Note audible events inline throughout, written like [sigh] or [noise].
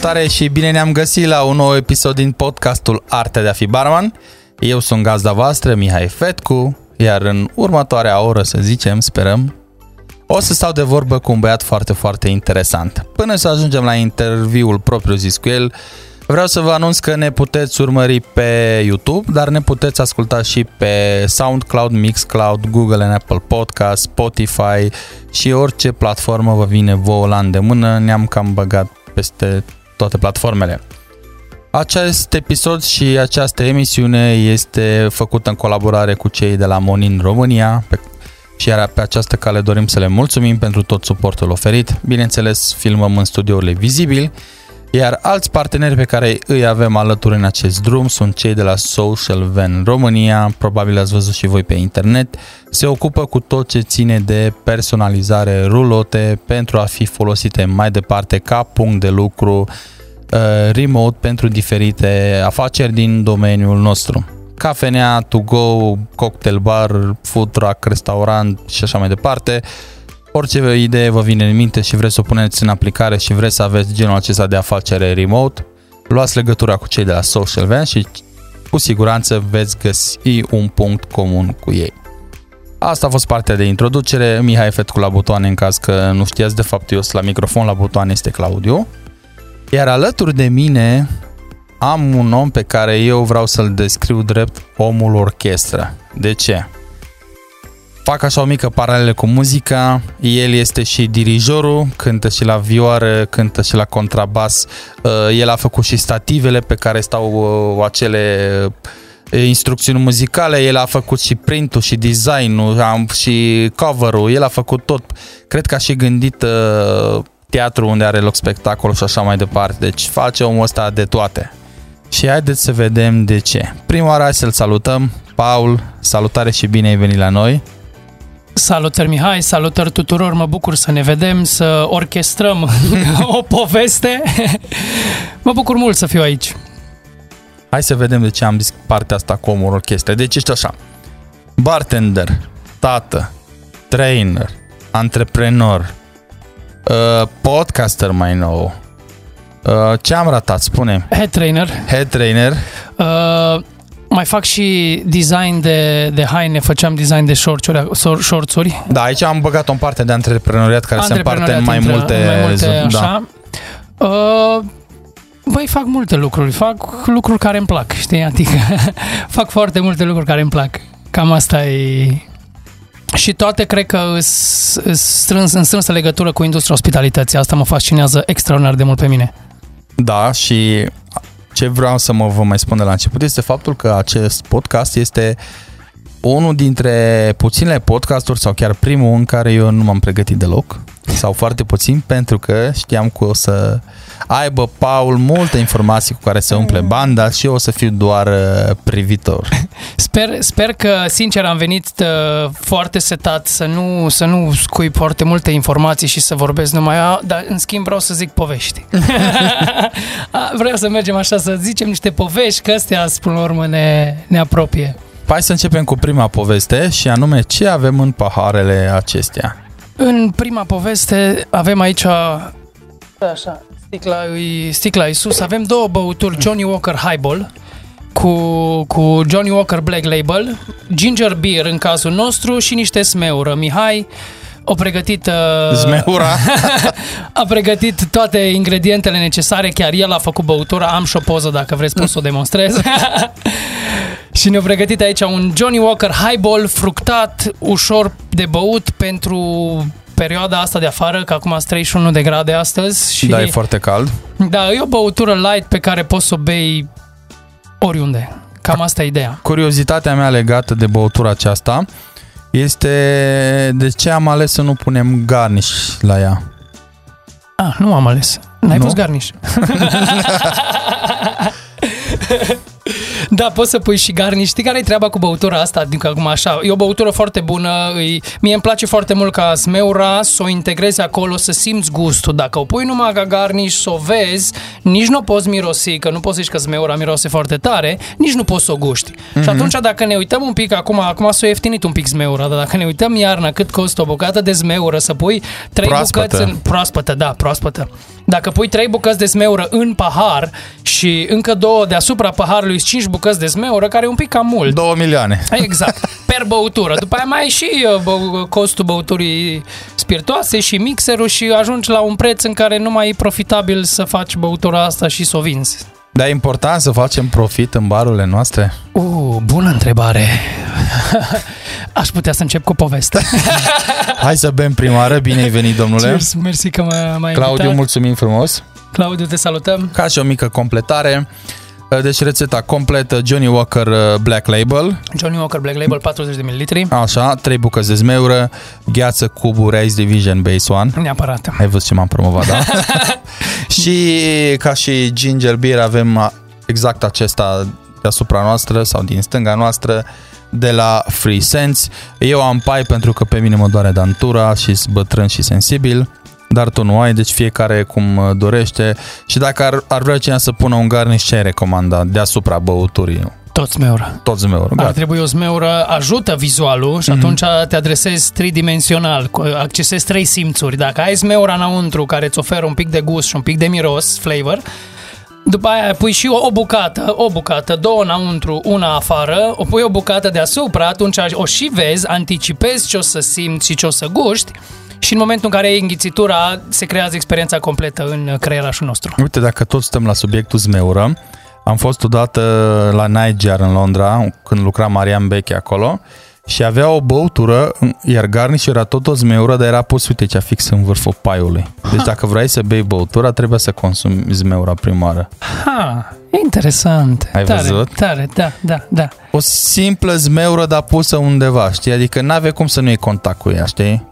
Salutare și bine ne-am găsit la un nou episod din podcastul Artea de a fi barman. Eu sunt gazda voastră, Mihai Fetcu, iar în următoarea oră, să zicem, sperăm, o să stau de vorbă cu un băiat foarte, foarte interesant. Până să ajungem la interviul propriu zis cu el, vreau să vă anunț că ne puteți urmări pe YouTube, dar ne puteți asculta și pe SoundCloud, Mixcloud, Google and Apple Podcast, Spotify și orice platformă vă vine vouă la îndemână. Ne-am cam băgat peste toate platformele. Acest episod și această emisiune este făcută în colaborare cu cei de la Monin România pe, și iar pe această cale dorim să le mulțumim pentru tot suportul oferit. Bineînțeles, filmăm în studiourile Vizibil, iar alți parteneri pe care îi avem alături în acest drum sunt cei de la Social Van România, probabil ați văzut și voi pe internet, se ocupă cu tot ce ține de personalizare rulote pentru a fi folosite mai departe ca punct de lucru uh, remote pentru diferite afaceri din domeniul nostru. Cafenea, to go, cocktail bar, food truck, restaurant și așa mai departe. Orice idee vă vine în minte și vreți să o puneți în aplicare și vreți să aveți genul acesta de afacere remote, luați legătura cu cei de la Social Van și cu siguranță veți găsi un punct comun cu ei. Asta a fost partea de introducere. Mihai Fetcu la butoane în caz că nu știați, de fapt eu sunt la microfon, la butoane este Claudiu. Iar alături de mine am un om pe care eu vreau să-l descriu drept omul orchestră. De ce? Fac așa o mică paralelă cu muzica, el este și dirijorul, cântă și la vioară, cântă și la contrabas, Uh, el a făcut și stativele pe care stau uh, acele uh, instrucțiuni muzicale, el a făcut și printul și design-ul am- și cover-ul, el a făcut tot. Cred că a și gândit uh, teatru unde are loc spectacol și așa mai departe. Deci face omul ăsta de toate. Și haideți să vedem de ce. Prima oară hai să-l salutăm. Paul, salutare și bine ai venit la noi. Salutări Mihai, salutări tuturor, mă bucur să ne vedem, să orchestrăm [laughs] [laughs] o poveste. mă bucur mult să fiu aici. Hai să vedem de ce am zis partea asta cu omul orchestre. Deci ești așa. Bartender, tată, trainer, antreprenor, uh, podcaster mai nou. Uh, ce am ratat? Spune. Head trainer, Head trainer. uh, mai fac și design de, de haine, făceam design de shortsuri, shortsuri. Da, aici am băgat o parte de antreprenoriat care se împarte în mai intră multe, în mai multe zone. Da. așa. Uh, Băi, fac multe lucruri, fac lucruri care îmi plac, știi? Adică [laughs] fac foarte multe lucruri care îmi plac. Cam asta e... Și toate cred că îs, îs strâns, în strânsă legătură cu industria ospitalității. Asta mă fascinează extraordinar de mult pe mine. Da, și ce vreau să mă vă mai spun de la început este faptul că acest podcast este unul dintre puținele podcasturi sau chiar primul în care eu nu m-am pregătit deloc sau foarte puțin pentru că știam că o să aibă Paul multe informații cu care se umple banda și eu o să fiu doar uh, privitor. [laughs] Sper, sper că, sincer, am venit uh, foarte setat să nu, să nu scuip foarte multe informații și să vorbesc numai, a, dar în schimb vreau să zic povești. [laughs] [laughs] A, vreau să mergem așa, să zicem niște povești, că astea, până la urmă, ne, ne apropie. Hai să începem cu prima poveste și anume ce avem în paharele acestea. În prima poveste avem aici așa, sticla, e- sticla e sus, avem două băuturi Johnny Walker Highball cu, cu Johnny Walker Black Label, ginger beer în cazul nostru și niște smeură. Mihai o pregătit uh, Zmeura. [laughs] a pregătit toate ingredientele necesare, chiar el a făcut băutura, am și o poză dacă vreți pot să o demonstrez. [laughs] și ne-a pregătit aici un Johnny Walker Highball fructat, ușor de băut pentru perioada asta de afară, că acum sunt 31 de grade astăzi. Și Da, e foarte cald. da, e o băutură light pe care poți să o bei oriunde. Cam asta e ideea. Curiozitatea mea legată de băutura aceasta este de ce am ales să nu punem garnish la ea. Ah, nu am ales. N-ai Nu? pus garnish. [laughs] Da, poți să pui și garniș. Știi care e treaba cu băutura asta? Adică acum așa, e o băutură foarte bună. Îi, mie îmi place foarte mult ca smeura să o integrezi acolo, să simți gustul. Dacă o pui numai ca garniș, să o vezi, nici nu poți mirosi, că nu poți zici că smeura miroase foarte tare, nici nu poți să o guști. Mm-hmm. Și atunci dacă ne uităm un pic, acum, acum s-a ieftinit un pic smeura, dar dacă ne uităm iarna cât costă o bucată de smeură, să pui trei Proaspătă. bucăți în... Proaspătă, da, proaspătă. Dacă pui trei bucăți de smeură în pahar și încă două deasupra paharului, sunt cinci bucăți de smeură, care e un pic cam mult. 2 milioane. Exact, per băutură. După aia mai ai și uh, bă, costul băuturii spiritoase și mixerul și ajungi la un preț în care nu mai e profitabil să faci băutura asta și să o vinzi. Dar e important să facem profit în barurile noastre? Uh, bună întrebare. Aș putea să încep cu poveste. Hai să bem prima oară. Bine ai venit, domnule. Cheers, mersi că m- m-ai Claudiu, invitat. mulțumim frumos. Claudiu, te salutăm. Ca și o mică completare, deci rețeta completă Johnny Walker uh, Black Label, Johnny Walker Black Label 40 de ml. așa, 3 bucăți de zmeură, gheață cubu Race Division Base 1. Neapărat. Ai văzut ce m-am promovat, da? [laughs] și ca și ginger beer avem uh, exact acesta deasupra noastră sau din stânga noastră de la Free Sense. Eu am pai pentru că pe mine mă doare dantura și sunt bătrân și sensibil, dar tu nu ai, deci fiecare cum uh, dorește. Și dacă ar, ar vrea cineva să pună un garnish, ce ai recomanda deasupra băuturii? Tot smeură. Tot zmeurul, Ar gata. trebui o smeură, ajută vizualul și atunci te adresezi tridimensional, cu- accesezi trei simțuri. Dacă ai smeura înăuntru care îți oferă un pic de gust și un pic de miros, flavor, după aia pui și o, o bucată, o bucată, două înăuntru, una afară, o pui o bucată deasupra, atunci o și vezi, anticipezi ce o să simți și ce o să guști și în momentul în care ai înghițitura, se creează experiența completă în creierașul nostru. Uite, dacă tot stăm la subiectul zmeură, am fost odată la Niger în Londra, când lucra Marian Beche acolo, și avea o băutură, iar garnish era tot o zmeură, dar era pus, uite, cea fix în vârful paiului. Deci dacă vrei să bei băutura, trebuie să consumi zmeura prima oară. Ha, interesant. Ai tare, văzut? Tare, da, da, da. O simplă zmeură, dar pusă undeva, știi? Adică n-ave cum să nu iei contact cu ea, știi?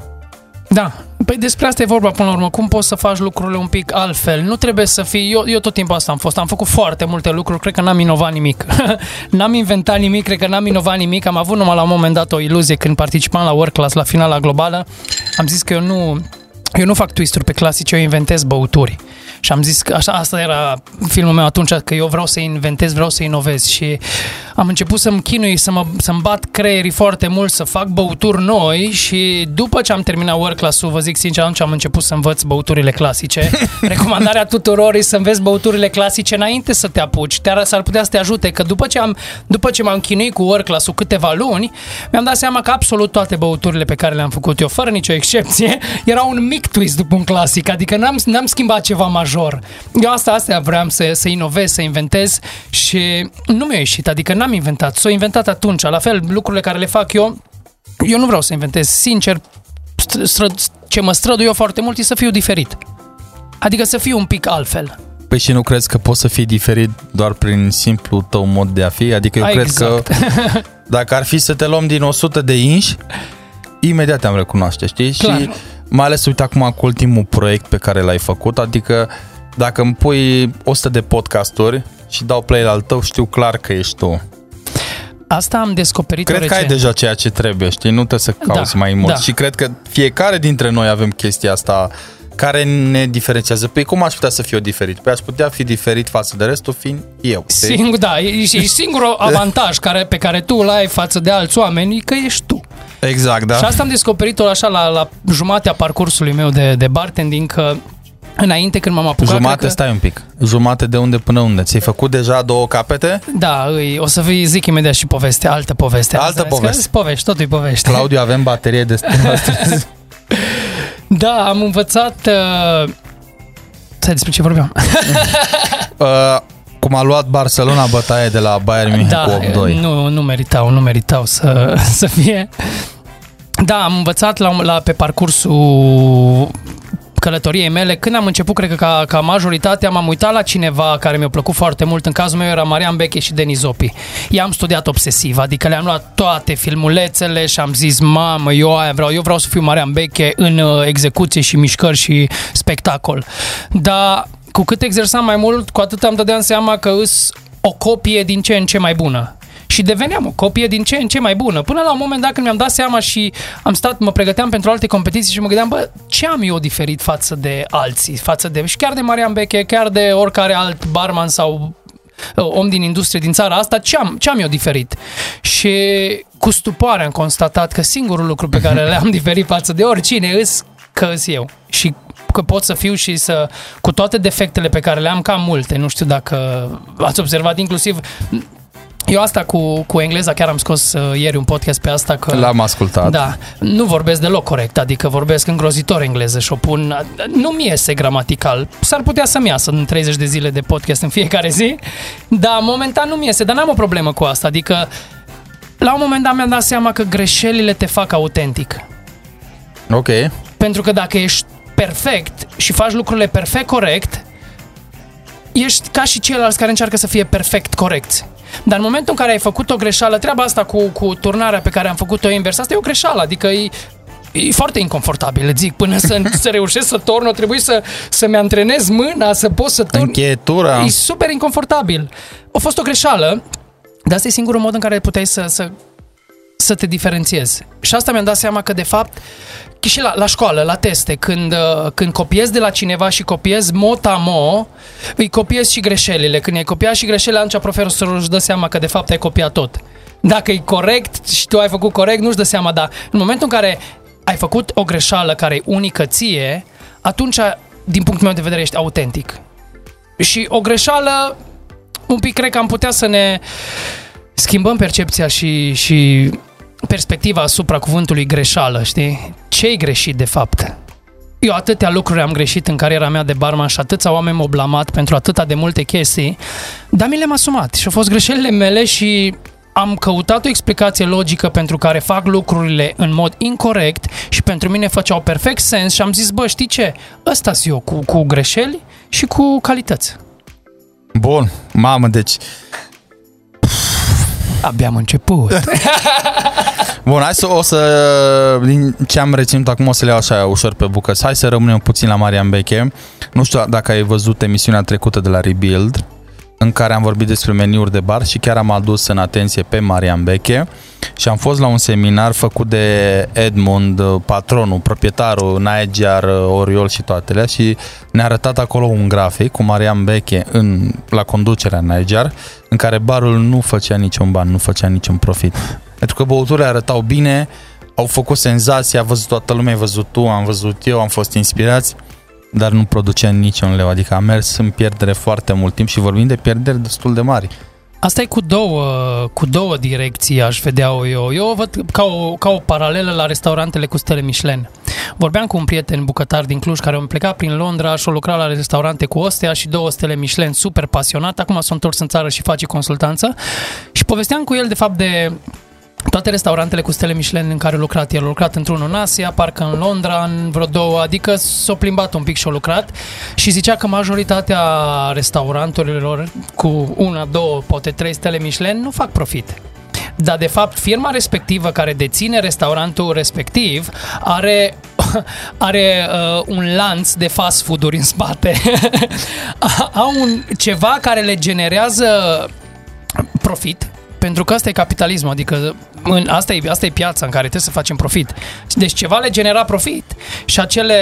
Da. Păi despre asta e vorba până la urmă. Cum poți să faci lucrurile un pic altfel? Nu trebuie să fii... Eu, eu tot timpul asta am fost. Am făcut foarte multe lucruri. Cred că n-am inovat nimic. [laughs] n-am inventat nimic. Cred că n-am inovat nimic. Am avut numai la un moment dat o iluzie când participam la Work Class, la finala globală. Am zis că eu nu... Eu nu fac twisturi pe clasice, eu inventez băuturi. Și am zis că așa, asta era filmul meu atunci, că eu vreau să inventez, vreau să inovez și am început să-mi chinui, să mă, să-mi bat creierii foarte mult, să fac băuturi noi și după ce am terminat work class-ul, vă zic sincer, atunci am început să învăț băuturile clasice. [laughs] Recomandarea tuturor e să înveți băuturile clasice înainte să te apuci. Te s-ar putea să te ajute, că după ce, am, după ce m-am chinuit cu work class-ul câteva luni, mi-am dat seama că absolut toate băuturile pe care le-am făcut eu, fără nicio excepție, [laughs] era un mic twist după un clasic, adică n-am, n-am schimbat ceva major. Eu asta, asta vreau să, să inovez, să inventez și nu mi-a ieșit, adică n-am inventat, s-au inventat atunci, la fel, lucrurile care le fac eu, eu nu vreau să inventez, sincer, str- stră- ce mă strădu eu foarte mult e să fiu diferit. Adică să fiu un pic altfel. Păi și nu crezi că poți să fii diferit doar prin simplu tău mod de a fi? Adică eu Ai cred exact. că [laughs] dacă ar fi să te luăm din 100 de inși, imediat te-am recunoaște, știi? Clar. Și mai ales uite acum cu ultimul proiect pe care l-ai făcut, adică dacă îmi pui 100 de podcasturi și dau play la al tău, știu clar că ești tu. Asta am descoperit Cred că ai deja ceea ce trebuie, știi? Nu trebuie să cauți Da, mai mult. da. Și cred că fiecare dintre noi avem chestia asta care ne diferențiază. Păi cum aș putea să fiu diferit? Păi aș putea fi diferit față de restul fiind eu. știi? Singur, da, e, e singurul avantaj care, pe care tu îl ai față de alți oameni e că ești tu. Exact, da. Și asta am descoperit-o așa la, la jumatea parcursului meu de, de bartending, că înainte când m-am apucat... Jumate, cred că, stai un pic. Jumate de unde până unde? Ți-ai făcut deja două capete? Da, îi, o să vi zic imediat și poveste, altă poveste. Altă Asta, poveste. Vezi că Povești, totul e poveste. Claudiu, avem baterie de [laughs] astăzi. Da, am învățat... Uh... Stai, despre ce vorbeam? uh, cum a luat Barcelona bătaie de la Bayern München da, cu 8-2. nu, nu meritau, nu meritau să, să fie. Da, am învățat la, la, pe parcursul călătoriei mele, când am început, cred că ca, ca majoritatea, m-am uitat la cineva care mi-a plăcut foarte mult. În cazul meu era Marian Beche și Denis Zopi. I-am studiat obsesiv, adică le-am luat toate filmulețele și am zis, mamă, eu aia vreau, eu vreau să fiu Marian Beche în uh, execuție și mișcări și spectacol. Dar cu cât exersam mai mult, cu atât am dădeam seama că îs o copie din ce în ce mai bună. Și deveneam o copie din ce în ce mai bună. Până la un moment dat când mi-am dat seama și am stat, mă pregăteam pentru alte competiții și mă gândeam, bă, ce am eu diferit față de alții, față de, și chiar de Marian Beche, chiar de oricare alt barman sau uh, om din industrie din țara asta, ce am, ce am eu diferit? Și cu stupoare am constatat că singurul lucru pe care [laughs] le-am diferit față de oricine îs că îs eu. Și că pot să fiu și să, cu toate defectele pe care le am, cam multe, nu știu dacă ați observat, inclusiv eu asta cu, cu engleza, chiar am scos uh, ieri un podcast pe asta că... L-am ascultat. Da, nu vorbesc deloc corect, adică vorbesc îngrozitor engleză și o pun... Nu mi iese gramatical, s-ar putea să-mi iasă în 30 de zile de podcast în fiecare zi, dar momentan nu mi iese, dar n-am o problemă cu asta, adică la un moment dat mi-am dat seama că greșelile te fac autentic. Ok. Pentru că dacă ești perfect și faci lucrurile perfect corect, ești ca și ceilalți care încearcă să fie perfect corecți. Dar în momentul în care ai făcut o greșeală, treaba asta cu, cu turnarea pe care am făcut-o invers, asta e o greșeală, adică e, e foarte inconfortabil, zic, până să, [laughs] să reușesc să torn, o trebuie să, să-mi antrenez mâna, să pot să torn. Încheietura. E super inconfortabil. A fost o greșeală, dar asta e singurul mod în care puteai să, să, să te diferențiezi. Și asta mi-am dat seama că, de fapt, și la, la școală, la teste, când, uh, când copiezi de la cineva și copiezi mot-a-mo, îi copiezi și greșelile. Când ai copiat și greșelile, atunci profesorul își dă seama că de fapt ai copiat tot. Dacă e corect și tu ai făcut corect, nu-și dă seama, dar în momentul în care ai făcut o greșeală care e unică ție, atunci, din punctul meu de vedere, ești autentic. Și o greșeală, un pic cred că am putea să ne schimbăm percepția și, și perspectiva asupra cuvântului greșeală, știi? Ce-i greșit de fapt? Eu atâtea lucruri am greșit în cariera mea de barman și atâția oameni m-au blamat pentru atâta de multe chestii, dar mi le-am asumat și au fost greșelile mele și am căutat o explicație logică pentru care fac lucrurile în mod incorrect și pentru mine făceau perfect sens și am zis, bă, știi ce? ăsta sunt eu cu, cu greșeli și cu calități. Bun, mamă, deci Abia am început. [laughs] Bun, hai să o să, din ce am reținut acum, o să le iau așa ușor pe bucăți. Hai să rămânem puțin la Marian Beche. Nu știu dacă ai văzut emisiunea trecută de la Rebuild, în care am vorbit despre meniuri de bar și chiar am adus în atenție pe Marian Beche și am fost la un seminar făcut de Edmund, patronul, proprietarul, Niger, Oriol și toate și ne-a arătat acolo un grafic cu Marian Beche în, la conducerea Niger, în care barul nu făcea niciun ban, nu făcea niciun profit. Pentru că băuturile arătau bine, au făcut senzație, a văzut toată lumea, ai văzut tu, am văzut eu, am fost inspirați, dar nu producea niciun leu, adică a mers în pierdere foarte mult timp și vorbim de pierderi destul de mari. Asta e cu două, cu două direcții, aș vedea eu. Eu o văd ca o, ca o paralelă la restaurantele cu stele Michelin. Vorbeam cu un prieten bucătar din Cluj care a plecat prin Londra și a lucrat la restaurante cu Ostea și două stele Michelin super pasionat. Acum s-a întors în țară și face consultanță. Și povesteam cu el de fapt de toate restaurantele cu stele Michelin în care a lucrat, el a lucrat într-unul în Asia, parcă în Londra, în vreo două, adică s-a plimbat un pic și a lucrat și zicea că majoritatea restauranturilor cu una, două, poate trei stele Michelin nu fac profit. Dar de fapt firma respectivă care deține restaurantul respectiv are [laughs] are uh, un lanț de fast food-uri în spate. [laughs] Au un, ceva care le generează profit pentru că asta e capitalismul, adică în, asta, e, asta e piața în care trebuie să facem profit. Deci ceva le genera profit. Și acele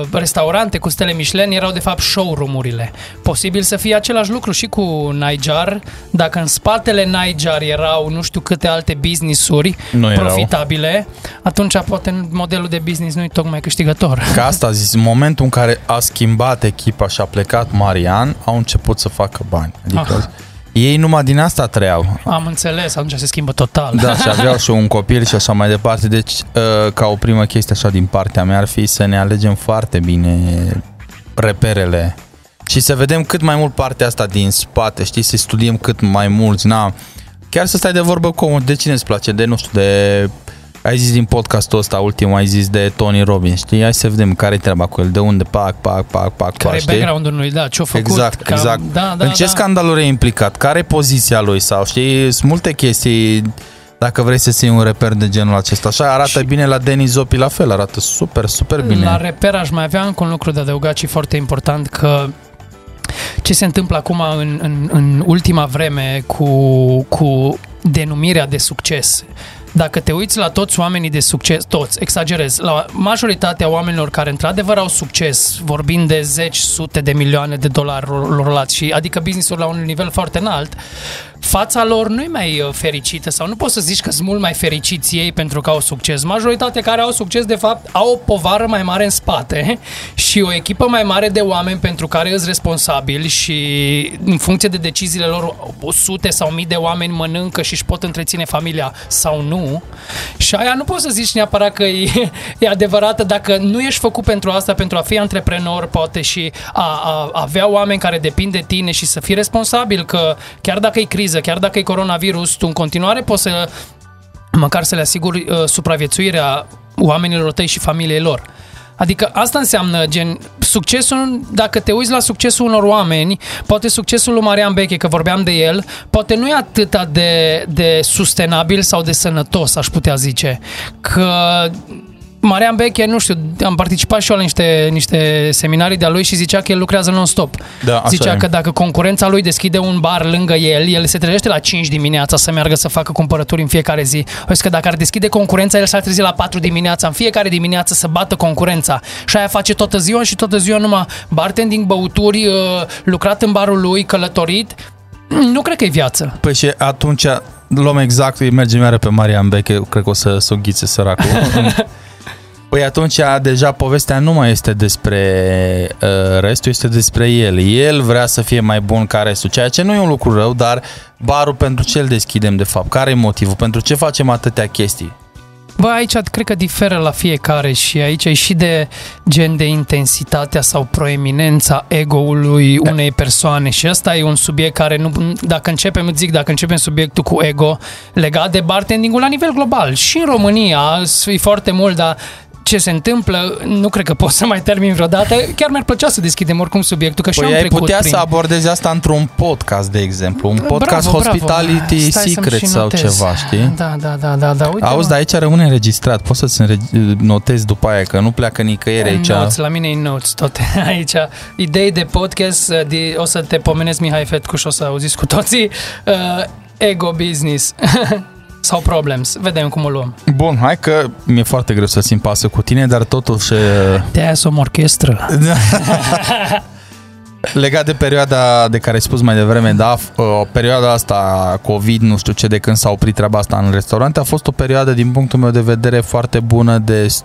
uh, restaurante cu stele Michelin erau de fapt showroom-urile. Posibil să fie același lucru și cu Niger, dacă în spatele Niger erau nu știu câte alte business-uri Nu erau. profitabile, atunci poate modelul de business nu e tocmai câștigător. Ca asta a zis, în momentul în care a schimbat echipa și a plecat Marian, au început să facă bani. Adică Ah. Ei numai din asta trăiau. Am înțeles, atunci se schimbă total. Da, [laughs] și aveau și un copil și așa mai departe. Deci, uh, ca o primă chestie așa din partea mea ar fi să ne alegem foarte bine reperele și să vedem cât mai mult partea asta din spate, știi, să studiem cât mai mulți, na, chiar să stai de vorbă cu omul, de cine îți place, de, nu știu, de ai zis din podcastul ăsta ultim, ai zis de Tony Robbins, știi? Hai să vedem care e treaba cu el, de unde, pac, pac, pac, pac, Care pac, e știi? background-ul lui, da, ce-a făcut. Exact, ca- exact. Da, da, în ce da. scandaluri e implicat? Care e poziția lui? Sau știi, sunt multe chestii dacă vrei să ții un reper de genul acesta. Așa arată Și- bine la Denis Zopi, la fel, arată super, super bine. La reper aș mai avea încă un lucru de adăugat și foarte important că ce se întâmplă acum în, în, în ultima vreme cu, cu denumirea de succes. Dacă te uiți la toți oamenii de succes, toți, exagerez, la majoritatea oamenilor care într-adevăr au succes, vorbind de zeci, sute de milioane de dolari rolați, și adică business-uri la un nivel foarte înalt, fața lor nu e mai uh, fericită sau nu poți să zici că sunt mult mai fericiți ei pentru că au succes. Majoritatea care au succes, de fapt, au o povară mai mare în spate [laughs] și o echipă mai mare de oameni pentru care îți responsabili și în funcție de deciziile lor, sute sau mii de oameni mănâncă și își pot întreține familia sau nu. Și aia nu poți să zici neapărat că e, [laughs] e adevărată dacă nu ești făcut pentru asta, pentru a fi antreprenor, poate și a, a avea oameni care depind de tine și să fii responsabil că chiar dacă e criză, chiar dacă e coronavirus, tu în continuare poți să măcar să le asiguri uh, supraviețuirea oamenilor tăi și familiei lor. Adică asta înseamnă gen succesul, dacă te uiți la succesul unor oameni, poate succesul lui Marian Beche, că vorbeam de el, poate nu e atât de, de sustenabil sau de sănătos, aș putea zice. Că Marian Beche, nu știu, am participat și eu la niște, niște seminarii de-a lui și zicea că el lucrează non-stop. Da, așa zicea e. că dacă concurența lui deschide un bar lângă el, el se trezește la 5 dimineața să meargă să facă cumpărături în fiecare zi. O că dacă ar deschide concurența, el s-ar trezi la 4 dimineața, în fiecare dimineață să bată concurența. Și aia face toată ziua și toată ziua numai bartending, băuturi, uh, lucrat în barul lui, călătorit. [clears throat] Nu cred că e viață. Păi și atunci luăm exact, îi mergem iară pe Marian Beche, cred că o să s-o ghițe săracul. [laughs] Păi atunci deja povestea nu mai este despre uh, restul, este despre el. El vrea să fie mai bun ca restul, ceea ce nu e un lucru rău, dar barul pentru ce îl deschidem de fapt? Care e motivul? Pentru ce facem atâtea chestii? Bă, aici cred că diferă la fiecare și aici e și de gen de intensitatea sau proeminența ego-ului unei persoane și ăsta e un subiect care nu, dacă începem, îți zic, dacă începem subiectul cu ego legat de bartending la nivel global și în România e foarte mult, dar ce se întâmplă, nu cred că pot să mai termin vreodată. Chiar mi-ar plăcea să deschidem oricum subiectul, că și Păi eu am ai trecut putea prin... să abordezi asta într-un podcast, de exemplu. Un podcast bravo, Hospitality bravo. Stai să-mi Secret și sau notez. ceva, știi? Da, da, da, da, da. Uite, Auzi, mă. dar aici rămâne înregistrat. Poți să-ți înreg- notezi după aia, că nu pleacă nicăieri aici. Notes, la mine e notes toate [laughs] aici. Idei de podcast, uh, de, o să te pomenesc Mihai Fetcuș și o să auziți cu toții. Uh, ego business. [laughs] Sau problems. Vedem cum o luăm. Bun, hai că mi-e foarte greu să țin pasă cu tine, dar totuși... uh, De aia sunt orchestră. [laughs] Legat de perioada de care ai spus mai devreme, da, f- o perioada asta COVID, nu știu ce, de când s-a oprit treaba asta în restaurante, a fost o perioadă, din punctul meu de vedere, foarte bună de s-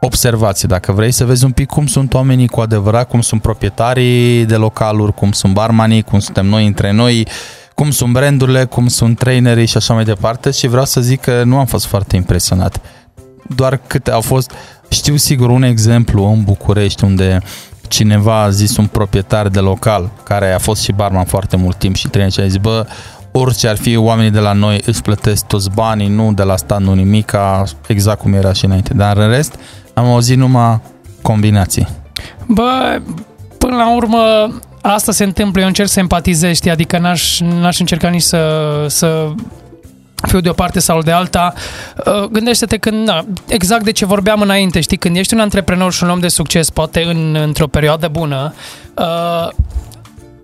observație, dacă vrei să vezi un pic cum sunt oamenii cu adevărat, cum sunt proprietarii de localuri, cum sunt barmanii, cum suntem noi între noi, cum sunt brandurile, cum sunt trainerii și așa mai departe și vreau să zic că nu am fost foarte impresionat. Doar câte au fost, știu sigur un exemplu în București unde cineva a zis un proprietar de local care a fost și barman foarte mult timp și trainer și a zis, bă, orice ar fi oamenii de la noi își plătesc toți banii, nu de la stat, nu nimica, exact cum era și înainte. Dar în rest am auzit numai combinații. Bă, până la urmă, asta se întâmplă, eu încerc să empatizez, știi? adică n-aș, n-aș încerca nici să, să fiu de o parte sau de alta. Uh, Gândește-te când, na, exact de ce vorbeam înainte, știi, când ești un antreprenor și un om de succes, poate în, într-o perioadă bună, uh,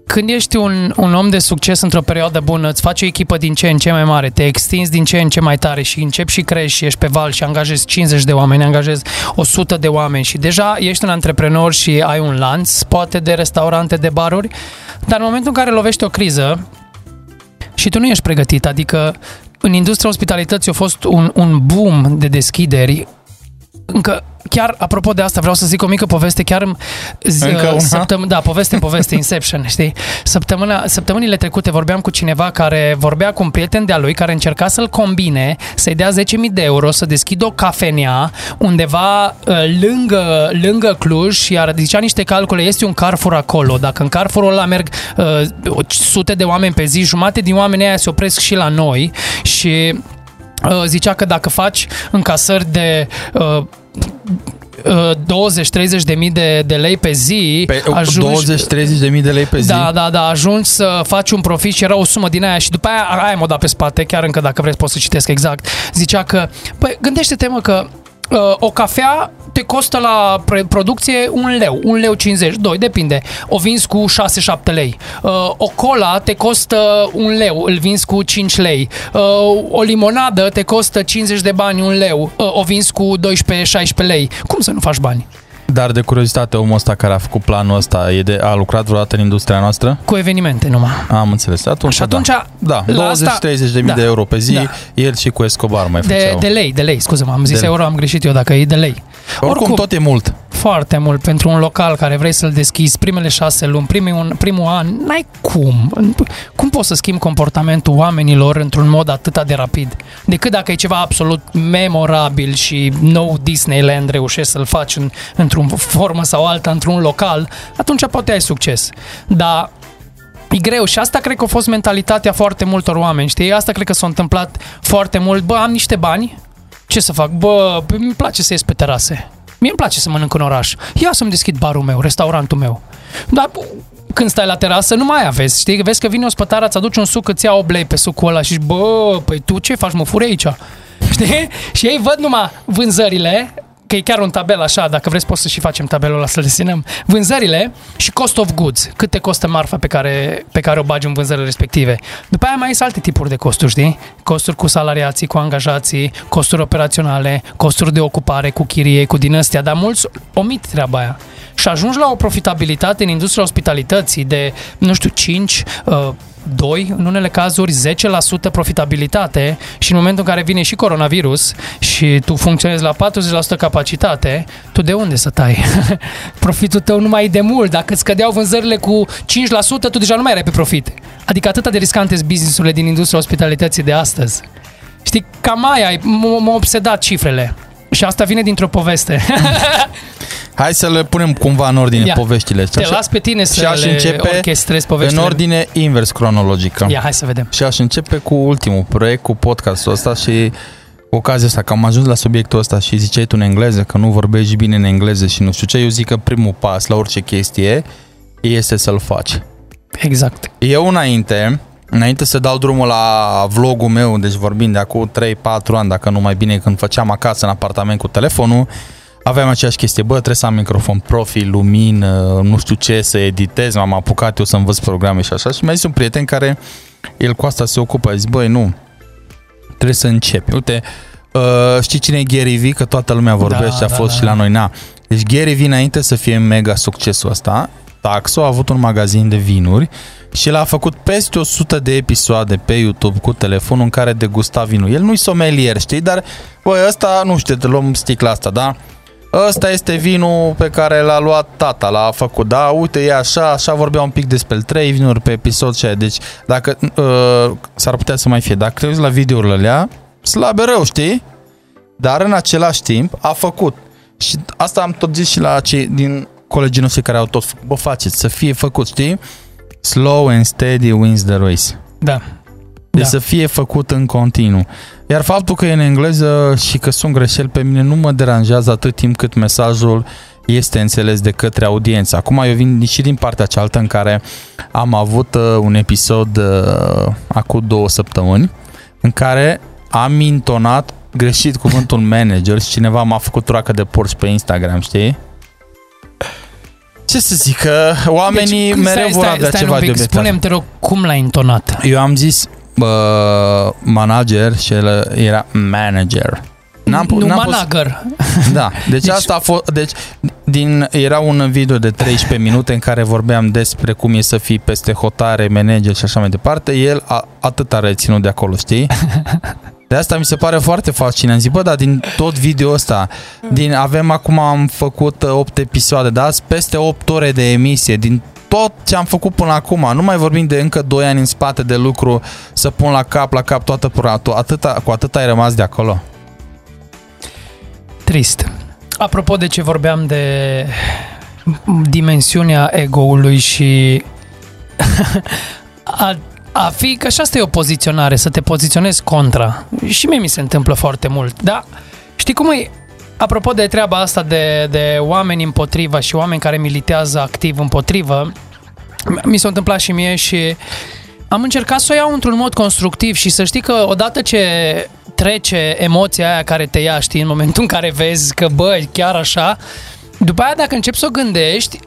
când ești un, un om de succes într-o perioadă bună, îți faci o echipă din ce în ce mai mare, te extinzi din ce în ce mai tare și începi și crești și ești pe val și angajezi 50 de oameni, angajezi 100 de oameni și deja ești un antreprenor și ai un lanț, poate de restaurante, de baruri, dar în momentul în care lovești o criză și tu nu ești pregătit, adică în industria ospitalității a fost un, un boom de deschideri încă chiar apropo de asta vreau să zic o mică poveste chiar în zi, Încă una? săptăm- da, poveste în poveste [laughs] Inception, știi? Săptămâna, săptămânile trecute vorbeam cu cineva care vorbea cu un prieten de-a lui care încerca să-l combine, să-i dea 10.000 de euro, să deschidă o cafenea undeva uh, lângă, lângă Cluj, iar zicea niște calcule, este un Carrefour acolo, dacă în Carrefourul ăla merg uh, sute de oameni pe zi, jumate din oamenii aia se opresc și la noi și uh, zicea că dacă faci încasări de uh, uh, 20-30 de mii de, de lei pe zi, Pe ajungi, 20-30 de mii de lei pe zi? da, da, da, ajungi să faci un profit și era o sumă din aia și după aia, aia m-a dat pe spate, chiar încă dacă vreți pot să citesc exact. Zicea că, păi gândește-te mă că uh, o cafea te costă la pre- producție un leu, un leu 50, 2, depinde. O vinzi cu 6-7 lei. Uh, o cola te costă un leu, îl vinzi cu 5 lei. Uh, o limonadă te costă 50 de bani, un leu, uh, o vinzi cu 12-16 lei. Cum să nu faci bani? Dar de curiozitate, omul ăsta care a făcut planul ăsta e de, a lucrat vreodată în industria noastră? Cu evenimente numai. Am înțeles. Atunci, Și atunci, da. Da, la 20-30 asta- de mii da. de euro pe zi, Da. el și cu Escobar mai De, făceau. de lei, de lei, scuze-mă, am zis De- euro, am greșit eu dacă e de lei. Oricum, oricum- tot e mult. Foarte mult pentru un local care vrei să-l deschizi primele șase luni, primul, un, primul an, n-ai cum. Cum poți să schimbi comportamentul oamenilor într-un mod atât de rapid? Decât dacă e ceva absolut memorabil și nou Disneyland reușești să-l faci în, într-o formă sau alta, într-un local, atunci poate ai succes. Dar E greu și asta cred că a fost mentalitatea foarte multor oameni, știi? Asta cred că s-a întâmplat foarte mult. Bă, am niște bani, ce să fac? Bă, păi îmi place să ies pe terase. Mie îmi place să mănânc în oraș. Ia să-mi deschid barul meu, restaurantul meu. Dar când stai la terasă, nu mai aveți, știi? Vezi că vine o spătară, îți aduce un suc, îți ia 8 lei pe sucul ăla și zici, bă, păi tu ce faci, mă furi aici? [laughs] Știi? Și ei văd numai vânzările, că e chiar un tabel așa, dacă vreți poți să și facem tabelul ăla să-l desenăm. Vânzările și cost of goods, cât te costă marfa pe care, pe care o bagi în vânzările respective. După aia mai sunt alte tipuri de costuri, știi? Costuri cu salariații, cu angajații, costuri operaționale, costuri de ocupare, cu chirie, cu din astea, dar mulți omit treaba aia. Și ajungi la o profitabilitate în industria ospitalității de, nu știu, 5, uh, 2, în unele cazuri 10% profitabilitate și în momentul în care vine și coronavirus și tu funcționezi la 40% capacitate, tu de unde să tai? [laughs] Profitul tău nu mai e de mult. Dacă îți scădeau vânzările cu 5%, tu deja nu mai erai pe profit. Adică atât de riscante sunt businessurile din industria ospitalității de astăzi. Știi, cam aia m- m-au obsedat cifrele. Și asta vine dintr-o poveste. [laughs] Hai să le punem cumva în ordine Ia. poveștile. Te Așa- las pe tine și să aș le începe orchestrezi în poveștile. ordine invers cronologică. Ia, hai să vedem. Și aș începe cu ultimul proiect, cu podcastul ăsta și cu ocazia asta, că am ajuns la subiectul ăsta și ziceai tu în engleză că nu vorbești bine în engleză și nu știu ce, eu zic că primul pas la orice chestie este să-l faci. Exact. Eu înainte, înainte să dau drumul la vlogul meu, deci vorbind de acum 3-4 ani, dacă nu mai bine, când făceam acasă în apartament cu telefonul, aveam aceeași chestie, bă, trebuie să am microfon profil, lumină, nu știu ce, să editez, m-am apucat eu să învăț programe și așa și mi-a zis un prieten care, el cu asta se ocupă, a zis, băi, nu, trebuie să începi. Uite, uh, știi cine e Gary Vee? Că toată lumea vorbește, Da, a da, fost da. și la noi, na. Deci Gary Vee, înainte să fie mega succesul ăsta, Taxo a avut un magazin de vinuri și el a făcut peste 100 de episoade pe YouTube cu telefonul în care degusta vinul. El nu-i somelier, știi, dar băi, ăsta, nu știu, te luăm sticla asta, da? Ăsta este vinul pe care l-a luat tata, l-a făcut, da, uite, e așa, așa vorbea un pic despre trei vinuri pe episod și aia. Deci, dacă, uh, s-ar putea să mai fie, dacă te uiți la videourile alea, slabe rău, știi? Dar în același timp a făcut. Și asta am tot zis și la cei din colegii noștri care au tot făcut. Bă, faceți, să fie făcut, știi? Slow and steady wins the race. Da. Deci Da. să fie făcut în continuu. Iar faptul că e în engleză și că sunt greșeli pe mine nu mă deranjează atât timp cât mesajul este înțeles de către audiență. Acum eu vin și din partea cealaltă în care am avut uh, un episod uh, acum două săptămâni în care am intonat greșit cuvântul [laughs] manager și cineva m-a făcut roacă de porci pe Instagram, știi? Ce să zic, că oamenii Deci, mereu stai, vor stai, avea stai ceva un de pic, obiectat. Spune-mi, te rog, cum l-ai intonat? Eu am zis uh, manager și el era manager. N-am, pu- nu n-am pus- manager. [laughs] Da, deci, deci asta a fost, deci din, era un video de 13 minute în care vorbeam despre cum e să fii peste hotare, manager și așa mai departe. El a, atât a reținut de acolo, știi? [laughs] De asta mi se pare foarte fascinant. Zic, bă, dar din tot video ăsta, din, avem acum, am făcut 8 episoade, da? Sunt peste 8 ore de emisie, din tot ce am făcut până acum, nu mai vorbim de încă 2 ani în spate de lucru, să pun la cap, la cap toată puratul, atâta, cu atât ai rămas de acolo. Trist. Apropo de ce vorbeam de dimensiunea ego-ului și [laughs] a, a fi, că și asta e o poziționare, să te poziționezi contra. Și mie mi se întâmplă foarte mult. Da, știi cum e? Apropo de treaba asta de, de oameni împotriva și oameni care militează activ împotrivă, mi s-a întâmplat și mie și am încercat să o iau într-un mod constructiv și să știi că odată ce trece emoția aia care te ia, știi, în momentul în care vezi că, bă, chiar așa, după aia dacă începi să o gândești,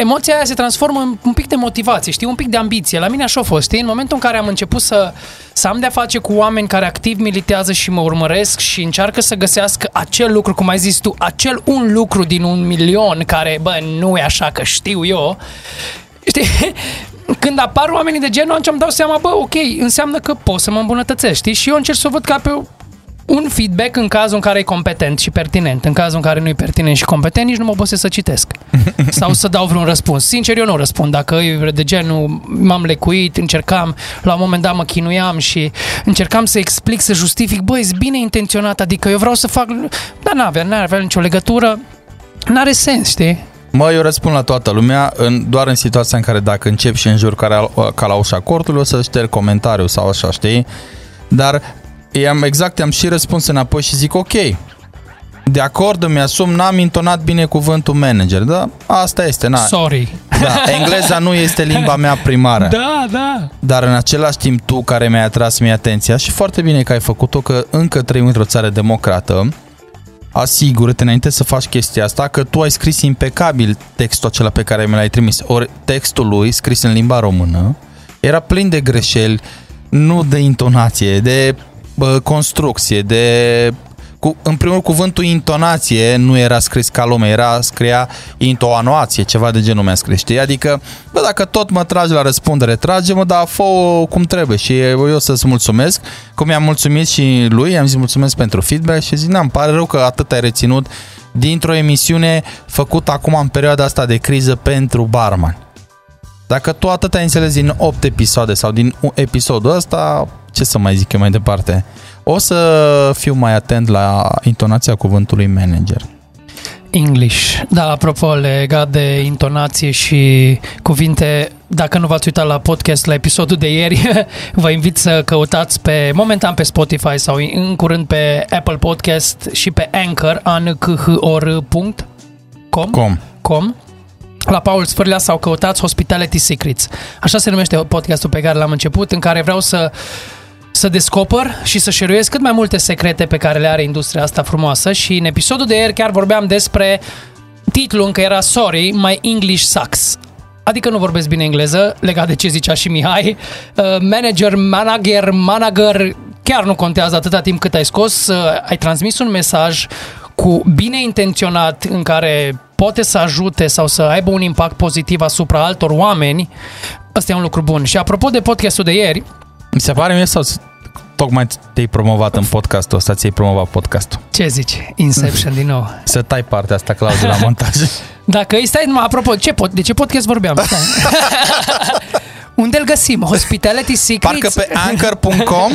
emoția aia se transformă în un pic de motivație, știi, un pic de ambiție. La mine așa a fost, știi? În momentul în care am început să, să am de-a face cu oameni care activ militează și mă urmăresc și încearcă să găsească acel lucru, cum ai zis tu, acel un lucru din un milion care, bă, nu e așa că știu eu, știi? [laughs] Când apar oamenii de genul, atunci îmi dau seama, bă, ok, înseamnă că pot să mă îmbunătățesc, știi? Și eu încerc să o văd ca pe un feedback în cazul în care e competent și pertinent. În cazul în care nu e pertinent și competent, nici nu mă obosesc să citesc. [laughs] Sau să dau vreun răspuns. Sincer, eu nu răspund. Dacă e de genul m-am lecuit, încercam, la un moment dat mă chinuiam și încercam să explic, să justific, băi, e bine intenționat, adică eu vreau să fac... Dar n-avea, n-avea nicio legătură. N-are sens, știi? Mă, eu răspund la toată lumea, în, doar în situația în care dacă încep și înjur ca, ca la ușa cortului, o să șterg comentariu sau așa, știi? Dar i-am exact, am și răspuns înapoi și zic ok, de acord, îmi asum, n-am intonat bine cuvântul manager, da? Asta este, na. Sorry. Da, engleza nu este limba mea primară. Da, da. Dar în același timp tu care mi-ai atras mie atenția și foarte bine că ai făcut-o, că încă trăim într-o țară democrată, asigură-te înainte să faci chestia asta că tu ai scris impecabil textul acela pe care mi l-ai trimis. Ori textul lui, scris în limba română, era plin de greșeli, nu de intonație, de bă, construcție, de cu, în primul cuvântul intonație nu era scris ca lume, era scria intoanuație, ceva de genul mi-a scris, știi? Adică, bă, dacă tot mă tragi la răspundere, trage-mă, dar fă cum trebuie și eu să-ți mulțumesc, cum i-am mulțumit și lui, am zis mulțumesc pentru feedback și zic, n-am pare rău că atât ai reținut dintr-o emisiune făcută acum în perioada asta de criză pentru barman. Dacă tu atât ai înțeles din 8 episoade sau din episodul ăsta, ce să mai zic eu mai departe? O să fiu mai atent la intonația cuvântului manager. English. Da, apropo, legat de intonație și cuvinte, dacă nu v-ați uitat la podcast, la episodul de ieri, [laughs] vă invit să căutați pe, momentan pe Spotify sau în curând pe Apple Podcast și pe Anchor, ankhor.com. Com. Com la Paul Sfârlea sau căutați Hospitality Secrets. Așa se numește podcastul pe care l-am început, în care vreau să să descoper și să șeruiesc cât mai multe secrete pe care le are industria asta frumoasă și în episodul de ieri chiar vorbeam despre titlul încă era Sorry, my English sucks. Adică nu vorbesc bine engleză, legat de ce zicea și Mihai. Uh, manager, manager, manager, chiar nu contează atâta timp cât ai scos, uh, ai transmis un mesaj cu bine intenționat în care poate să ajute sau să aibă un impact pozitiv asupra altor oameni, ăsta e un lucru bun. Și apropo de podcastul de ieri, mi se pare mie sau tocmai te-ai promovat în podcastul ăsta, ți-ai promovat podcastul. Ce zici? Inception din nou. [laughs] Să tai partea asta, Claudiu, la montaj. [laughs] Dacă îi stai, numai, apropo, ce pot, de ce podcast vorbeam? [laughs] Unde îl găsim? Hospitality Secrets? Parcă pe anchor.com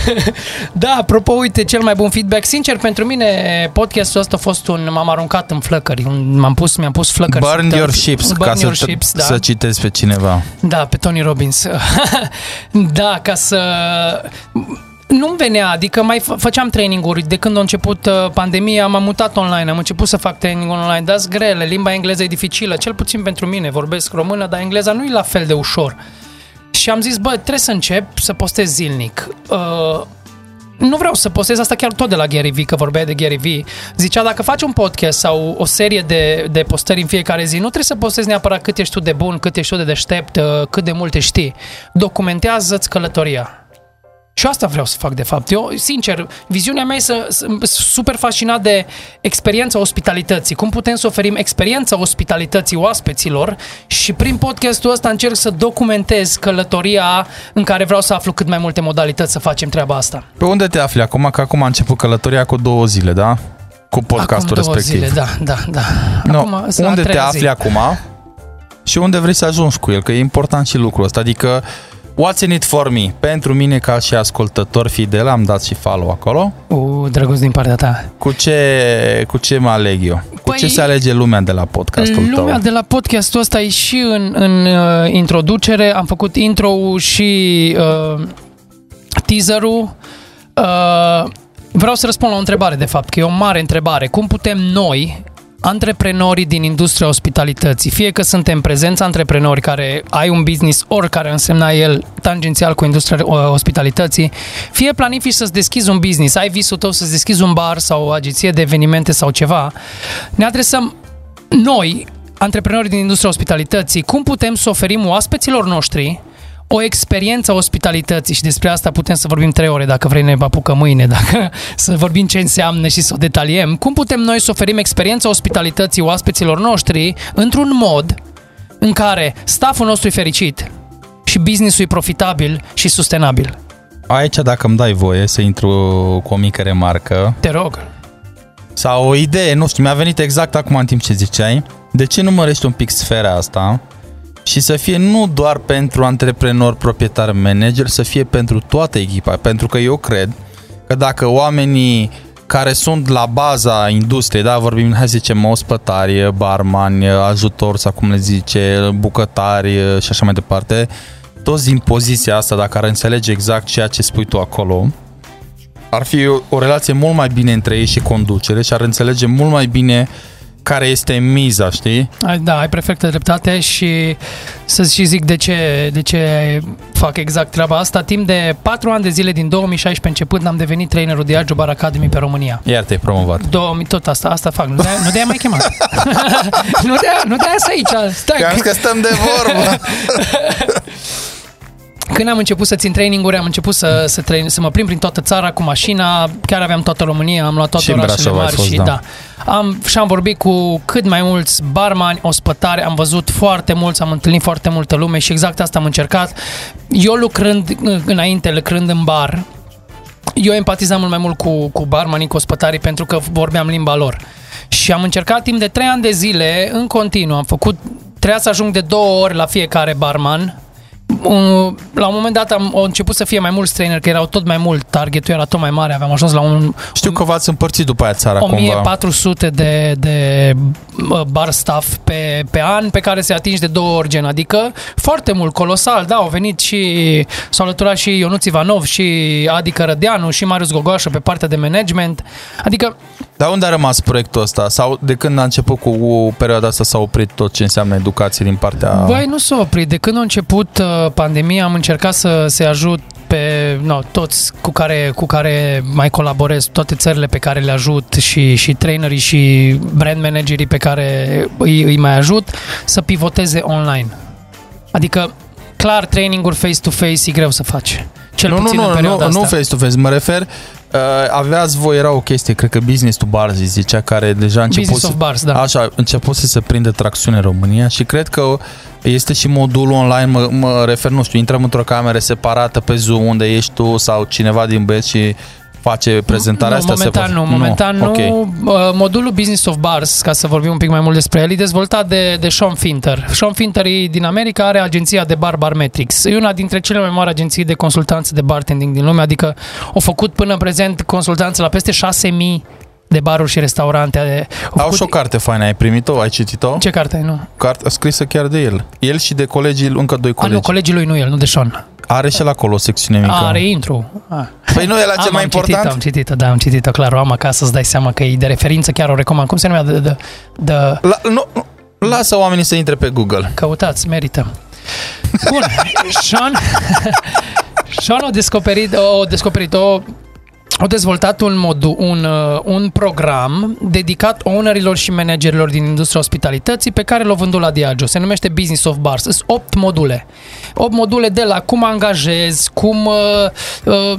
[laughs] da, apropo, uite, cel mai bun feedback, sincer, pentru mine podcastul ăsta a fost un, m-am aruncat în flăcări, un, m-am pus, mi-am pus flăcări. Burn your ships, burn ca your să, ships, da. să citesc pe cineva. Da, pe Tony Robbins. [laughs] da, ca să nu-mi venea, adică mai făceam traininguri de când a început uh, pandemia, m-am mutat online, am început să fac training online, dar grele, limba engleză e dificilă, cel puțin pentru mine, vorbesc română, dar engleza nu e la fel de ușor. Și am zis, bă, trebuie să încep să postez zilnic. Uh, nu vreau să postez asta chiar tot de la Gary Vee, că vorbea de Gary Vee. Zicea, dacă faci un podcast sau o serie de, de postări în fiecare zi, nu trebuie să postezi neapărat cât ești tu de bun, cât ești tu de deștept, uh, cât de multe știi. Documentează-ți călătoria. Și asta vreau să fac, de fapt. Eu, sincer, viziunea mea e să, să super fascinat de experiența ospitalității. Cum putem să oferim experiența ospitalității oaspeților și prin podcastul ăsta încerc să documentez călătoria în care vreau să aflu cât mai multe modalități să facem treaba asta. Pe unde te afli acum? Că acum a început călătoria cu două zile, da? Cu podcastul acum două respectiv. Zile, da, da, da. No, unde te afli zi. acum? Și unde vrei să ajungi cu el? Că e important și lucrul ăsta. Adică What's in it for me? Pentru mine ca și ascultător fidel am dat și follow acolo. U, drăguț din partea ta. Cu ce, cu ce mă aleg eu? Cu păi, ce se alege lumea de la podcastul lumea tău? Lumea de la podcastul ăsta e și în, în uh, introducere. Am făcut intro și uh, teaser-ul. Uh, vreau să răspund la o întrebare, de fapt, că e o mare întrebare. Cum putem noi antreprenorii din industria ospitalității, fie că suntem prezenți antreprenori care ai un business oricare însemna el tangențial cu industria uh, ospitalității, fie planifici să-ți deschizi un business, ai visul tău să-ți deschizi un bar sau o agenție de evenimente sau ceva, ne adresăm noi, antreprenorii din industria ospitalității, cum putem să oferim oaspeților noștri o experiență a ospitalității și despre asta putem să vorbim trei ore dacă vrei ne apucă mâine, dacă [laughs] să vorbim ce înseamnă și să o detaliem. Cum putem noi să oferim experiența ospitalității oaspeților noștri într-un mod în care stafful nostru e fericit și businessul e profitabil și sustenabil. Aici, dacă îmi dai voie să intru cu o mică remarcă. Te rog. Sau o idee, nu știu, mi-a venit exact acum în timp ce ziceai. De ce nu mărești un pic sfera asta și să fie nu doar pentru antreprenor, proprietar, manager, să fie pentru toată echipa. Pentru că eu cred că dacă oamenii care sunt la baza industriei, da, vorbim, hai să zicem, ospătari, barmani, ajutor sau cum le zice, bucătari și așa mai departe, toți din poziția asta, dacă ar înțelege exact ceea ce spui tu acolo, ar fi o, o relație mult mai bine între ei și conducere și ar înțelege mult mai bine uh, care este miza, știi? Da, ai perfectă dreptate și să și zic de ce, de ce fac exact treaba asta. Timp de 4 ani de zile din 2016 început am devenit trainerul de Agile Bar Academy pe România. Iar te-ai promovat. 2000, tot asta, asta fac. Nu de-aia, nu de mai chemat. [laughs] nu de-aia, nu de-aia să aici. Stai. Că, că stăm de vorbă. [laughs] Când am început să țin training-uri, am început să, să, train, să mă plimb prin toată țara cu mașina, chiar aveam toată România, am luat toate Și în orașele Brașov ai mari fost, și da. da. Am, și am vorbit cu cât mai mulți barmani, ospătari, am văzut foarte mulți, am întâlnit foarte multă lume și exact asta am încercat. Eu lucrând înainte, lucrând în bar, eu empatizam mult mai mult cu, cu barmanii, cu ospătarii, pentru că vorbeam limba lor. Și am încercat timp de 3 ani de zile, în continuu, am făcut, trebuia să ajung de două ori la fiecare barman, un- la un moment dat am au început să fie mai mulți trainer, că erau tot mai mult, targetul era tot mai mare, aveam ajuns la un Știu că v-ați împărțit după aia țara cumva. 1400 de, de mă, bar staff pe, pe an pe care se atingi de două ori gen, adică foarte mult, colosal, da, au venit și s-au alăturat și Ionuț Ivanov și Adi Cărădeanu și Marius Gogoașă pe partea de management, adică Dar unde a rămas proiectul ăsta? Sau de când a început cu perioada asta s-a oprit tot ce înseamnă educație din partea... Băi, nu s-a oprit. De când a început uh, pandemia, am încercat să se ajut pe no, toți cu care, cu care mai colaborez, toate țările pe care le ajut și, și trainerii și brand managerii pe care îi, îi mai ajut să pivoteze online. Adică, clar, training-uri face-to-face e greu să faci. Cel nu, nu, puțin în nu, perioada nu, asta. nu face-to-face, mă refer, uh, aveați voi, era o chestie, cred că Business to Bars îi zicea, care deja a început, Business of Bars, da. așa, a început să se prindă tracțiune în România și cred că este și modulul online, mă, mă refer, nu știu, intrăm într-o cameră separată pe Zoom unde ești tu sau cineva din băieți și face prezentarea nu, asta? momentan se nu, poate? momentan nu. Ok. Uh, Modulul Business of Bars, ca să vorbim un pic mai mult despre el, e dezvoltat de, de Sean Finter. Sean Finter e din America, are agenția de bar Barmetrics. E una dintre cele mai mari agenții de consultanță de bartending din lume, adică au făcut până în prezent consultanță la peste 6000 de baruri și restaurante. Au Au făcut... și o carte faină, ai primit-o? Ai citit-o? Ce carte ai, nu? Carte scrisă chiar de el. El și de colegii, încă doi A, colegi. nu, colegii lui nu el, nu de Sean. Are și el acolo o secțiune mică. Are intru. A. Păi nu e la cel Am, mai am important? Citit, am citit-o, da, am citit-o, clar, o am acasă, îți dai seama că e de referință, chiar o recomand. Cum se numea? De, de, de, La, nu, nu, lasă oamenii să intre pe Google. Căutați, merită. Bun, Sean, [laughs] Sean a descoperit, a descoperit o, au dezvoltat un, modu, un, uh, un program dedicat ownerilor și managerilor din industria ospitalității pe care l-au vândut la Diageo. Se numește Business of Bars. Sunt 8 module. 8 module de la cum angajezi, cum uh, uh,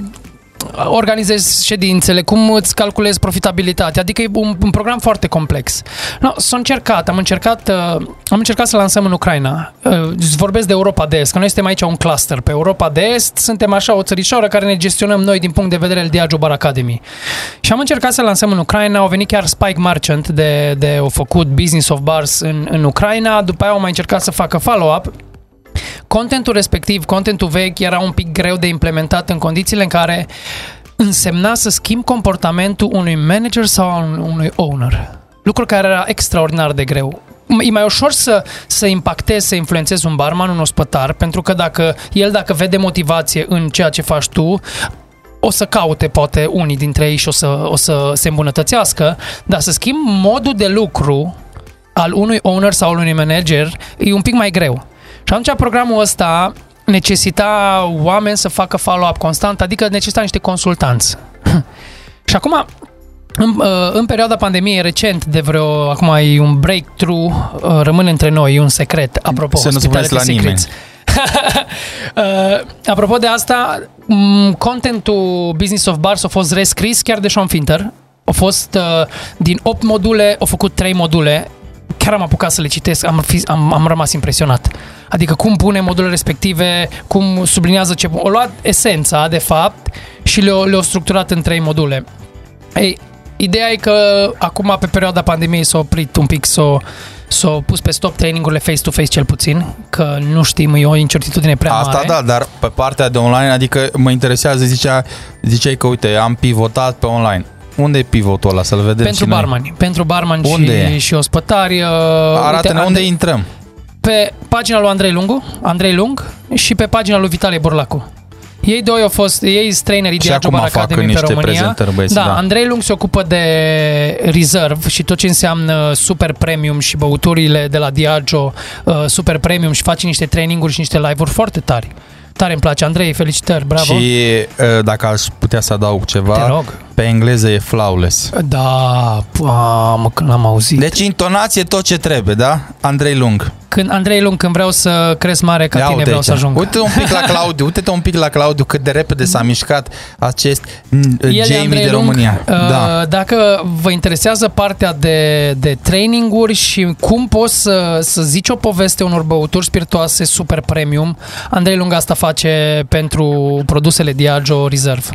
organizezi ședințele, cum îți calculezi profitabilitatea, adică e un, un program foarte complex. No, s-a încercat, am încercat, uh, am încercat să lansăm în Ucraina. Uh, vorbesc de Europa de Est, că noi suntem aici un cluster. Pe Europa de Est suntem așa o țărișoară care ne gestionăm noi din punct de vedere al Diageo Bar Academy. Și am încercat să lansăm în Ucraina, au venit chiar Spike Merchant de, de au făcut Business of Bars în, în Ucraina, după aia au mai încercat să facă follow-up Contentul respectiv, contentul vechi, era un pic greu de implementat în condițiile în care însemna să schimb comportamentul unui manager sau a unui owner. Lucru care era extraordinar de greu. E mai ușor să, să impactezi, să influențezi un barman, un ospătar, pentru că dacă el dacă vede motivație în ceea ce faci tu, o să caute poate unii dintre ei și o să, o să se îmbunătățească, dar să schimb modul de lucru al unui owner sau al unui manager e un pic mai greu. Și atunci programul ăsta necesita oameni să facă follow-up constant, adică necesita niște consultanți. [clears throat] și acum, în, uh, în perioada pandemiei recent, de vreo, acum e un breakthrough, uh, rămâne între noi, e un secret, apropo, Să nu spuneți la Secrets. [laughs] uh, apropo de asta, m- contentul Business of Bars a fost rescris chiar de Sean Finter. A fost uh, din 8 module, au făcut 3 module. Chiar am apucat să le citesc, am, fi, am, am rămas impresionat. Adică cum pune modulele respective, cum sublinează ce... O luat esența, de fapt, și le-au, le structurat în 3 module. Ei, ideea e că acum, pe perioada pandemiei, s-a oprit un pic, s-a, s-a pus pe stop trainingurile face-to-face cel puțin, că nu știm, e o incertitudine prea Asta mare. da, dar pe partea de online, adică mă interesează, zicea, ziceai că uite, am pivotat pe online. Unde e pivotul ăla? Să-l vedem Pentru și noi. barmani, pentru barmani Unde și, e? și ospătari. uh, Arată-ne uite, unde Andrei- intrăm. Pe pagina lui Andrei Lungu, Andrei Lung, și pe pagina lui Vitalie Burlacu. Ei doi au fost, ei sunt trainerii Și Diageo acum Bar fac Academy pe niște România. prezentări, băieții, da, da. Andrei Lung se ocupă de reserve și tot ce înseamnă super premium și băuturile de la Diageo uh, super premium și face niște traininguri și niște live-uri foarte tari. Tare îmi place. Andrei, felicitări, bravo. Și uh, dacă aș putea să adaug ceva, Te rog. Pe engleză e flawless. Da, mă, când l-am auzit. Deci intonație tot ce trebuie, da? Andrei Lung. Când Andrei Lung, când vreau să cresc mare ca Ia tine, uite vreau aici. să ajung. Uite un pic la Claudiu, uite-te un pic la Claudiu cât de repede s-a mișcat acest mm, El e Jamie Andrei de Lung. România. Uh, Da. Dacă vă interesează partea de, de traininguri și cum poți să, să zici o poveste unor băuturi spiritoase super premium, Andrei Lung asta face pentru produsele Diageo Reserve.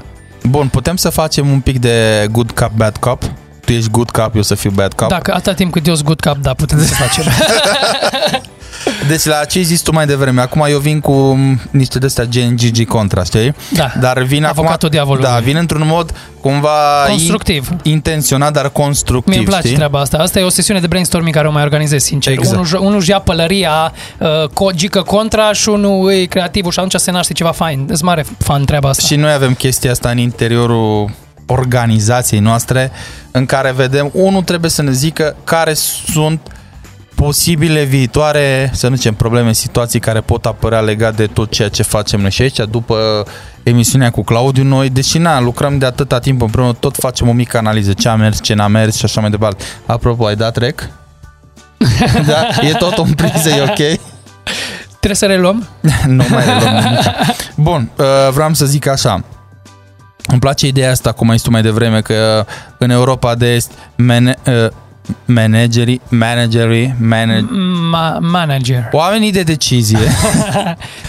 Bun, putem să facem un pic de good cop, bad cop? Tu ești good cop, eu să fiu bad cop? Dacă atâta timp cât eu sunt good cap, da, putem să facem. [laughs] Deci la ce ai zis tu mai devreme, acum eu vin cu m, niște de-astea gen Gigi Contra, știi? Da. Dar vin Avocatul acum, diavolului. Da, vin într-un mod cumva Constructiv. in- intenționat, dar constructiv, Mie îmi place știi? treaba asta. Asta e o sesiune de brainstorming care o mai organizez, sincer. Exact. Unul, jo- unul își ia pălăria, uh, co- gică contra și unul e creativ și atunci se naște ceva fain. Îs mare fan treaba asta. Și noi avem chestia asta în interiorul organizației noastre în care vedem, unul trebuie să ne zică care sunt posibile viitoare, să nu zicem, probleme, situații care pot apărea legat de tot ceea ce facem noi și aici, după emisiunea cu Claudiu, noi, deși na, lucrăm de atâta timp împreună, tot facem o mică analiză, ce a mers, ce n-a mers și așa mai departe. Apropo, ai dat rec? [laughs] da? E tot în priză, e ok? Trebuie să reluăm? [laughs] nu mai reluăm nimic. Bun, uh, vreau să zic așa. Îmi place ideea asta, cum ai zis tu mai devreme, că în Europa de Est man- uh, managerii, managerii, manage, Ma- manager. oamenii de decizie,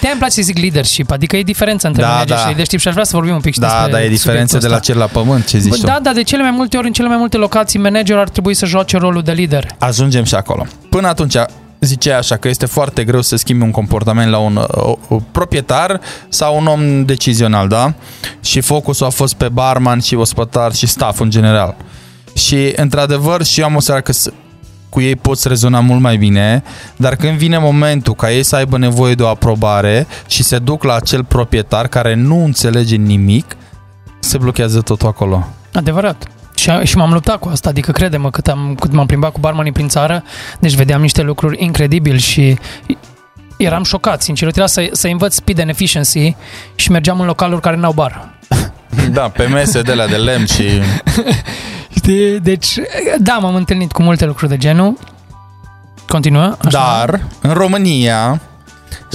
de îmi place să zic leadership, adică e diferența între Da, manager da. și leadership și aș vrea să vorbim un pic și da, despre da, e diferență subiectul de la ăsta. cer la pământ, ce zici Bă, tu. Da, dar de cele mai multe ori, în cele mai multe locații, managerul ar trebui să joace rolul de lider. Ajungem și acolo. Până atunci, ziceai așa că este foarte greu să schimbi un comportament la un uh, uh, proprietar sau un om decizional, da? Și focusul a fost pe barman și ospătar și staff în general. Și într-adevăr și eu am o seară că s- cu ei poți rezona mult mai bine, dar când vine momentul ca ei să aibă nevoie de o aprobare și se duc la acel proprietar care nu înțelege nimic, se blochează totul acolo. Adevărat. Și, și m-am luptat cu asta, adică crede-mă cât, am, cât m-am plimbat cu barmanii prin țară, deci vedeam niște lucruri incredibile și eram șocat, sincer. Eu trebuia să, să învăț speed and efficiency și mergeam în localuri care n-au bar. Da, pe mese de la de lemn și... [laughs] Știi? Deci, da, m-am întâlnit cu multe lucruri de genul. Continuă. Așa. Dar, în România,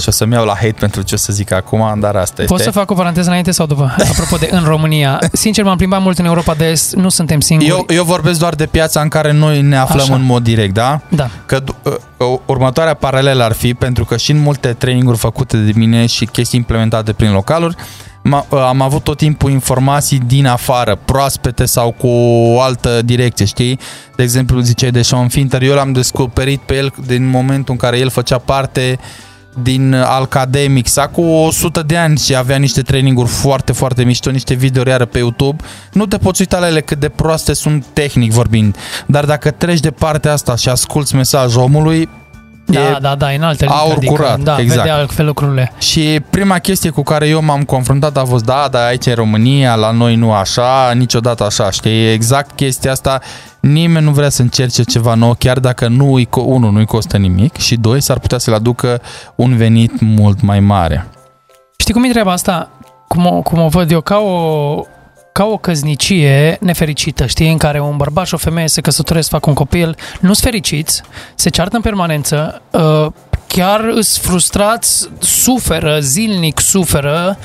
și o să-mi iau la hate pentru ce o să zic acum, dar asta este. Poți să fac o paranteză înainte sau după? [laughs] Apropo de în România. Sincer, m-am plimbat mult în Europa de Est, nu suntem singuri. eu, eu vorbesc doar de piața în care noi ne aflăm Așa. în mod direct, da? Da. Că uh, uh, următoarea paralelă ar fi, pentru că și în multe traininguri făcute de mine și chestii implementate prin localuri, m- uh, am avut tot timpul informații din afară, proaspete sau cu o altă direcție, știi? De exemplu, ziceai de Sean Finter, eu l-am descoperit pe el din momentul în care el făcea parte din Alcademics, acum 100 de ani și avea niște traininguri foarte, foarte mișto, niște videouri iară pe YouTube. Nu te poți uita la ele cât de proaste sunt tehnic vorbind, dar dacă treci de partea asta și asculți mesajul omului, Da, E da, da, în alte aur adică, curat, da, exact. vede altfel lucrurile. Și prima chestie cu care eu m-am confruntat a fost, da, dar aici în România, la noi nu așa, niciodată așa, știi? Exact chestia asta, nimeni nu vrea să încerce ceva nou, chiar dacă nu îi, co- unu, nu-i costă nimic și doi, s-ar putea să-l aducă un venit mult mai mare. Știi cum e treaba asta? Cum o, cum o văd eu, ca o, ca o căznicie nefericită, știi, în care un bărbat și o femeie se căsătoresc, fac un copil, nu sunt fericiți, se ceartă în permanență, uh, chiar îs frustrați, suferă, zilnic suferă,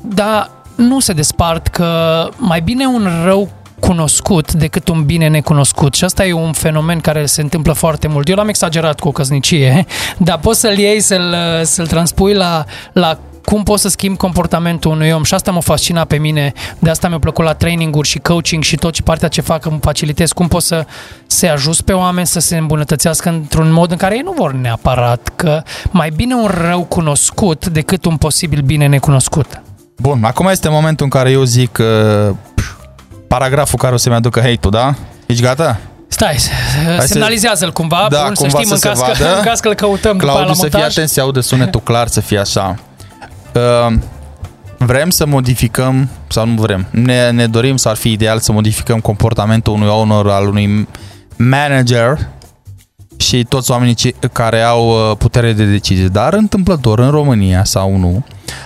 dar nu se despart că mai bine un rău cunoscut decât un bine necunoscut și asta e un fenomen care se întâmplă foarte mult. Eu l-am exagerat cu o căsnicie, [laughs] dar poți să-l iei, să-l, să-l transpui la, la cum poți să schimbi comportamentul unui om și asta mă fascina pe mine, de asta mi-a plăcut la traininguri și coaching și tot și partea ce fac îmi facilitez, cum poți să se ajut pe oameni să se îmbunătățească într-un mod în care ei nu vor neapărat, că mai bine un rău cunoscut decât un posibil bine necunoscut. Bun, acum este momentul în care eu zic uh, paragraful care o să-mi aducă hate-ul, da? Ești gata? Stai, să- semnalizează-l cumva, Da, bun, să cumva știm să în se caz, că, vadă. în caz că îl căutăm după aia la Claudiu, să fie montaj. atent, se aude sunetul clar, să fie așa. Uh, vrem să modificăm, sau nu vrem, ne, ne dorim sau ar fi ideal să modificăm comportamentul unui owner, al unui manager și toți oamenii ce- care au uh, putere de decizie. Dar întâmplător în România sau nu,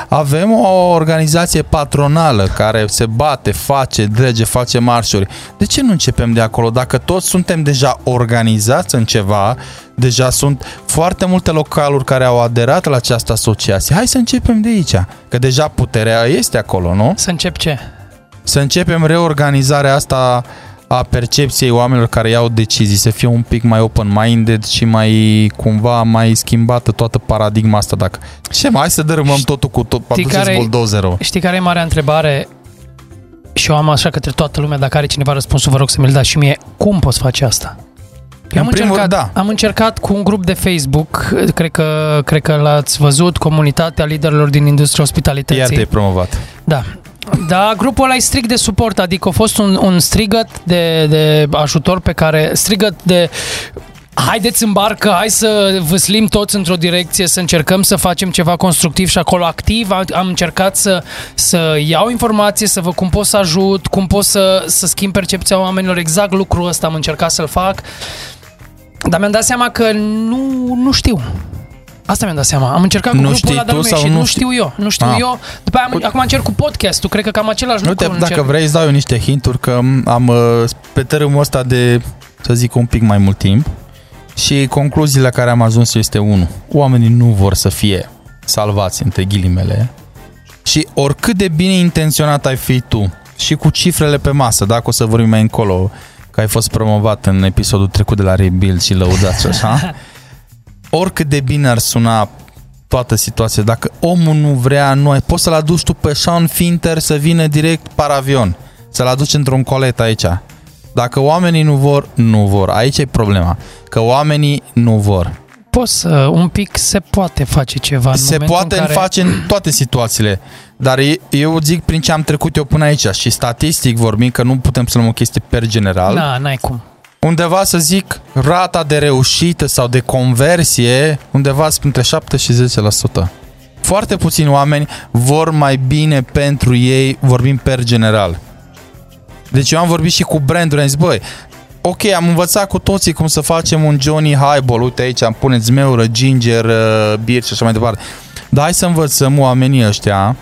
avem o organizație patronală care se bate, face, drege, face marșuri. De ce nu începem de acolo? Dacă toți suntem deja organizați în ceva, deja sunt foarte multe localuri care au aderat la această asociație. Hai să începem de aici, că deja puterea este acolo, nu? Să încep ce? Să începem reorganizarea asta a percepției oamenilor care iau decizii, să fie un pic mai open-minded și mai cumva mai schimbată toată paradigma asta. Dacă ce mai, hai să dărâmăm totul cu tot, aduceți care- buldozerul. Știi care e marea întrebare? Și eu am așa către toată lumea, dacă are cineva răspunsul, vă rog să mi-l dați și mie. Cum poți face asta? Eu am, În primul- încercat, da. am încercat cu un grup de Facebook, cred că, cred că l-ați văzut, comunitatea liderilor din industria ospitalității. Iar te-ai promovat. Da. Da, grupul ăla e strict de suport, adică a fost un, un strigăt de, de ajutor pe care, strigăt de haideți în barcă, hai să vâslim toți într-o direcție, să încercăm să facem ceva constructiv și acolo activ. Am, am încercat să, să iau informații, să văd cum pot să ajut, cum pot să, să schimb percepția oamenilor, exact lucrul ăsta am încercat să-l fac. Dar mi-am dat seama că nu, nu știu. Asta mi-am dat seama. Am încercat cu Nu grupul știi ăla, dar tu nu sau și nu nu știi? știu eu. Nu știu Ah. eu. După aia, am, acum încerc cu podcastul. Cred că cam același Uite, lucru. dacă încerc. vrei, îți dau eu niște hinturi că am uh, pe tărâmul ăsta de, să zic, un pic mai mult timp și concluziile la care am ajuns este unul. Oamenii nu vor să fie salvați, între ghilimele, și oricât de bine intenționat ai fi tu și cu cifrele pe masă, dacă o să vorbim mai încolo, că ai fost promovat în episodul trecut de la Rebuild și lăudat și așa, [laughs] oricât de bine ar suna toată situația, dacă omul nu vrea, nu ai, poți să-l aduci tu pe Sean Finter să vină direct paravion, să-l aduci într-un colet aici. Dacă oamenii nu vor, nu vor. Aici e problema. Că oamenii nu vor. Poți să, un pic se poate face ceva în Se momentul poate în care... face în toate situațiile, dar e- eu zic prin ce am trecut eu până aici și statistic vorbim că nu putem să luăm o chestie per general. Da, n-ai cum. Undeva să zic rata de reușită sau de conversie undeva sunt între 7 și 10%. Foarte puțini oameni vor mai bine pentru ei, vorbim per general. Deci eu am vorbit și cu branduri, am zis, băi, ok, am învățat cu toții cum să facem un Johnny Highball, uite aici am puneți zmeură, ginger, uh, beer și așa mai departe. Dar hai să învățăm oamenii ăștia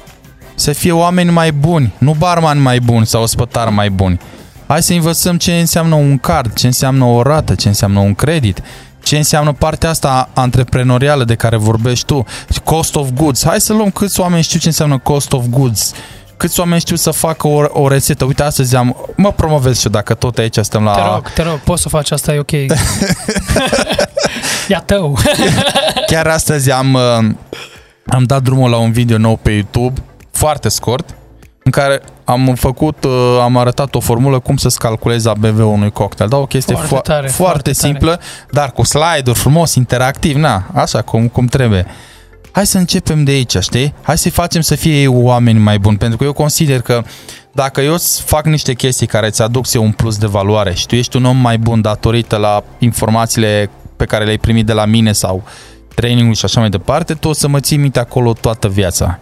să fie oameni mai buni, nu barman mai buni sau ospătar mai buni. Hai să învățăm ce înseamnă un card, ce înseamnă o rată, ce înseamnă un credit, ce înseamnă partea asta antreprenorială de care vorbești tu, cost of goods. Hai să luăm câți oameni știu ce înseamnă cost of goods, câți oameni știu să facă o, o rețetă. Uite, astăzi am, mă promovez și eu dacă tot aici stăm la... Te rog, te rog, poți să faci asta, e ok. [laughs] Ia tău. [laughs] Chiar astăzi am, uh, am dat drumul la un video nou pe YouTube, foarte scurt, în care am făcut, uh, am arătat o formulă cum să-ți calculezi ABV-ul unui cocktail. Da, o chestie Foarte fo- tare, foarte foarte tare. simplă, dar cu slide-uri frumos, interactiv, na, așa cum, cum trebuie. Hai să începem de aici, știi? Hai să facem să fie ei oameni mai buni, pentru că eu consider că dacă eu îți fac niște chestii care îți aduc ție un plus de valoare și tu ești un om mai bun datorită la informațiile pe care le-ai primit de la mine sau training și așa mai departe, tu o să mă ții minte acolo toată viața.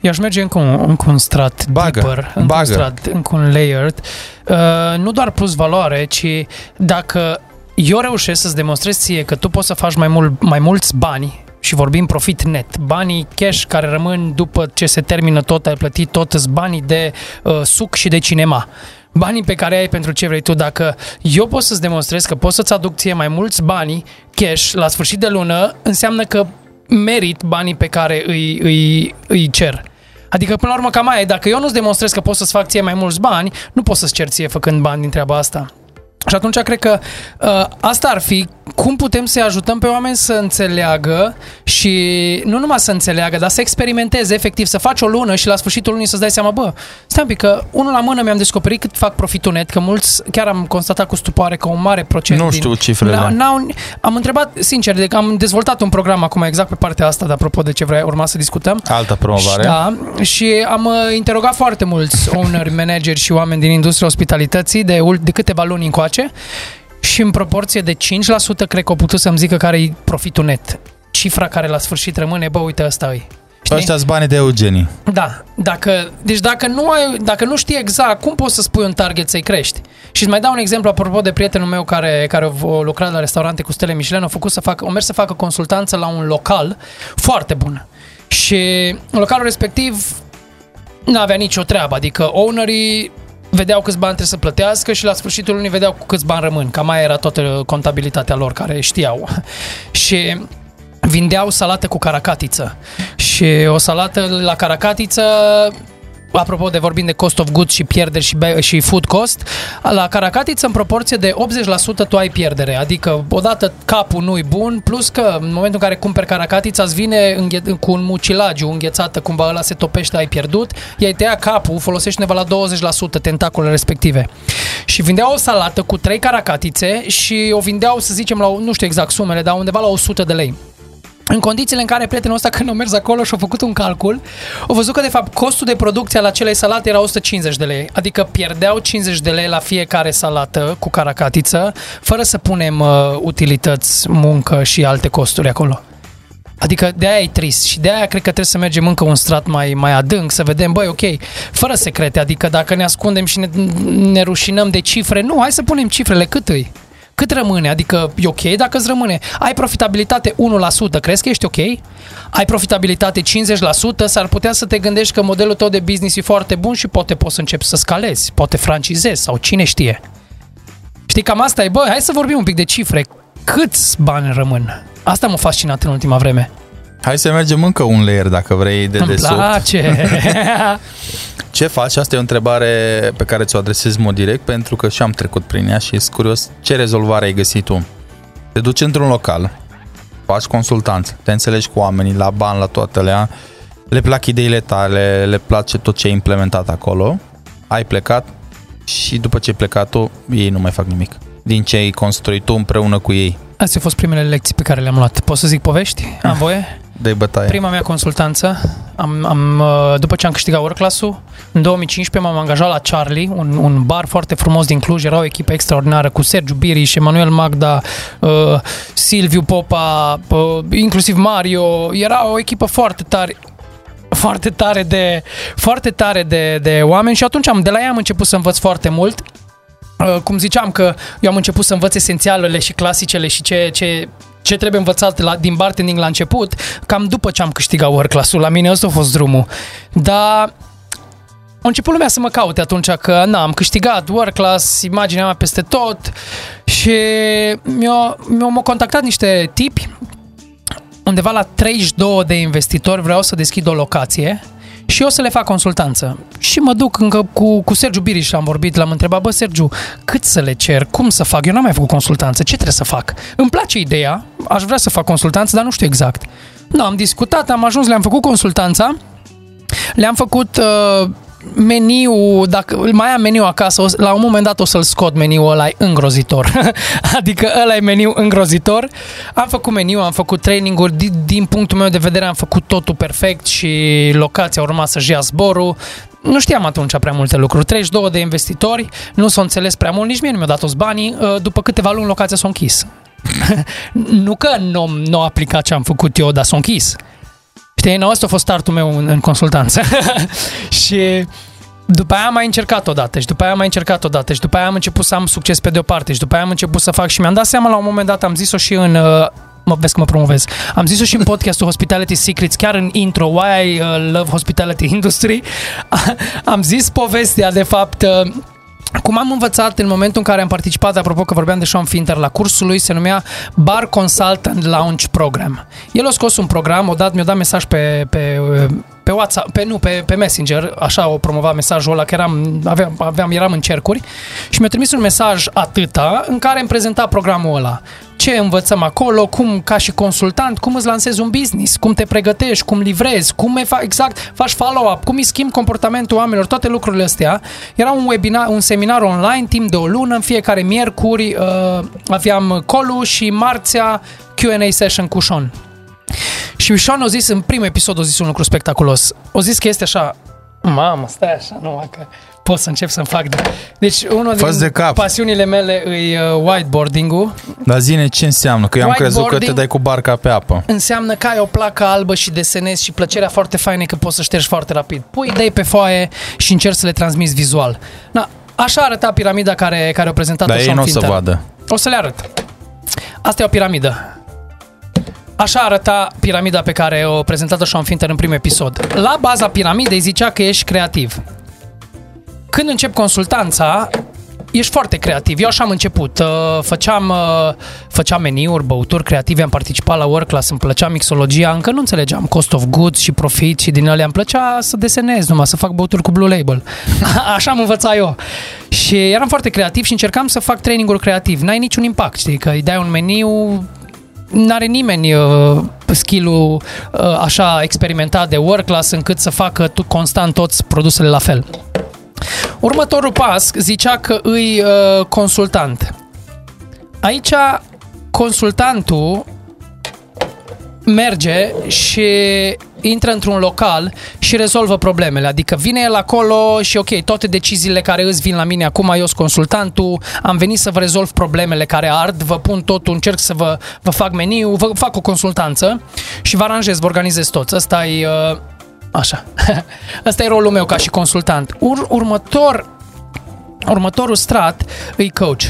Eu aș merge încă un, încă un strat Bagă, deeper, încă bagă. un strat, încă un layered. Uh, nu doar plus valoare, ci dacă eu reușesc să-ți demonstrez ție că tu poți să faci mai, mult, mai mulți bani și vorbim profit net, banii cash care rămân după ce se termină tot, ai plătit tot, sunt banii de uh, suc și de cinema. Banii pe care ai pentru ce vrei tu, dacă eu pot să-ți demonstrez că pot să-ți aduc ție mai mulți bani cash la sfârșit de lună, înseamnă că merit banii pe care îi, îi, îi cer. Adică, până la urmă, cam aia e. Dacă eu nu-ți demonstrez că pot să-ți fac ție mai mulți bani, nu pot să-ți cer ție făcând bani din treaba asta. Și atunci cred că uh, asta ar fi cum putem să ajutăm pe oameni să înțeleagă și nu numai să înțeleagă, dar să experimenteze efectiv, să faci o lună și la sfârșitul lunii să-ți dai seama, bă, stai un pic, că unul la mână mi-am descoperit cât fac profitul net, că mulți, chiar am constatat cu stupoare că un mare procent Nu din, știu cifrele. N-au, n-au, am întrebat, sincer, de că am dezvoltat un program acum exact pe partea asta, de apropo de ce vrea urma să discutăm. Altă promovare. Da, și am uh, interogat foarte mulți [laughs] owner, manageri și oameni din industria ospitalității de, ul- de câteva luni încoace și în proporție de 5% cred că au putut să-mi zică care e profitul net. Cifra care la sfârșit rămâne, bă, uite, ăsta e. Știi? Ăștia banii de Eugenii. Da, dacă, deci dacă nu, ai, dacă nu știi exact cum poți să spui un target să-i crești. Și îți mai dau un exemplu apropo de prietenul meu care, care a lucrat la restaurante cu stele Michelin, a, făcut să facă, a mers să facă consultanță la un local foarte bun. Și localul respectiv nu avea nicio treabă, adică ownerii vedeau câți bani trebuie să plătească și la sfârșitul lunii vedeau cu câți bani rămân. Cam aia era toată contabilitatea lor care știau. [laughs] și vindeau salată cu caracatiță. Și o salată la caracatiță apropo de vorbind de cost of goods și pierderi și, be- și food cost, la caracatiță în proporție de 80% tu ai pierdere. Adică odată capul nu-i bun, plus că în momentul în care cumperi caracatița îți vine înghe- cu un mucilagiu înghețată, cumva ăla se topește, ai pierdut, i-ai tăia capul, folosești undeva la 20% tentacolele respective. Și vindeau o salată cu trei caracatițe și o vindeau, să zicem, la, nu știu exact sumele, dar undeva la 100 de lei. În condițiile în care prietenul ăsta când a mers acolo și a făcut un calcul, a văzut că de fapt costul de producție al acelei salate era 150 de lei. Adică pierdeau 50 de lei la fiecare salată cu caracatiță, fără să punem uh, utilități, muncă și alte costuri acolo. Adică de aia e trist și de aia cred că trebuie să mergem încă un strat mai, mai adânc, să vedem, băi, ok, fără secrete, adică dacă ne ascundem și ne, ne rușinăm de cifre, nu, hai să punem cifrele, cât îi? Cât rămâne? Adică e ok dacă îți rămâne? Ai profitabilitate 1%, crezi că ești ok? Ai profitabilitate 50%, s-ar putea să te gândești că modelul tău de business e foarte bun și poate poți să începi să scalezi, poate francizezi sau cine știe. Știi, cam asta e, bă, hai să vorbim un pic de cifre. Câți bani rămân? Asta m-a fascinat în ultima vreme. Hai să mergem încă un layer dacă vrei de Îmi desubt. place. [laughs] Ce faci? Asta e o întrebare pe care ți-o adresez în mod direct pentru că și am trecut prin ea și sunt curios ce rezolvare ai găsit tu. Te duci într-un local, faci consultanță, te înțelegi cu oamenii, la bani, la toate alea, le plac ideile tale, le place tot ce ai implementat acolo, ai plecat și după ce ai plecat tu, ei nu mai fac nimic. Din ce ai construit tu împreună cu ei. Astea au fost primele lecții pe care le-am luat. Pot să zic povești? Am voie? de bătaie. Prima mea consultanță, am, am, uh, după ce am câștigat work class-ul, în 2015 m-am angajat la Charlie, un, un bar foarte frumos din Cluj, era o echipă extraordinară cu Sergiu Biriș, Emanuel Magda, uh, Silviu Popa, uh, inclusiv Mario, era o echipă foarte tare foarte tare de foarte tare de, de oameni și atunci am de la ei am început să învăț foarte mult Uh, cum ziceam că eu am început să învăț esențialele și clasicele și ce, ce, ce trebuie învățat la, din bartending la început, cam după ce am câștigat work class-ul. La mine ăsta a fost drumul. Dar a început lumea să mă caute atunci că na, am câștigat work class, imaginea mea peste tot și mi-au, mi-au contactat niște tipi undeva la 32 de investitori vreau să deschid o locație și eu să le fac consultanță. Și mă duc încă cu, cu Sergiu Biriș, am vorbit, l-am întrebat, bă, Sergiu, cât să le cer, cum să fac? Eu n-am mai făcut consultanță, ce trebuie să fac? Îmi place ideea, aș vrea să fac consultanță, dar nu știu exact. Nu, am discutat, am ajuns, le-am făcut consultanța, le-am făcut uh, meniu, dacă mai am meniu acasă, o, la un moment dat o să-l scot meniul ăla e îngrozitor. [laughs] adică ăla e meniu îngrozitor. Am făcut meniu, am făcut traininguri, din, din punctul meu de vedere am făcut totul perfect și locația urma să-și ia zborul. Nu știam atunci prea multe lucruri. 32 de investitori, nu s-au înțeles prea mult, nici mie nu mi-au dat toți banii. După câteva luni locația s-a închis. [laughs] nu că nu, nu aplicat ce am făcut eu, dar s-a închis. Știi, no, asta a fost startul meu în, în consultanță. [laughs] și după aia am mai încercat odată și după aia am mai încercat odată și după aia am început să am succes pe de-o parte și după aia am început să fac și mi-am dat seama la un moment dat, am zis-o și în... Uh, mă vezi că mă promovez. Am zis-o și în [laughs] podcastul Hospitality Secrets, chiar în intro, Why I uh, Love Hospitality Industry. [laughs] am zis povestea, de fapt, uh, cum am învățat în momentul în care am participat, apropo că vorbeam de Sean Finter, la cursul lui se numea Bar Consultant Launch Program. El a scos un program, o dat, mi-a dat mesaj pe, pe, pe WhatsApp, pe, nu, pe, pe Messenger, așa o promova mesajul ăla, că eram, aveam, aveam, eram în cercuri și mi-a trimis un mesaj atâta în care îmi prezenta programul ăla ce învățăm acolo, cum ca și consultant, cum îți lansezi un business, cum te pregătești, cum livrezi, cum fa- exact faci follow-up, cum îi schimbi comportamentul oamenilor, toate lucrurile astea. Era un webinar, un seminar online timp de o lună, în fiecare miercuri uh, aveam call și marțea Q&A session cu Sean. Și Sean a zis în primul episod, a zis un lucru spectaculos. O zis că este așa, mamă, stai așa, nu, că pot să încep să-mi fac de... Deci, unul din de cap. pasiunile mele e uh, whiteboarding-ul. Dar zine ce înseamnă, că eu am crezut că te dai cu barca pe apă. Înseamnă că ai o placă albă și desenezi și plăcerea foarte faină că poți să ștergi foarte rapid. Pui idei pe foaie și încerci să le transmiți vizual. Na, așa arăta piramida care, care o prezentat Dar ei nu o să vadă. O să le arăt. Asta e o piramidă. Așa arăta piramida pe care o prezentat-o Sean Finter în primul episod. La baza piramidei zicea că ești creativ. Când încep consultanța, ești foarte creativ. Eu așa am început. Uh, făceam, uh, făceam meniuri, băuturi creative, am participat la work class, îmi plăcea mixologia, încă nu înțelegeam cost of goods și profit și din alea îmi plăcea să desenez numai, să fac băuturi cu Blue Label. [laughs] așa am învățat eu. Și eram foarte creativ și încercam să fac training-uri creativ. N-ai niciun impact, știi, că îi dai un meniu, n-are nimeni uh, skill-ul uh, așa experimentat de work class încât să facă tu constant toți produsele la fel. Următorul pas zicea că îi uh, consultant. Aici consultantul merge și intră într-un local și rezolvă problemele. Adică vine el acolo și ok, toate deciziile care îți vin la mine acum, eu sunt consultantul, am venit să vă rezolv problemele care ard, vă pun totul, încerc să vă, vă fac meniu, vă fac o consultanță și vă aranjez, vă organizez toți. Asta e uh, Așa. [laughs] Asta e rolul meu ca și consultant. Ur- următor, următorul strat îi coach.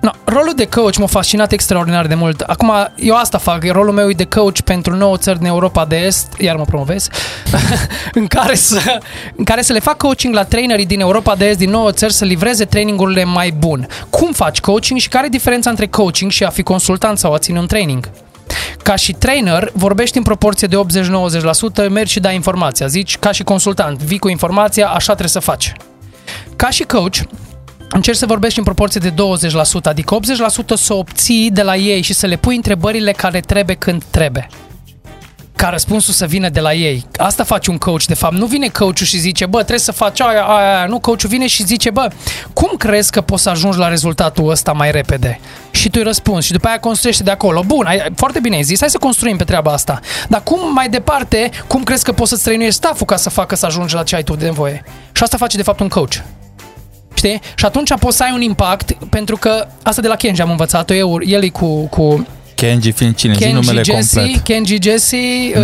No, rolul de coach m-a fascinat extraordinar de mult. Acum, eu asta fac. Rolul meu e de coach pentru 9 țări din Europa de Est, iar mă promovez, [laughs] în, care să, în care să le fac coaching la trainerii din Europa de Est, din 9 țări, să livreze trainingurile mai bun. Cum faci coaching și care e diferența între coaching și a fi consultant sau a ține un training? Ca și trainer, vorbești în proporție de 80-90%, mergi și dai informația. Zici, ca și consultant, vii cu informația, așa trebuie să faci. Ca și coach, încerci să vorbești în proporție de 20%, adică 80% să obții de la ei și să le pui întrebările care trebuie când trebuie ca răspunsul să vină de la ei. Asta face un coach, de fapt. Nu vine coachul și zice, bă, trebuie să faci aia, aia, aia. Nu, coachul vine și zice, bă, cum crezi că poți să ajungi la rezultatul ăsta mai repede? Și tu îi răspunzi și după aia construiește de acolo. Bun, ai, foarte bine ai zis, hai să construim pe treaba asta. Dar cum mai departe, cum crezi că poți să-ți trăinuiești stafful ca să facă să ajungi la ce ai tu de nevoie? Și asta face de fapt un coach. Știi? Și atunci poți să ai un impact, pentru că asta de la Kenji am învățat-o eu, el e cu, cu Kenji fiind cine? Kenji Zi numele Jesse, complet. Kenji Jesse.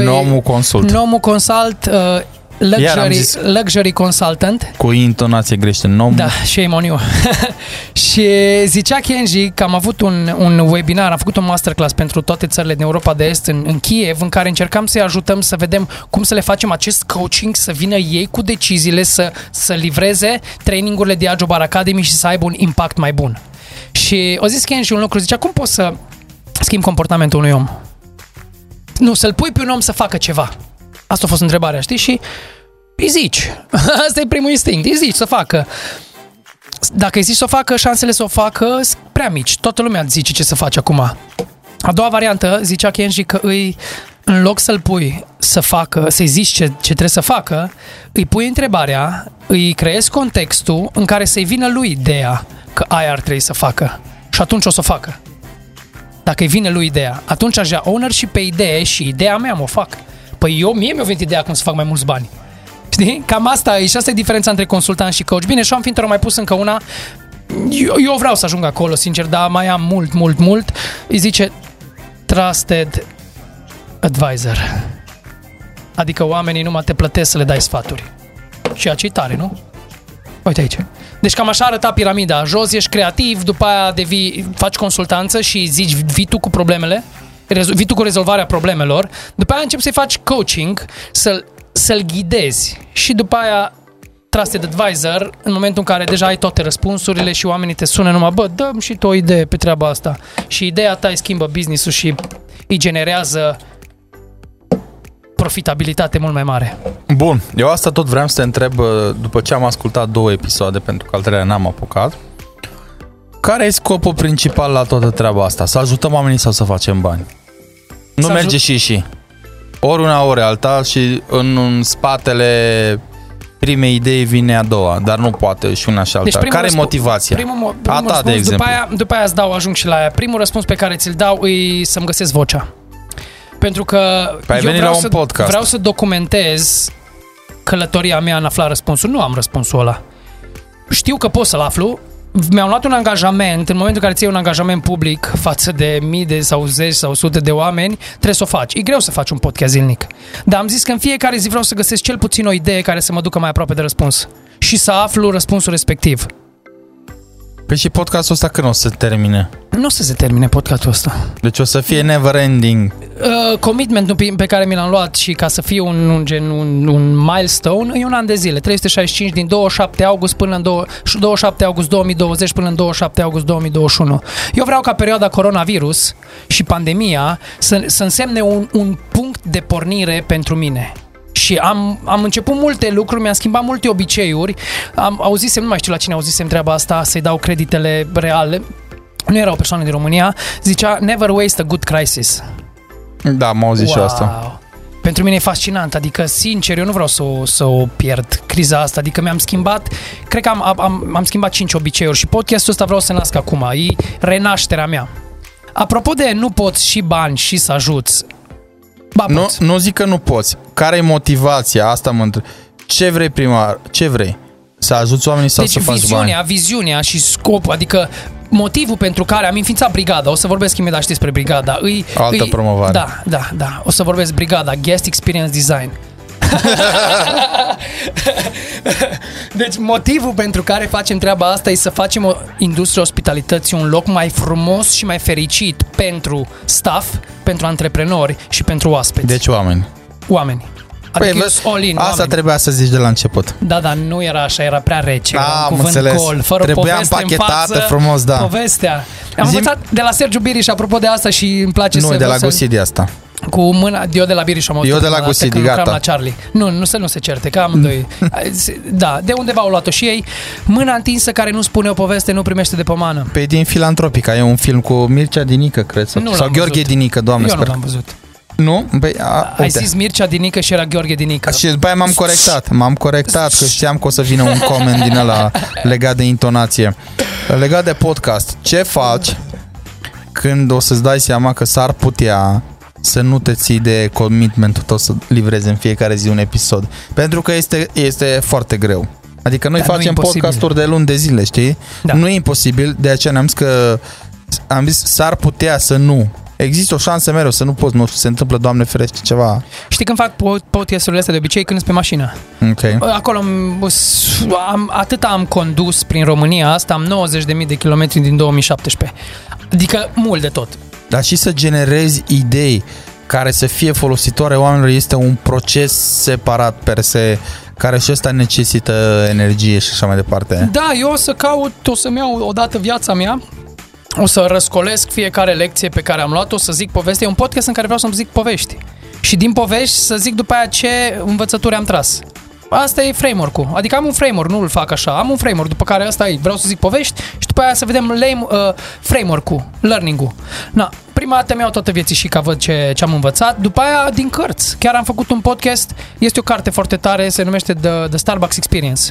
Nomu Consult. Nomu Consult. Uh, luxury, zis, luxury Consultant. Cu intonație greșită. Nomu. Da, shame on you. și zicea Kenji că am avut un, un webinar, am făcut un masterclass pentru toate țările din Europa de Est în, în Kiev, în care încercam să-i ajutăm să vedem cum să le facem acest coaching, să vină ei cu deciziile, să, să livreze trainingurile de Ajobar Academy și să aibă un impact mai bun. Și o zis Kenji un lucru, zicea, cum poți să schimbi comportamentul unui om. Nu, să-l pui pe un om să facă ceva. Asta a fost întrebarea, știi? Și îi zici. [laughs] Asta e primul instinct. Îi zici să facă. Dacă îi zici să o facă, șansele să o facă sunt prea mici. Toată lumea îți zice ce să faci acum. A doua variantă, zicea Kenji că îi, în loc să-l pui să facă, să-i zici ce, ce trebuie să facă, îi pui întrebarea, îi creezi contextul în care să-i vină lui ideea că aia ar trebui să facă. Și atunci o să o facă dacă îi vine lui ideea, atunci aș ia ownership pe idee și ideea mea mă fac. Păi eu, mie mi-a venit ideea cum să fac mai mulți bani. Știi? Cam asta e și asta e diferența între consultant și coach. Bine, Sean Finter a mai pus încă una. eu, eu vreau să ajung acolo, sincer, dar mai am mult, mult, mult. Îi zice trusted advisor. Adică oamenii numai te plătesc să le dai sfaturi. Și ce tare, nu? Uite aici. Deci cam așa arăta piramida. Jos ești creativ, după aia devii, faci consultanță și zici vii tu cu problemele, rezo- vii tu cu rezolvarea problemelor, după aia începi să-i faci coaching, să-l, să-l ghidezi și după aia trusted advisor, în momentul în care deja ai toate răspunsurile și oamenii te sună numai, bă, dăm și tu o idee pe treaba asta. Și ideea ta îi schimbă business-ul și îi generează profitabilitate mult mai mare. Bun, eu asta tot vreau să te întreb uh, după ce am ascultat două episoade, pentru că al treilea n-am apucat. Care e scopul principal la toată treaba asta? Să ajutăm oamenii sau să facem bani? Nu Să merge ajut- și și. Ori una, ori alta și în, în spatele primei idei vine a doua, dar nu poate și una și alta. primul Care e răspu- motivația? Primul, mo- a primul ta, răspuns, de exemplu. După aia, după aia îți dau, ajung și la aia. Primul răspuns pe care ți-l dau e să-mi găsesc vocea. Pentru că Păi ai eu venit vreau, la un să, podcast. vreau să documentez călătoria mea în afla răspunsul. Nu am răspunsul ăla. Știu că pot să-l aflu. Mi-am luat un angajament, în momentul în care ți iei un angajament public față de mii de sau zeci sau sute de oameni, trebuie să o faci. E greu să faci un podcast zilnic. Dar am zis că în fiecare zi vreau să găsesc cel puțin o idee care să mă ducă mai aproape de răspuns. Și să aflu răspunsul respectiv. Păi și podcastul ăsta când o să se termine? Nu o să se termine podcastul ăsta. Deci o să fie never ending. Uh, commitmentul pe, pe care mi l-am luat și ca să fie un, un, gen, un, un milestone e un an de zile. 365 din 27 august până în dou- 27 august 2020 până în 27 august 2021. Eu vreau ca perioada coronavirus și pandemia să, să însemne un, un punct de pornire pentru mine. Și am, am început multe lucruri, mi-am schimbat multe obiceiuri. Am auzisem, nu mai știu la cine auzisem treaba asta, să-i dau creditele reale. Nu era o persoană din România, zicea Never waste a good crisis. Da, am auzit și asta. Pentru mine e fascinant, adică sincer, eu nu vreau să o, să o pierd criza asta, adică mi-am schimbat, cred că am, am, am schimbat 5 obiceiuri și podcastul ăsta vreau să nasc acum, e renașterea mea. Apropo de nu poți și bani și să ajuți, ba Nu, poți. nu zic că nu poți. Care e motivația? Asta mă întreb. Ce vrei prima? Ce vrei? Să ajuți oamenii sau Deci să faci viziunea, bani? viziunea și scopul, adică motivul pentru care am înființat brigada, o să vorbesc imediat și despre brigada. Îi, Altă îi, promovare. Da, da, da. O să vorbesc brigada, Guest Experience Design. [laughs] deci motivul pentru care facem treaba asta e să facem o industrie ospitalității un loc mai frumos și mai fericit pentru staff, pentru antreprenori și pentru oaspeți. Deci oameni. oameni. Adică Păi, eu vezi, sunt all in, asta oameni. trebuia să zici de la început. Da, dar nu era așa, era prea rece. Da, era un am cuvânt înțeles. gol, fără Trebuia poveste în împachetată față, frumos, da. Povestea. Am Zim- învățat de la Sergiu Biriș, apropo de asta și îmi place Nu, să... de la să- Gosidi asta. Cu mâna, eu de la Biriș am auzit Eu de la prima dată Gosidi, când lucram gata. la Charlie. Nu, nu să nu se certe, că amândoi. [laughs] da, de undeva au luat-o și ei. Mâna întinsă care nu spune o poveste nu primește de pomană. Pe din Filantropica, e un film cu Mircea Dinică, cred. Sau, Nu sau l-am Gheorghe văzut. Dinică, doamne, eu nu sper. l-am văzut. Nu? Păi, a, Ai uite. zis Mircea Dinică și era Gheorghe Dinică. Și după aia m-am corectat, m-am corectat că știam că o să vină un coment din ăla [laughs] legat de intonație. Legat de podcast, ce faci când o să-ți dai seama că s-ar putea să nu te ții de commitmentul tău să livrezi în fiecare zi un episod? Pentru că este, este foarte greu. Adică noi Dar nu e facem imposibil. podcasturi de luni de zile, știi? Da. Nu e imposibil, de aceea ne-am zis că am zis s-ar putea să nu. Există o șansă mereu să nu poți, nu se întâmplă, Doamne ferește, ceva. Știi când fac po- podcasturile astea de obicei când sunt pe mașină? Ok. Acolo am, am, atât am condus prin România asta, am 90.000 de kilometri din 2017. Adică mult de tot. Dar și să generezi idei care să fie folositoare oamenilor este un proces separat per se, care și ăsta necesită energie și așa mai departe. Da, eu o să caut, o să-mi iau odată viața mea, o să răscolesc fiecare lecție pe care am luat-o, o să zic poveste. E un podcast în care vreau să-mi zic povești. Și din povești să zic după aia ce învățături am tras. Asta e framework-ul. Adică am un framework, nu îl fac așa. Am un framework, după care asta e. Vreau să zic povești și după aia să vedem lame, uh, framework-ul, learning-ul. Na, prima dată mi-au toată vieții și ca văd ce, ce am învățat. După aia, din cărți. Chiar am făcut un podcast. Este o carte foarte tare, se numește The, The Starbucks Experience.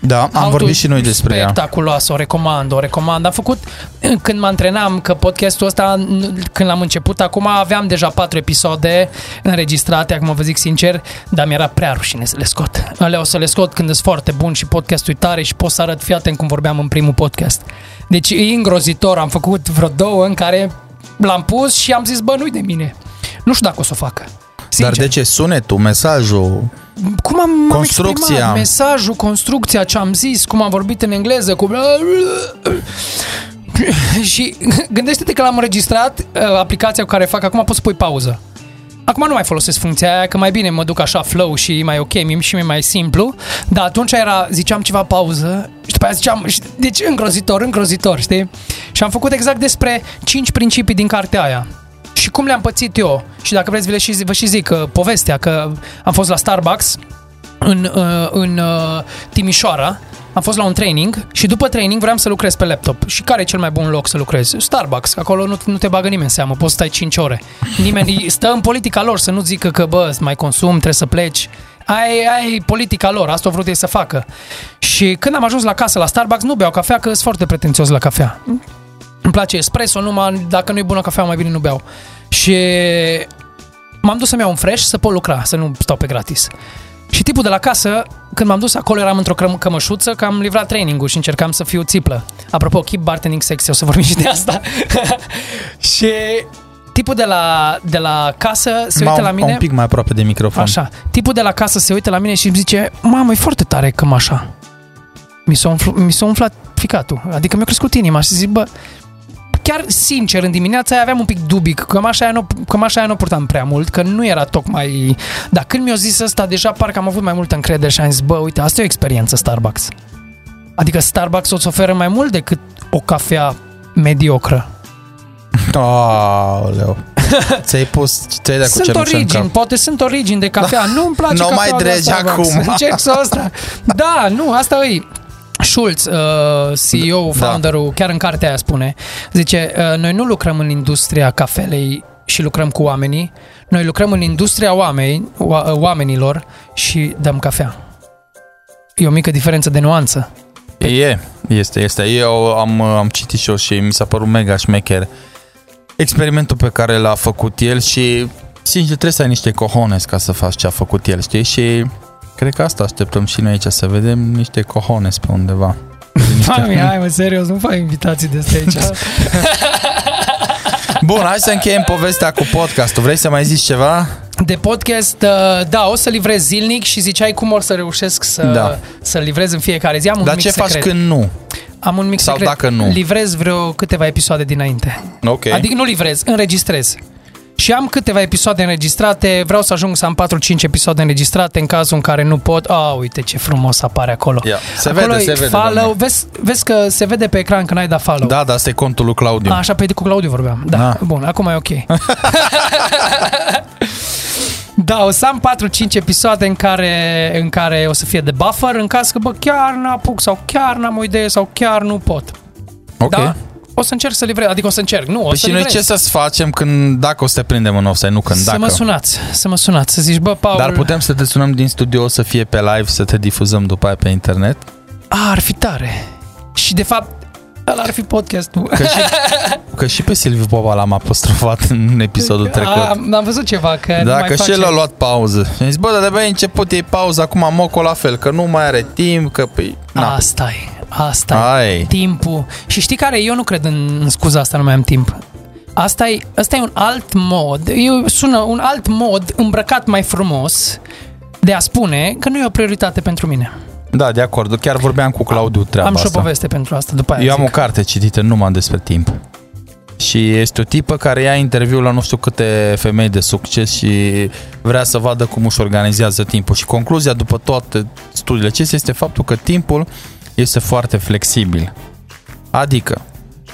Da, am How vorbit to- și noi despre ea. Spectaculoasă, o recomand, o recomand. Am făcut, [clears throat] când mă antrenam, că podcastul ăsta, n- când l-am început, acum aveam deja patru episoade înregistrate, acum vă zic sincer, dar mi-era prea rușine să le scot. Alea o să le scot când sunt foarte bun și podcastul e tare și pot să arăt, fii atent cum vorbeam în primul podcast. Deci e îngrozitor, am făcut vreo două în care l-am pus și am zis, bă, nu-i de mine. Nu știu dacă o să o facă. Sincer. Dar de ce? Sunetul, mesajul... cum am, m-am Construcția. exprimat, mesajul, construcția, ce am zis, cum am vorbit în engleză, cu... [laughs] și gândește-te că l-am înregistrat, uh, aplicația cu care fac acum, poți să pui pauză. Acum nu mai folosesc funcția aia, că mai bine mă duc așa flow și e mai ok, mi și mi mai simplu, dar atunci era, ziceam ceva pauză și după aia ziceam, și- deci îngrozitor, îngrozitor, știi? Și am făcut exact despre cinci principii din cartea aia și cum le-am pățit eu. Și dacă vreți, vi le și, vă și zic uh, povestea, că am fost la Starbucks în, uh, în uh, Timișoara, am fost la un training și după training vreau să lucrez pe laptop. Și care e cel mai bun loc să lucrezi? Starbucks, că acolo nu, nu te bagă nimeni în seamă, poți să stai 5 ore. Nimeni [laughs] stă în politica lor să nu zică că, bă, mai consum, trebuie să pleci. Ai, ai politica lor, asta au vrut ei să facă. Și când am ajuns la casă la Starbucks, nu beau cafea, că sunt foarte pretențios la cafea. Îmi place espresso, numai dacă nu e bună cafea, mai bine nu beau. Și m-am dus să-mi iau un fresh să pot lucra, să nu stau pe gratis. Și tipul de la casă, când m-am dus acolo, eram într-o crăm- cămășuță, că am livrat training-ul și încercam să fiu țiplă. Apropo, keep bartending sexy, o să vorbim [laughs] și de asta. [laughs] și tipul de la, de la casă se uită la mine... Un pic mai aproape de microfon. Așa. Tipul de la casă se uită la mine și îmi zice, mamă, e foarte tare cămașa. Mi s-a, umfl- mi s-a umflat ficatul. Adică mi-a crescut inima și zic, bă, chiar sincer, în dimineața aia aveam un pic dubii, că cămașa aia nu, cămașa aia nu purtam prea mult, că nu era tocmai... Dar când mi-a zis asta, deja parcă am avut mai multă încredere și am zis, bă, uite, asta e o experiență Starbucks. Adică Starbucks îți oferă mai mult decât o cafea mediocră. Aoleu. [laughs] Ți-ai pus, ți-ai dat cu Sunt cenușă în origini, cap. poate sunt origini de cafea. Nu-mi place [laughs] Nu cafeaua mai de la dregi Starbucks. acum. Încerc să asta. Da, nu, asta e. Schulz, uh, CEO, Da. founderul, chiar în cartea aia spune, zice, uh, noi nu lucrăm în industria cafelei și lucrăm cu oamenii, noi lucrăm în industria oameni, oa- oamenilor și dăm cafea. E o mică diferență de nuanță. E, este, este. Eu am, am citit și eu și mi s-a părut mega șmecher experimentul pe care l-a făcut el și sincer trebuie să ai niște cojones ca să faci ce a făcut el, știi? Și cred că asta așteptăm și noi aici, să vedem niște cojones pe undeva. Hai, [laughs] hai mă, serios, nu fac invitații de astea aici. [laughs] Bun, hai să încheiem povestea cu podcastul. Vrei să mai zici ceva? De podcast, uh, da, o să livrez zilnic și ziceai cum o să reușesc să, Da. să livrez în fiecare zi. Am un Dar mic ce secret. faci când nu? Am un mic Sau secret. dacă nu? Livrez vreo câteva episoade dinainte. Ok. Adică nu livrez, înregistrez. Și am câteva episoade înregistrate, vreau să ajung să am 4-5 episoade înregistrate în cazul în care nu pot. A, uite ce frumos apare acolo. Ia, se acolo vede, e se vede, follow, doamne. vezi, vezi că se vede pe ecran că n-ai dat follow. Da, da, asta e contul lui Claudiu. A, așa, pe cu Claudiu vorbeam. Da, Da. bun, acum e ok. [laughs] da, o să am 4-5 episoade în care, în care o să fie de buffer, în caz că, bă, chiar n-apuc sau chiar n-am o idee sau chiar nu pot. ok. Da? O să încerc să livrez, adică o să încerc, nu, o Păi să și noi livrez. ce să-ți facem când, dacă o să te prindem în offside, nu când, să dacă. mă sunați, să mă sunați, să zici, bă, Paul, Dar putem să te sunăm din studio să fie pe live, să te difuzăm după aia pe internet? A, ar fi tare. Și de fapt, ăla ar fi podcastul. Că și, [laughs] că și pe Silviu Popa l-am apostrofat în episodul trecut. A, am văzut ceva, că nu Da, mai că face. și el a luat pauză. Și am zis, bă, dar de-abia a început, e pauză, acum Moco la fel, că nu mai are timp, că păi... Na. Asta e, asta e. Ai. Timpul. Și știi care? Eu nu cred în, în scuza asta, nu mai am timp. Asta e, asta e un alt mod, eu sună un alt mod îmbrăcat mai frumos de a spune că nu e o prioritate pentru mine. Da, de acord. Chiar vorbeam cu Claudiu treaba am și o asta. poveste pentru asta, după aia Eu am zic. o carte citită numai despre timp. Și este o tipă care ia interviul la nu știu câte femei de succes și vrea să vadă cum își organizează timpul. Și concluzia după toate studiile acestea este faptul că timpul este foarte flexibil. Adică,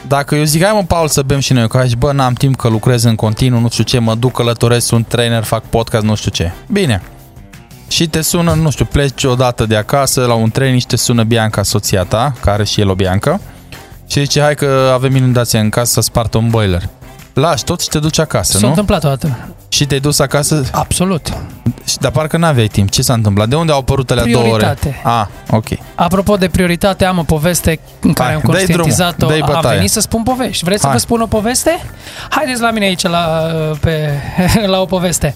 dacă eu zic, hai mă, Paul, să bem și noi, că aici, bă, n-am timp că lucrez în continuu, nu știu ce, mă duc, călătoresc, sunt trainer, fac podcast, nu știu ce. Bine. Și te sună, nu știu, pleci odată de acasă la un training și te sună Bianca, soția ta, care și el o Bianca, și zice, hai că avem inundație în casă să spartă un boiler. Lași tot și te duci acasă, S-a nu? întâmplat o dată. Și Și te-ai dus acasă, Absolut. și- dar parcă n-aveai timp. Ce s-a întâmplat? De unde au apărut alea două ore? Prioritate. Ah, ok. Apropo de prioritate, am o poveste în care Hai, am dai conștientizat-o. drumul, dai Am bătaie. venit să spun povești. Vreți să Hai. vă spun o poveste? Haideți la mine aici la, pe, [laughs] la o poveste.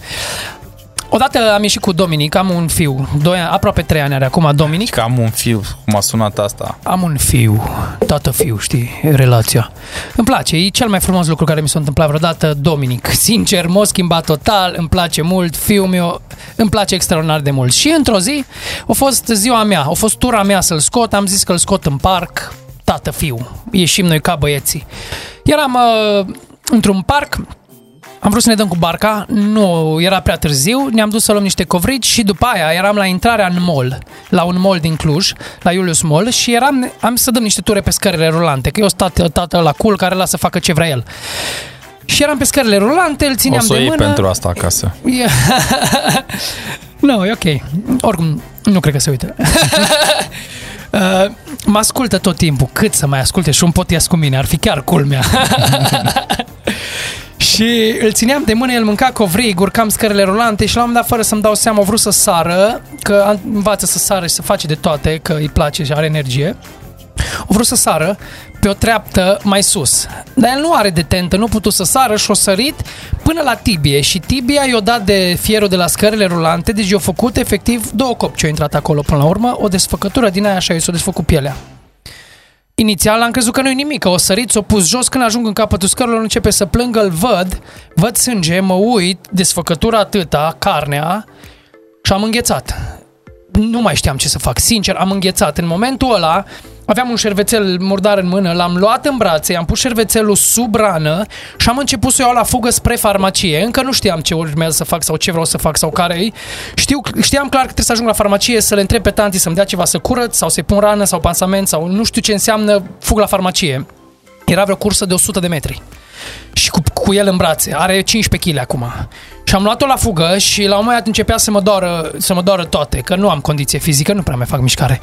Odată am ieșit cu Dominic, am un fiu, doi, ani- aproape 3 ani are acum Dominic. Că am un fiu, cum a sunat asta. Am un fiu, tată-fiu, știi, relația. Îmi place, e cel mai frumos lucru care mi s-a întâmplat vreodată, Dominic. Sincer, m-a schimbat total, îmi place mult, fiul meu îmi place extraordinar de mult. Și într-o zi, a fost ziua mea, a fost tura mea să-l scot, am zis că îl scot în parc, tată-fiu, ieșim noi ca băieții. Eram uh, într-un parc, am vrut să ne dăm cu barca, nu era prea târziu, ne-am dus să luăm niște covrigi și după aia eram la intrarea în mall, la un mall din Cluj, la Julius Mall și eram, am să dăm niște ture pe scările rulante, că eu sunt tată, tată la cool care lasă să facă ce vrea el. Și eram pe scările rulante, îl O țineam să o de iei mână. pentru asta acasă. E- [laughs] nu, e ok. Oricum, nu cred că se uită. [laughs] Uh, mă ascultă tot timpul. Cât să mai asculte și un podcast cu mine? Ar fi chiar culmea. [laughs] și îl țineam de mână, el mânca covrig, urcam scările rulante și la un moment dat, fără să-mi dau seama, a vrut să sară, că an- învață să sară și să face de toate, că îi place și are energie. A vrut să sară pe o treaptă mai sus. Dar el nu are detentă, nu a putut să sară și o sărit până la tibie. Și tibia i-a dat de fierul de la scările rulante, deci i-a făcut efectiv două copci au intrat acolo până la urmă, o desfăcătură din aia așa i s-a desfăcut pielea. Inițial am crezut că nu-i nimic, că o sărit, s-o pus jos, când ajung în capătul scărilor începe să plângă, îl văd, văd sânge, mă uit, desfăcătura atâta, carnea și am înghețat. Nu mai știam ce să fac, sincer, am înghețat. În momentul ăla aveam un șervețel murdar în mână, l-am luat în brațe, am pus șervețelul sub rană și am început să o iau la fugă spre farmacie. Încă nu știam ce urmează să fac sau ce vreau să fac sau care e. Știu, știam clar că trebuie să ajung la farmacie să le întreb pe tanti să-mi dea ceva să curăț sau să-i pun rană sau pansament sau nu știu ce înseamnă fug la farmacie. Era vreo cursă de 100 de metri și cu, cu el în brațe. Are 15 kg acum. Și am luat-o la fugă și la un moment dat începea să mă doară, să mă doară toate, că nu am condiție fizică, nu prea mai fac mișcare.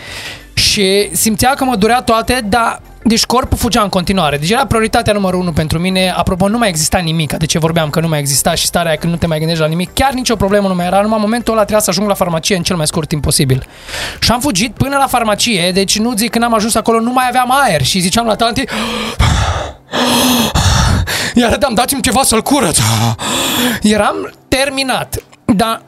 Și simțea că mă durea toate, dar deci corpul fugea în continuare. Deci era prioritatea numărul unu pentru mine. Apropo, nu mai exista nimic. De ce vorbeam că nu mai exista și starea aia când nu te mai gândești la nimic. Chiar nicio problemă nu mai era. Numai în momentul ăla trebuia să ajung la farmacie în cel mai scurt timp posibil. Și am fugit până la farmacie. Deci nu zic când am ajuns acolo nu mai aveam aer. Și ziceam la tanti iar arătam, dați-mi ceva să-l curăț. Eram terminat. Dar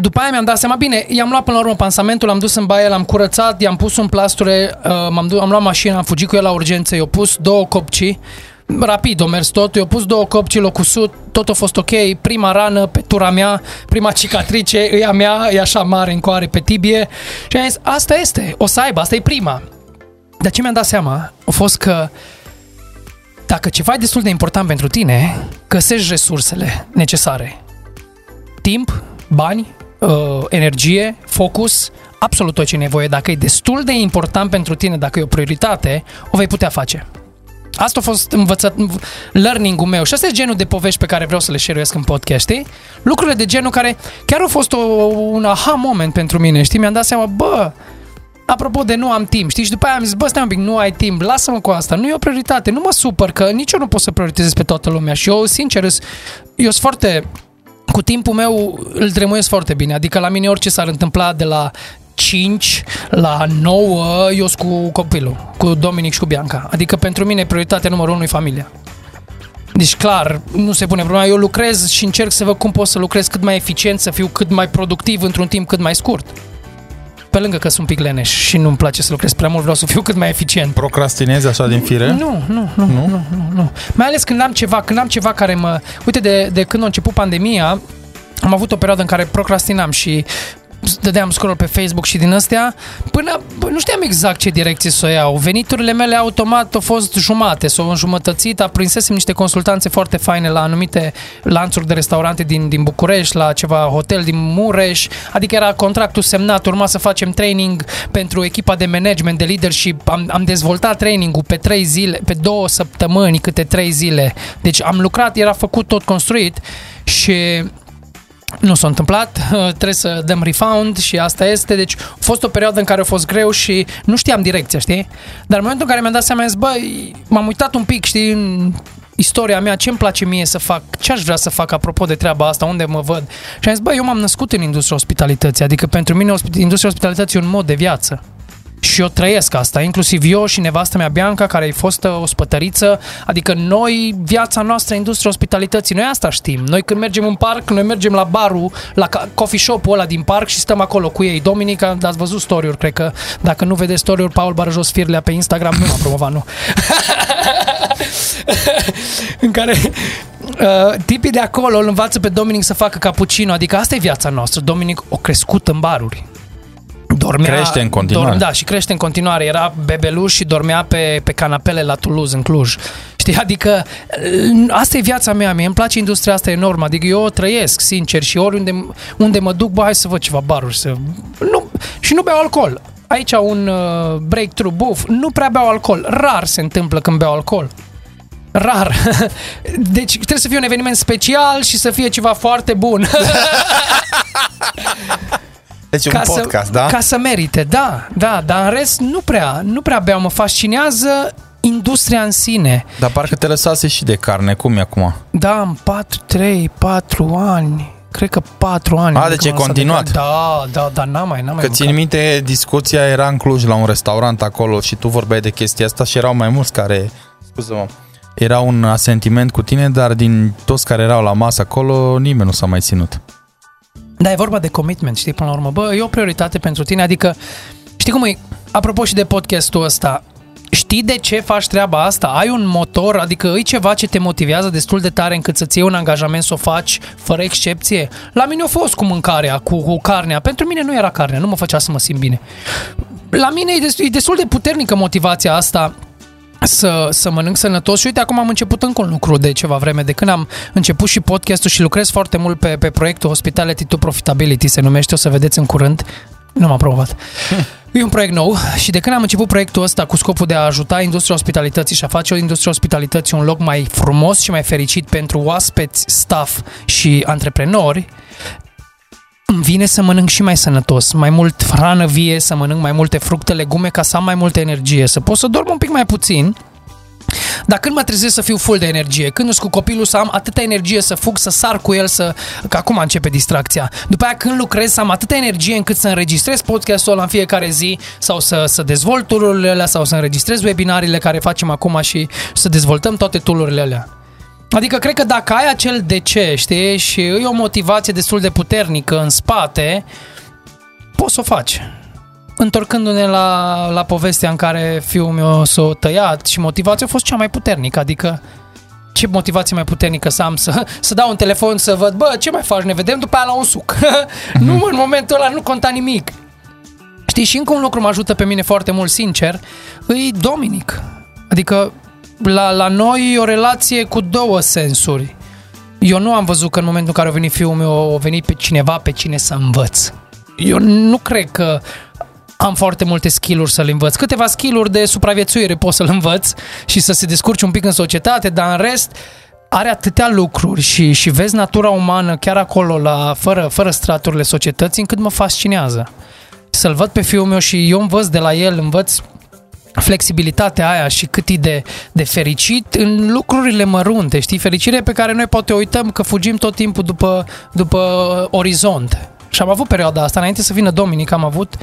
după aia mi-am dat seama, bine, i-am luat până la urmă pansamentul, l-am dus în baie, l-am curățat, i-am pus un plasture, uh, m-am du- am luat mașina, am fugit cu el la urgență, i-au pus două copci, rapid o mers tot, i-au pus două copci, l-au cusut, tot a fost ok, prima rană pe tura mea, prima cicatrice, e a mea, e așa mare în coare pe tibie și am zis, asta este, o să aibă, asta e prima. Dar ce mi-am dat seama a fost că dacă ceva e destul de important pentru tine, găsești resursele necesare. Timp, bani, uh, energie, focus, absolut tot ce e nevoie. Dacă e destul de important pentru tine, dacă e o prioritate, o vei putea face. Asta a fost învățat, learning-ul meu și asta e genul de povești pe care vreau să le share în podcast, știi? Lucrurile de genul care chiar au fost o, un aha moment pentru mine, știi? Mi-am dat seama, bă, apropo de nu am timp, știi? Și după aia am zis, bă, stai un pic, nu ai timp, lasă-mă cu asta, nu e o prioritate, nu mă supăr, că nici eu nu pot să prioritizez pe toată lumea și eu, sincer, eu sunt foarte, cu timpul meu îl tremuiesc foarte bine, adică la mine orice s-ar întâmpla de la 5 la 9, eu sunt cu copilul, cu Dominic și cu Bianca. Adică pentru mine prioritatea numărul 1 e familia. Deci clar, nu se pune problema. Eu lucrez și încerc să văd cum pot să lucrez cât mai eficient, să fiu cât mai productiv într-un timp cât mai scurt. Pe lângă că sunt un pic leneș și nu-mi place să lucrez prea mult, vreau să fiu cât mai eficient. Procrastinezi așa din fire? Nu, nu, nu, nu, nu, nu, nu. Mai ales când am ceva, când am ceva care mă... Uite, de, de când a început pandemia, am avut o perioadă în care procrastinam și dădeam scroll pe Facebook și din astea, până bă, nu știam exact ce direcție să o iau. Veniturile mele automat au fost jumate, s-au înjumătățit, aprinsesem niște consultanțe foarte faine la anumite lanțuri de restaurante din, din București, la ceva hotel din Mureș, adică era contractul semnat, urma să facem training pentru echipa de management, de leadership, am, am dezvoltat trainingul pe trei zile, pe două săptămâni, câte trei zile. Deci am lucrat, era făcut tot construit și nu s-a întâmplat, trebuie să dăm refund și asta este, deci a fost o perioadă în care a fost greu și nu știam direcția, știi? Dar în momentul în care mi-am dat seama, am zis, bă, m-am uitat un pic, știi, în istoria mea, ce îmi place mie să fac, ce aș vrea să fac apropo de treaba asta, unde mă văd. Și am zis, bă, eu m-am născut în industria ospitalității, adică pentru mine ospi- industria ospitalității e un mod de viață. Și eu trăiesc asta, inclusiv eu și nevastă mea Bianca, care e fostă ospătăriță, adică noi, viața noastră, industria ospitalității, noi asta știm. Noi când mergem în parc, noi mergem la barul, la ca- coffee shop-ul ăla din parc și stăm acolo cu ei. Dominica, ați văzut story-uri, cred că dacă nu vedeți story-uri, Paul Barajos Firlea pe Instagram, nu m-a promovat, nu. [laughs] în care uh, tipii de acolo îl învață pe Dominic să facă cappuccino, adică asta e viața noastră. Dominic o crescut în baruri. Dormea, Crește în continuare. Dorm, da, și crește în continuare. Era bebeluș și dormea pe, pe canapele la Toulouse, în Cluj. Știi, adică uh, asta e viața mea, mie îmi place industria asta enorm, adică eu o trăiesc, sincer, și oriunde unde mă duc, bă, hai să văd ceva baruri, să... Nu, și nu beau alcool. Aici un uh, breakthrough buf, nu prea beau alcool. Rar se întâmplă când beau alcool. Rar. [laughs] Deci trebuie să fie un eveniment special și să fie ceva foarte bun. [laughs] Deci un podcast, să, da? Ca să merite, da, da, dar în rest nu prea, nu prea beau, mă fascinează industria în sine. Dar parcă te lăsase și de carne, cum e acum? Da, în 4, 3, 4 ani, cred că 4 ani. A, adică deci e m-am lăsat de continuat. carne. Da, da, dar n-am mai, n-am mai Că țin mâncat. minte, discuția era în Cluj la un restaurant acolo și tu vorbeai de chestia asta și erau mai mulți care, scuză-mă, era un asentiment cu tine, dar din toți care erau la masă acolo, nimeni nu s-a mai ținut. Da, e vorba de commitment, știi, până la urmă. Bă, e o prioritate pentru tine, adică, știi cum e, apropo și de podcastul ăsta, știi de ce faci treaba asta? Ai un motor, adică e ceva ce te motivează destul de tare încât să-ți iei un angajament să o faci fără excepție? La mine a fost cu mâncarea, cu, cu carnea. Pentru mine nu era carnea, nu mă făcea să mă simt bine. La mine e destul, e destul de puternică motivația asta să, să mănânc sănătos. Și uite, acum am început încă un lucru de ceva vreme, de când am început și podcastul și lucrez foarte mult pe, pe proiectul Hospitality to Profitability, se numește, o să vedeți în curând, nu m-am promovat. E un proiect nou și de când am început proiectul ăsta cu scopul de a ajuta industria ospitalității și a face o industria ospitalității un loc mai frumos și mai fericit pentru oaspeți, staff și antreprenori, îmi vine să mănânc și mai sănătos, mai mult hrană vie, să mănânc mai multe fructe, legume ca să am mai multă energie, să pot să dorm un pic mai puțin, dar când mă trezesc să fiu full de energie, când sunt cu copilul să am atâta energie să fug, să sar cu el, să... că acum începe distracția. După aia când lucrez să am atâta energie încât să înregistrez podcastul ăla în fiecare zi sau să, să dezvolt tururile alea sau să înregistrez webinariile care facem acum și să dezvoltăm toate tururile alea. Adică cred că dacă ai acel de ce, știi, și e o motivație destul de puternică în spate, poți să o faci. Întorcându-ne la, la povestea în care fiul meu s-a tăiat și motivația a fost cea mai puternică, adică ce motivație mai puternică să am să, să dau un telefon să văd, bă, ce mai faci, ne vedem după aia la un suc. [laughs] nu, în momentul ăla nu conta nimic. Știi, și încă un lucru mă ajută pe mine foarte mult, sincer, îi Dominic. Adică la, la noi e o relație cu două sensuri. Eu nu am văzut că în momentul în care a venit fiul meu, a venit pe cineva pe cine să învăț. Eu nu cred că am foarte multe skill-uri să le învăț. Câteva skill-uri de supraviețuire pot să le învăț și să se descurce un pic în societate, dar în rest are atâtea lucruri și, și vezi natura umană chiar acolo, la, fără, fără straturile societății, încât mă fascinează. Să-l văd pe fiul meu și eu învăț de la el, învăț flexibilitatea aia și cât e de, de fericit în lucrurile mărunte, știi? Fericire pe care noi poate uităm că fugim tot timpul după, după orizont. Și am avut perioada asta, înainte să vină Dominic, am avut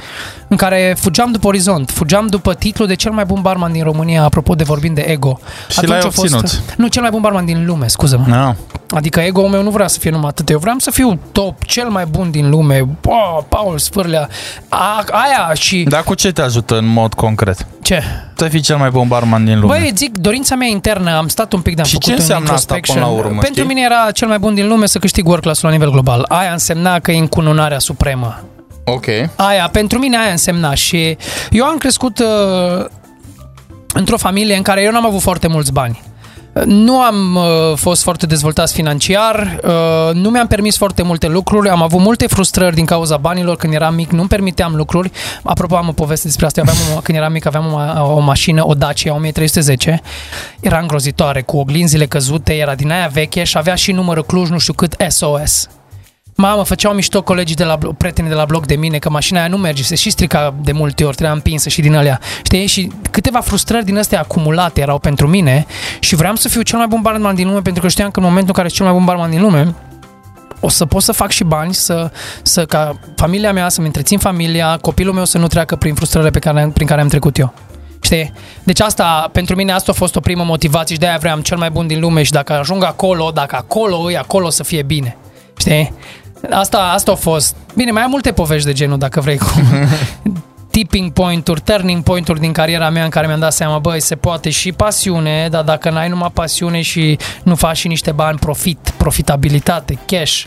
în care fugeam după orizont, fugeam după titlul de cel mai bun barman din România, apropo de vorbind de ego. Și l-ai a fost, obținut. Nu, cel mai bun barman din lume, scuză-mă. Da. Adică ego-ul meu nu vrea să fie numai atât. Eu vreau să fiu top, cel mai bun din lume. Bă, Paul Sfârlea. A, aia și... Dar cu ce te ajută în mod concret? Ce? Să fii cel mai bun barman din lume. Băi, zic, dorința mea internă, am stat un pic, de-am Și făcut ce un înseamnă asta introspection. până la urmă, Pentru știi? mine era cel mai bun din lume să câștig world class la nivel global. Aia însemna că e încununarea supremă. ok. Aia, pentru mine aia însemna și eu am crescut uh, într-o familie în care eu n-am avut foarte mulți bani. Nu am uh, fost foarte dezvoltați financiar, uh, nu mi-am permis foarte multe lucruri, am avut multe frustrări din cauza banilor când eram mic, nu-mi permiteam lucruri. Apropo, am o poveste despre asta, aveam o, când eram mic aveam o, o mașină, o Dacia 1310, era îngrozitoare, cu oglinzile căzute, era din aia veche și avea și numărul Cluj, nu știu cât, SOS. Mamă, făceau mișto colegii de la blo- prietenii de la bloc de mine că mașina aia nu merge, se și strica de multe ori, trebuia împinsă și din alea. Știi? Și câteva frustrări din astea acumulate erau pentru mine și vreau să fiu cel mai bun barman din lume pentru că știam că în momentul în care sunt cel mai bun barman din lume, o să pot să fac și bani, să, să ca familia mea, să-mi întrețin familia, copilul meu să nu treacă prin frustrările pe care, prin care am trecut eu. Știi? Deci asta, pentru mine asta a fost o primă motivație și de-aia vreau cel mai bun din lume și dacă ajung acolo, dacă acolo e acolo să fie bine. Știi? Asta, asta a fost. Bine, mai am multe povești de genul, dacă vrei, cu [laughs] tipping point-uri, turning point-uri din cariera mea în care mi-am dat seama, băi, se poate și pasiune, dar dacă n-ai numai pasiune și nu faci și niște bani, profit, profitabilitate, cash,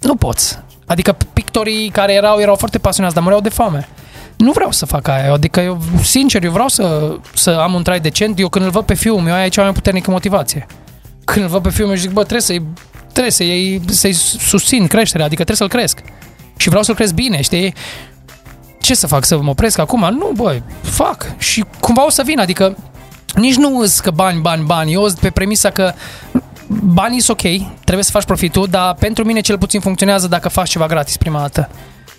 nu poți. Adică pictorii care erau, erau foarte pasionați, dar mureau de foame. Nu vreau să fac aia, adică eu, sincer, eu vreau să, să am un trai decent. Eu când îl văd pe fiul meu, aia e cea mai puternică motivație. Când îl văd pe fiul meu, zic, bă, trebuie să-i, trebuie să-i, să-i susțin creșterea, adică trebuie să-l cresc. Și vreau să-l cresc bine, știi? Ce să fac, să mă opresc acum? Nu, băi, fac. Și cumva o să vin, adică nici nu îs că bani, bani, bani. Eu pe premisa că banii sunt ok, trebuie să faci profitul, dar pentru mine cel puțin funcționează dacă faci ceva gratis prima dată.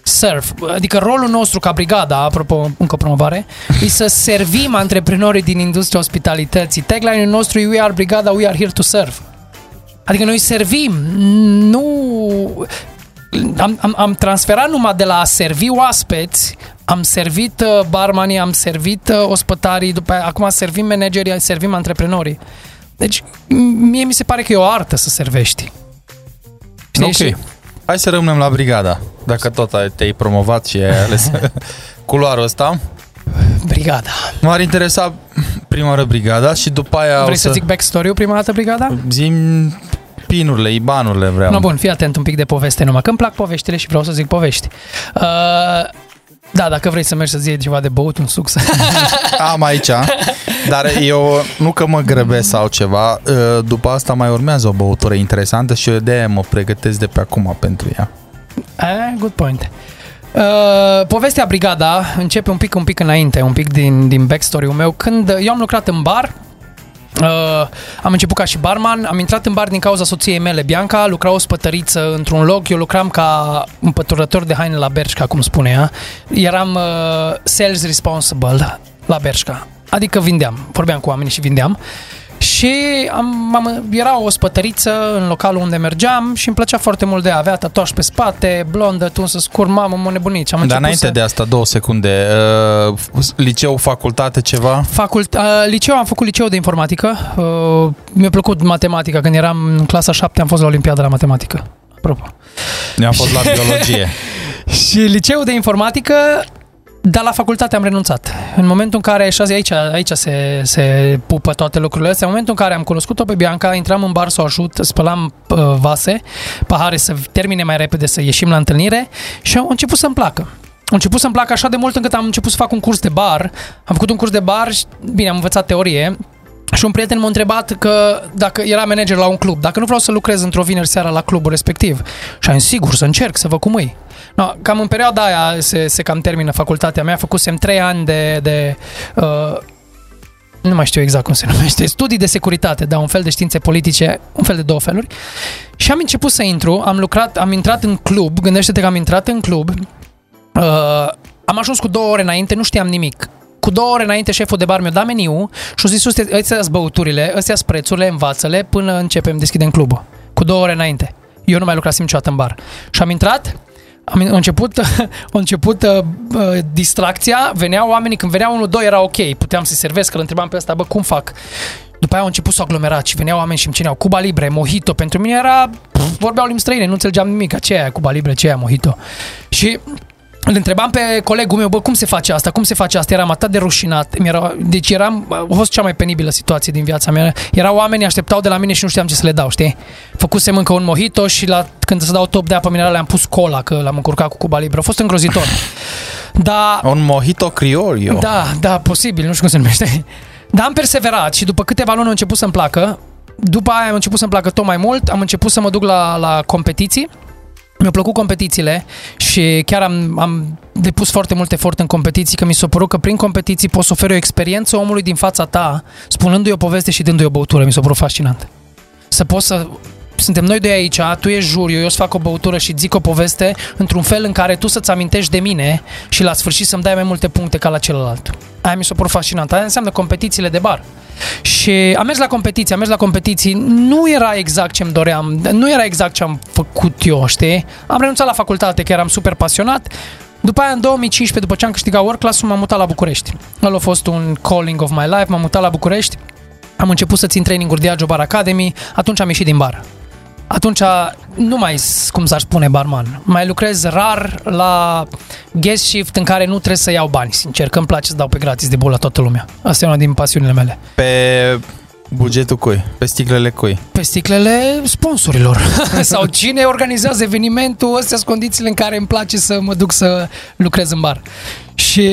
Surf, adică rolul nostru ca brigada, apropo, încă o promovare, e să servim antreprenorii din industria ospitalității. Tagline-ul nostru e We are brigada, we are here to serve. Adică noi servim, nu... Am, am, am transferat numai de la a servi oaspeți, am servit uh, barmanii, am servit uh, ospătarii, după aia, acum servim managerii, servim antreprenorii. Deci, mie mi se pare că e o artă să servești. Știi? Ok. Și- Hai să rămânem la brigada. Dacă tot ai- te-ai promovat și ai ales [laughs] culoarul ăsta. Brigada. M-ar interesa prima oară brigada și după aia Vrei o să... să zic backstory-ul prima dată, brigada? zim pinurile, ibanurile vreau. No, bun, fii atent un pic de poveste numai, că îmi plac poveștile și vreau să zic povești. Uh, da, dacă vrei să mergi să-ți iei ceva de băut, un suc. să- [laughs] Am aici, dar eu nu că mă grăbesc sau ceva, uh, după asta mai urmează o băutură interesantă și eu de aia mă pregătesc de pe acum pentru ea. Eh, good point. Uh, povestea Brigada începe un pic, un pic înainte, un pic din, din backstory-ul meu. Când eu am lucrat în bar, Uh, am început ca și barman, am intrat în bar din cauza soției mele, Bianca, lucra o spătăriță într-un loc, eu lucram ca împăturător de haine la Berșca, cum spune ea. Eram uh, sales responsible la Berșca, adică vindeam, vorbeam cu oamenii și vindeam. Și am, am, era o spătăriță în localul unde mergeam și îmi plăcea foarte mult de ea. Avea tatuaj pe spate, blondă, tunsă scur, mamă, mă nebunit. Și am Dar început înainte să... de asta, două secunde, uh, liceu, facultate, ceva? Facult, uh, liceu, am făcut liceu de informatică. Uh, mi-a plăcut matematica. Când eram în clasa 7 am fost la Olimpiada la matematică. Apropo. Ne-am fost la [laughs] biologie. Și liceu de informatică, dar la facultate am renunțat. În momentul în care, și azi aici, aici se, se pupă toate lucrurile astea, în momentul în care am cunoscut-o pe Bianca, intram în bar să o ajut, spălam uh, vase, pahare să termine mai repede, să ieșim la întâlnire și a început să-mi placă. A început să-mi placă așa de mult încât am început să fac un curs de bar. Am făcut un curs de bar și, bine, am învățat teorie, și un prieten m-a întrebat că dacă era manager la un club, dacă nu vreau să lucrez într-o vineri seara la clubul respectiv. Și am zis, sigur, să încerc, să văd cum îi. No, cam în perioada aia se, se cam termină facultatea mea, făcusem 3 ani de, de uh, nu mai știu exact cum se numește, studii de securitate, da, un fel de științe politice, un fel de două feluri. Și am început să intru, am lucrat, am intrat în club, gândește-te că am intrat în club, uh, am ajuns cu două ore înainte, nu știam nimic. Cu două ore înainte șeful de bar mi-a dat meniu și a zis, "Uite, astea sunt băuturile, astea sunt prețurile, învață-le până începem, deschidem clubul. Cu două ore înainte. Eu nu mai lucrasem niciodată în bar. Și am intrat, am a început, [laughs] a început uh, uh, distracția, veneau oamenii, când venea unul, doi era ok, puteam să-i servesc, că îl întrebam pe ăsta, bă, cum fac? După aia au început să aglomerat și veneau oameni și îmi cineau Cuba Libre, Mojito, pentru mine era, pf, vorbeau limbi străine, nu înțelegeam nimic, ce e Cuba Libre, ce e Mojito. Și îl întrebam pe colegul meu, bă, cum se face asta, cum se face asta, eram atât de rușinat, Mi-era, deci eram, a fost cea mai penibilă situație din viața mea. Erau oameni, așteptau de la mine și nu știam ce să le dau, știi? Făcusem încă un mojito și la, când să dau top de apă minerală am pus cola, că l-am încurcat cu Cuba Libre. A fost îngrozitor. Dar Un mojito criolio. da, da, posibil, nu știu cum se numește. Dar am perseverat și după câteva luni a început să-mi placă. După aia am început să-mi placă tot mai mult, am început să mă duc la, la competiții. Mi-au plăcut competițiile și chiar am, am depus foarte mult efort în competiții, că mi s-a părut că prin competiții poți să oferi o experiență omului din fața ta, spunându-i o poveste și dându-i o băutură. Mi s-a părut fascinant. Să poți să suntem noi doi aici, tu ești juriu, eu îți fac o băutură și zic o poveste într-un fel în care tu să-ți amintești de mine și la sfârșit să-mi dai mai multe puncte ca la celălalt. Aia mi s-a părut fascinant. Aia înseamnă competițiile de bar. Și am mers la competiții, am mers la competiții, nu era exact ce-mi doream, nu era exact ce am făcut eu, știi? Am renunțat la facultate, că eram super pasionat, după aia, în 2015, după ce am câștigat World Class-ul, m-am mutat la București. Ăla a fost un calling of my life, m-am mutat la București, am început să țin training-uri de Agio Bar Academy, atunci am ieșit din bar. Atunci nu mai, cum s-ar spune, barman. Mai lucrez rar la guest shift în care nu trebuie să iau bani, sincer, că îmi place să dau pe gratis de bol la toată lumea. Asta e una din pasiunile mele. Pe bugetul cui? Pe sticlele cui? Pe sticlele sponsorilor. [laughs] Sau cine organizează evenimentul, astea sunt condițiile în care îmi place să mă duc să lucrez în bar. Și,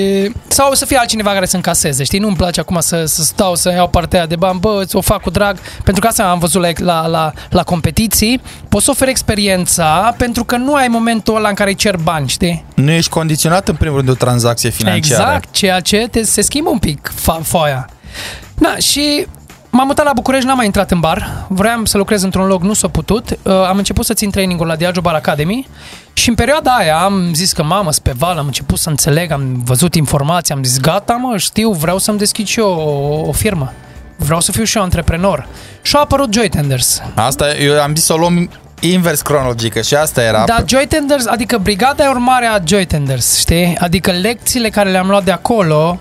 sau să fie altcineva care să încaseze, știi? Nu-mi place acum să, să stau, să iau partea de bani, bă, o fac cu drag, pentru că asta am văzut la, la, la, la competiții, poți să oferi experiența, pentru că nu ai momentul ăla în care îi cer bani, știi? Nu ești condiționat în primul rând de o tranzacție financiară. Exact, ceea ce te, se schimbă un pic fa- foaia. Da, și M-am mutat la București, n-am mai intrat în bar. Vreau să lucrez într-un loc, nu s-a putut. Uh, am început să țin training la Diageo Bar Academy și în perioada aia am zis că mamă, pe val, am început să înțeleg, am văzut informații, am zis gata mă, știu, vreau să-mi deschid și eu o, o firmă. Vreau să fiu și eu antreprenor. Și a apărut Joy Tenders. Asta, eu am zis să o luăm invers cronologică și asta era. Da, Joy Tenders, adică brigada e urmare a Joy Tenders, știi? Adică lecțiile care le-am luat de acolo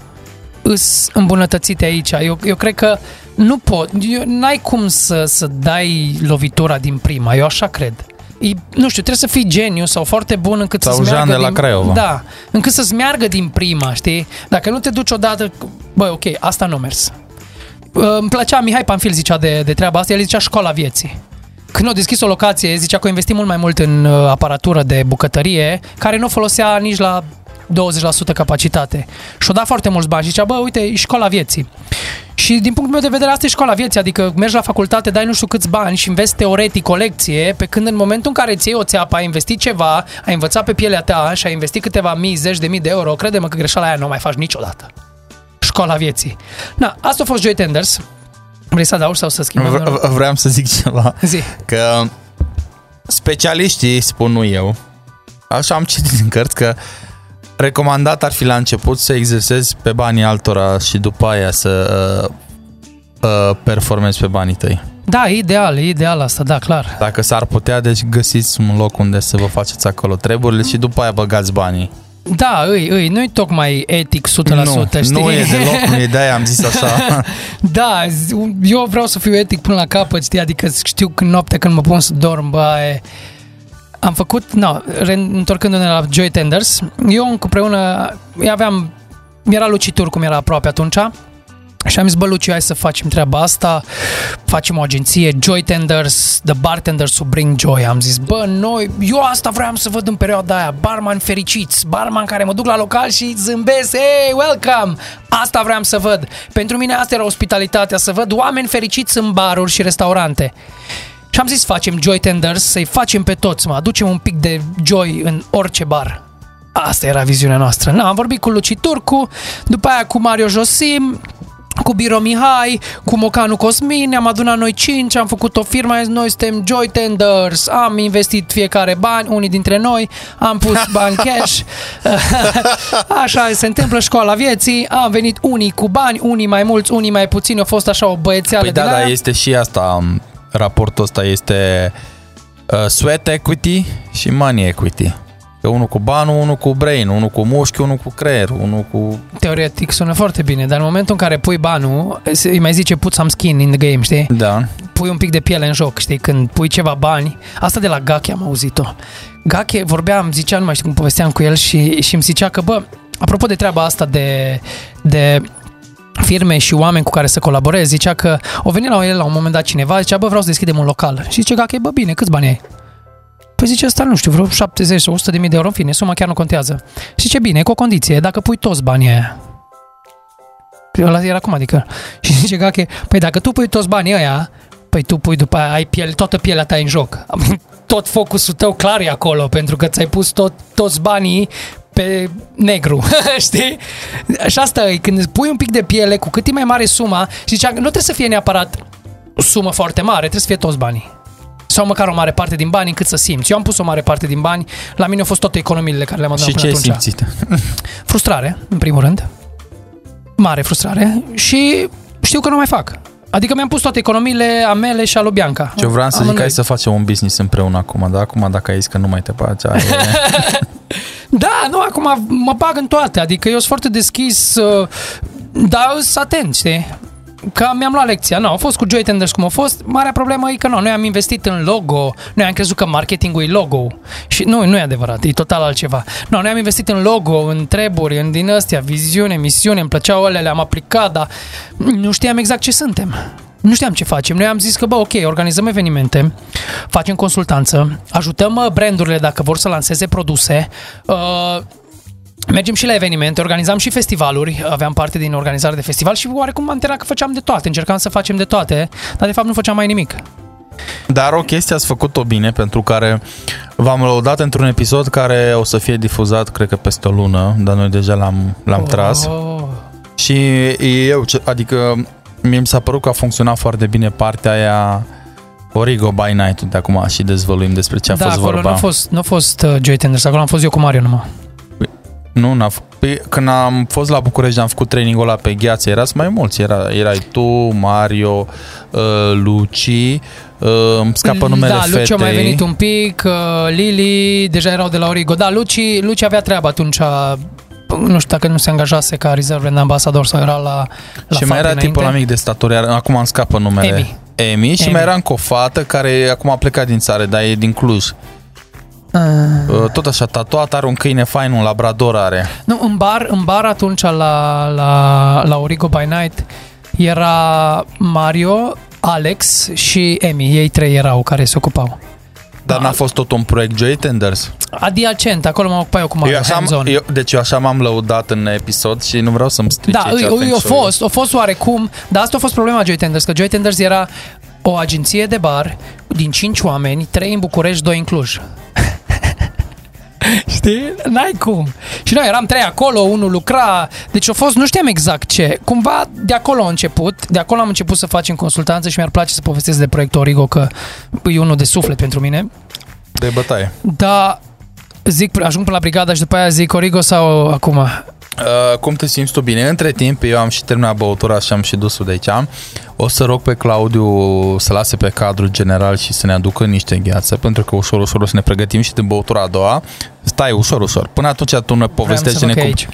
îs îmbunătățite aici. Eu, eu cred că nu pot, eu, n-ai cum să, să dai lovitura din prima, eu așa cred. E, nu știu, trebuie să fii geniu sau foarte bun încât Sau să-ți Jean meargă de la din, Craiova. Da, încât să-ți meargă din prima, știi? Dacă nu te duci odată, băi, ok, asta nu a mers. Uh, Îmi plăcea, Mihai Panfil zicea de, de treaba asta, el zicea școala vieții. Când a deschis o locație, zicea că a investit mult mai mult în uh, aparatură de bucătărie, care nu folosea nici la 20% capacitate. Și-o dat foarte mulți bani și zicea, bă, uite, e școala vieții. Și din punctul meu de vedere, asta e școala vieții, adică mergi la facultate, dai nu știu câți bani și investi teoretic o lecție, pe când în momentul în care ți iei o țeapă, ai investit ceva, ai învățat pe pielea ta și ai investit câteva mii, zeci de mii de euro, crede-mă că greșeala aia nu o mai faci niciodată. Școala vieții. Na, asta a fost Joy Tenders. Vrei să adaugi sau să schimbăm? V- v- vreau să zic ceva. Zi. Că specialiștii, spun nu eu, așa am citit în cărți că recomandat ar fi la început să exersezi pe banii altora și după aia să uh, uh, performezi pe banii tăi. Da, e ideal, e ideal asta, da, clar. Dacă s-ar putea, deci găsiți un loc unde să vă faceți acolo treburile și după aia băgați banii. Da, îi, îi, nu-i tocmai etic 100%, nu, știi? nu e deloc, nu e de-aia am zis așa. [laughs] Da, eu vreau să fiu etic până la capăt, știi? Adică știu când noapte când mă pun să dorm, bă, e... Am făcut, no, întorcându-ne la Joy Tenders, eu împreună, eu aveam, mi-era lucitur cum era aproape atunci, și am zis, bă, Luciu, hai să facem treaba asta, facem o agenție, Joy Tenders, The Bartenders who bring joy. Am zis, bă, noi, eu asta vreau să văd în perioada aia, barman fericiți, barman care mă duc la local și zâmbesc, hey, welcome! Asta vreau să văd. Pentru mine asta era ospitalitatea, să văd oameni fericiți în baruri și restaurante. Și am zis, facem Joy Tenders, să-i facem pe toți, mă, aducem un pic de joy în orice bar. Asta era viziunea noastră. Na, am vorbit cu Luci Turcu, după aia cu Mario Josim, cu Biro Mihai, cu Mocanu Cosmin, ne-am adunat noi cinci, am făcut o firmă, am zis, noi suntem Joy Tenders, am investit fiecare bani, unii dintre noi, am pus [laughs] bani cash, [laughs] așa se întâmplă școala vieții, am venit unii cu bani, unii mai mulți, unii mai puțini, a fost așa o băiețeală Păi de da, la da, aia. este și asta, um, raportul ăsta este uh, sweat equity și money equity. Că unul cu banul, unul cu brain, unul cu mușchi, unul cu creier, unul cu... Teoretic sună foarte bine, dar în momentul în care pui banul, îi mai zice put some skin in the game, știi? Da. pui un pic de piele în joc, știi, când pui ceva bani. Asta de la Gache am auzit-o. Gache, vorbeam, zicea, nu mai știu cum povesteam cu el și, și îmi zicea că, bă, apropo de treaba asta de, de firme și oameni cu care să colaborezi, zicea că o venit la el la un moment dat cineva, zicea, bă, vreau să deschidem un local. Și zice Gache, bă, bine, câți bani ai? Păi zice asta, nu știu, vreo 70 sau 100 de mii de euro, în fine, suma chiar nu contează. Și zice, bine, cu o condiție, dacă pui toți banii aia. Ăla era cum adică? [laughs] Și zice Gache, păi dacă tu pui toți banii ăia, păi tu pui după aia, ai piele, toată pielea ta în joc. [laughs] Tot focusul tău clar e acolo, pentru că ți-ai pus tot, toți banii pe negru, [laughs] știi? Și asta e, când pui un pic de piele, cu cât e mai mare suma, și zicea, nu trebuie să fie neapărat o sumă foarte mare, trebuie să fie toți banii. sau măcar o mare parte din bani încât să simți. Eu am pus o mare parte din bani, la mine au fost toate economiile care le-am adunat Și până ce ai atunci. simțit? [laughs] Frustrare, în primul rând. Mare frustrare și știu că nu mai fac. Adică mi-am pus toate economiile a mele și a lui Bianca. Ce vreau să zic, Amândoi. hai să facem un business împreună acum, dar acum dacă ai zis că nu mai te place, aia [laughs] e... Da, nu, acum mă bag în toate. Adică eu sunt foarte deschis, uh, dar sunt atent, știi? Că mi-am luat lecția. Nu, au fost cu Joy Tenders cum a fost. Marea problemă e că nu, noi am investit în logo. Noi am crezut că marketingul e logo. Și nu, nu e adevărat, e total altceva. Nu, noi am investit în logo, în treburi, în din astea, viziune, misiune, îmi plăceau ele, le-am aplicat, dar nu știam exact ce suntem. Nu știam ce facem. Noi am zis că, bă, ok, organizăm evenimente, facem consultanță, ajutăm uh, brandurile dacă vor să lanseze produse, uh, Mergem și la evenimente, organizam și festivaluri, aveam parte din organizare de festival și oarecum am terat că făceam de toate, încercam să facem de toate, dar de fapt nu făceam mai nimic. Dar o chestie ați făcut-o bine, pentru care v-am lăudat într-un episod care o să fie difuzat, cred că peste o lună, dar noi deja l-am, l-am tras. Oh. Și eu, ce- adică mie mi s-a părut că a funcționat foarte bine partea aia Origo by Night, de acum și dezvăluim despre ce a da, fost acolo vorba. nu a fost, nu a fost uh, Joy Tenders, acolo am fost eu cu Mario numai. Nu, n-a f- păi, când am fost la București, am făcut trainingul ăla pe gheață, erați mai mulți, Era, erai tu, Mario, uh, Luci, uh, îmi scapă numele Da, Luci fetei. a mai venit un pic, uh, Lili, deja erau de la Origo. Da, Luci, Luci avea treabă atunci, uh, nu știu dacă nu se angajase ca reserve în ambasador sau era la, la și mai fapt era tipul înainte. amic de statur, iar acum îmi scapă numele. Emi. Emi și Emi. mai era încă o fată care acum a plecat din țară, dar e din Cluj. Uh, Uh, Tot așa, tatuat, are un câine fain, un labrador are. Nu, în bar, în bar atunci la, la, la Origo by Night era Mario, Alex și Emi. Ei trei erau care se ocupau. Dar Da. n-a fost tot un proiect Joy Tenders. Adiacent, acolo m-am ocupat eu cu Mario, Eu așa, am, hands-on. eu, deci eu așa m-am lăudat în episod și nu vreau să-mi strice Da, aici îi, îi, a feng shui-ul. fost, a fost oarecum, dar asta a fost problema Joy Tenders, că Joy Tenders era o agenție de bar din 5 oameni, 3 în București, 2 în Cluj. [laughs] Știi? N-ai cum. Și noi eram trei acolo, unul lucra, deci a fost, nu știam exact ce. Cumva de acolo a început, de acolo am început să facem consultanță și mi-ar place să povestesc de proiectul Origo, că e unul de suflet pentru mine. De bătaie. Dar zic, ajung până la brigada și după aia zic Origo sau acum? Uh, cum te simți tu bine? Între timp, eu am și terminat băutura și am și dusul de aici. O să rog pe Claudiu să lase pe cadrul general și să ne aducă niște gheață, pentru că ușor, ușor o să ne pregătim și de băutura a doua. Stai, ușor, ușor. Până atunci tu ne Vreau să povestește-ne văd cu, aici.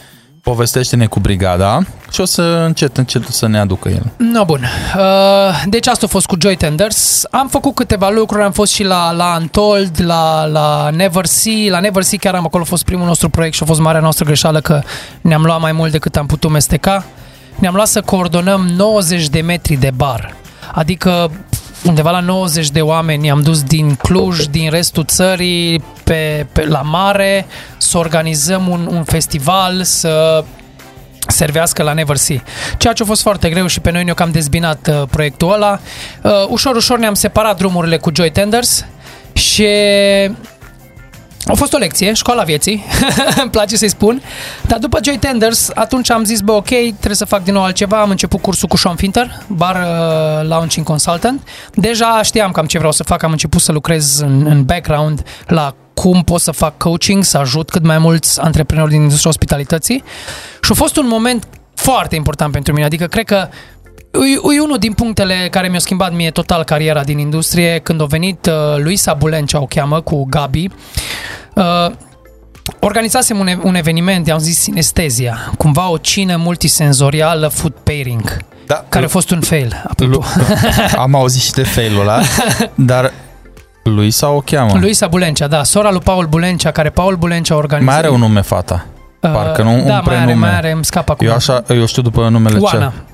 Povestește-ne cu brigada și o să încet, încet să ne aducă el. No, bun. Uh, deci asta a fost cu Joy Tenders. Am făcut câteva lucruri, am fost și la, la Untold, la, la Never See. La Never See chiar am acolo a fost primul nostru proiect și a fost marea noastră greșeală că ne-am luat mai mult decât am putut mesteca. Ne-am luat să coordonăm 90 de metri de bar. Adică undeva la 90 de oameni am dus din Cluj, din restul țării, pe, pe, la mare, să organizăm un, un festival, să servească la Never See. Ceea ce a fost foarte greu și pe noi ne-a cam dezbinat uh, proiectul ăla. Uh, ușor, ușor ne-am separat drumurile cu Joy Tenders și a fost o lecție, școala vieții, [laughs] îmi place să-i spun, dar după Joy Tenders, atunci am zis, bă, ok, trebuie să fac din nou altceva, am început cursul cu Sean Finter, bar uh, launching consultant. Deja știam cam ce vreau să fac, am început să lucrez în, în background la cum pot să fac coaching, să ajut cât mai mulți antreprenori din industria ospitalității. Și a fost un moment foarte important pentru mine, adică cred că E, e unul din punctele care mi-a schimbat mie total cariera din industrie când a venit uh, Luisa Bulencea, o cheamă, cu Gabi. Uh, organizasem un, e- un eveniment, i-am zis Sinestezia, cumva o cină multisenzorială food pairing, Da, care a fost un fail. apropo. Lu- am auzit și de failul ăla, [laughs] dar lui sau o cheamă? Luisa Bulencea, da, sora lui Paul Bulencea, care Paul Bulencea a organizat. Mai are un nume fata. Uh, parcă nu, un da, mai are, prenume. mai are, îmi scapă acum. Eu așa, eu știu după numele Oana, ce,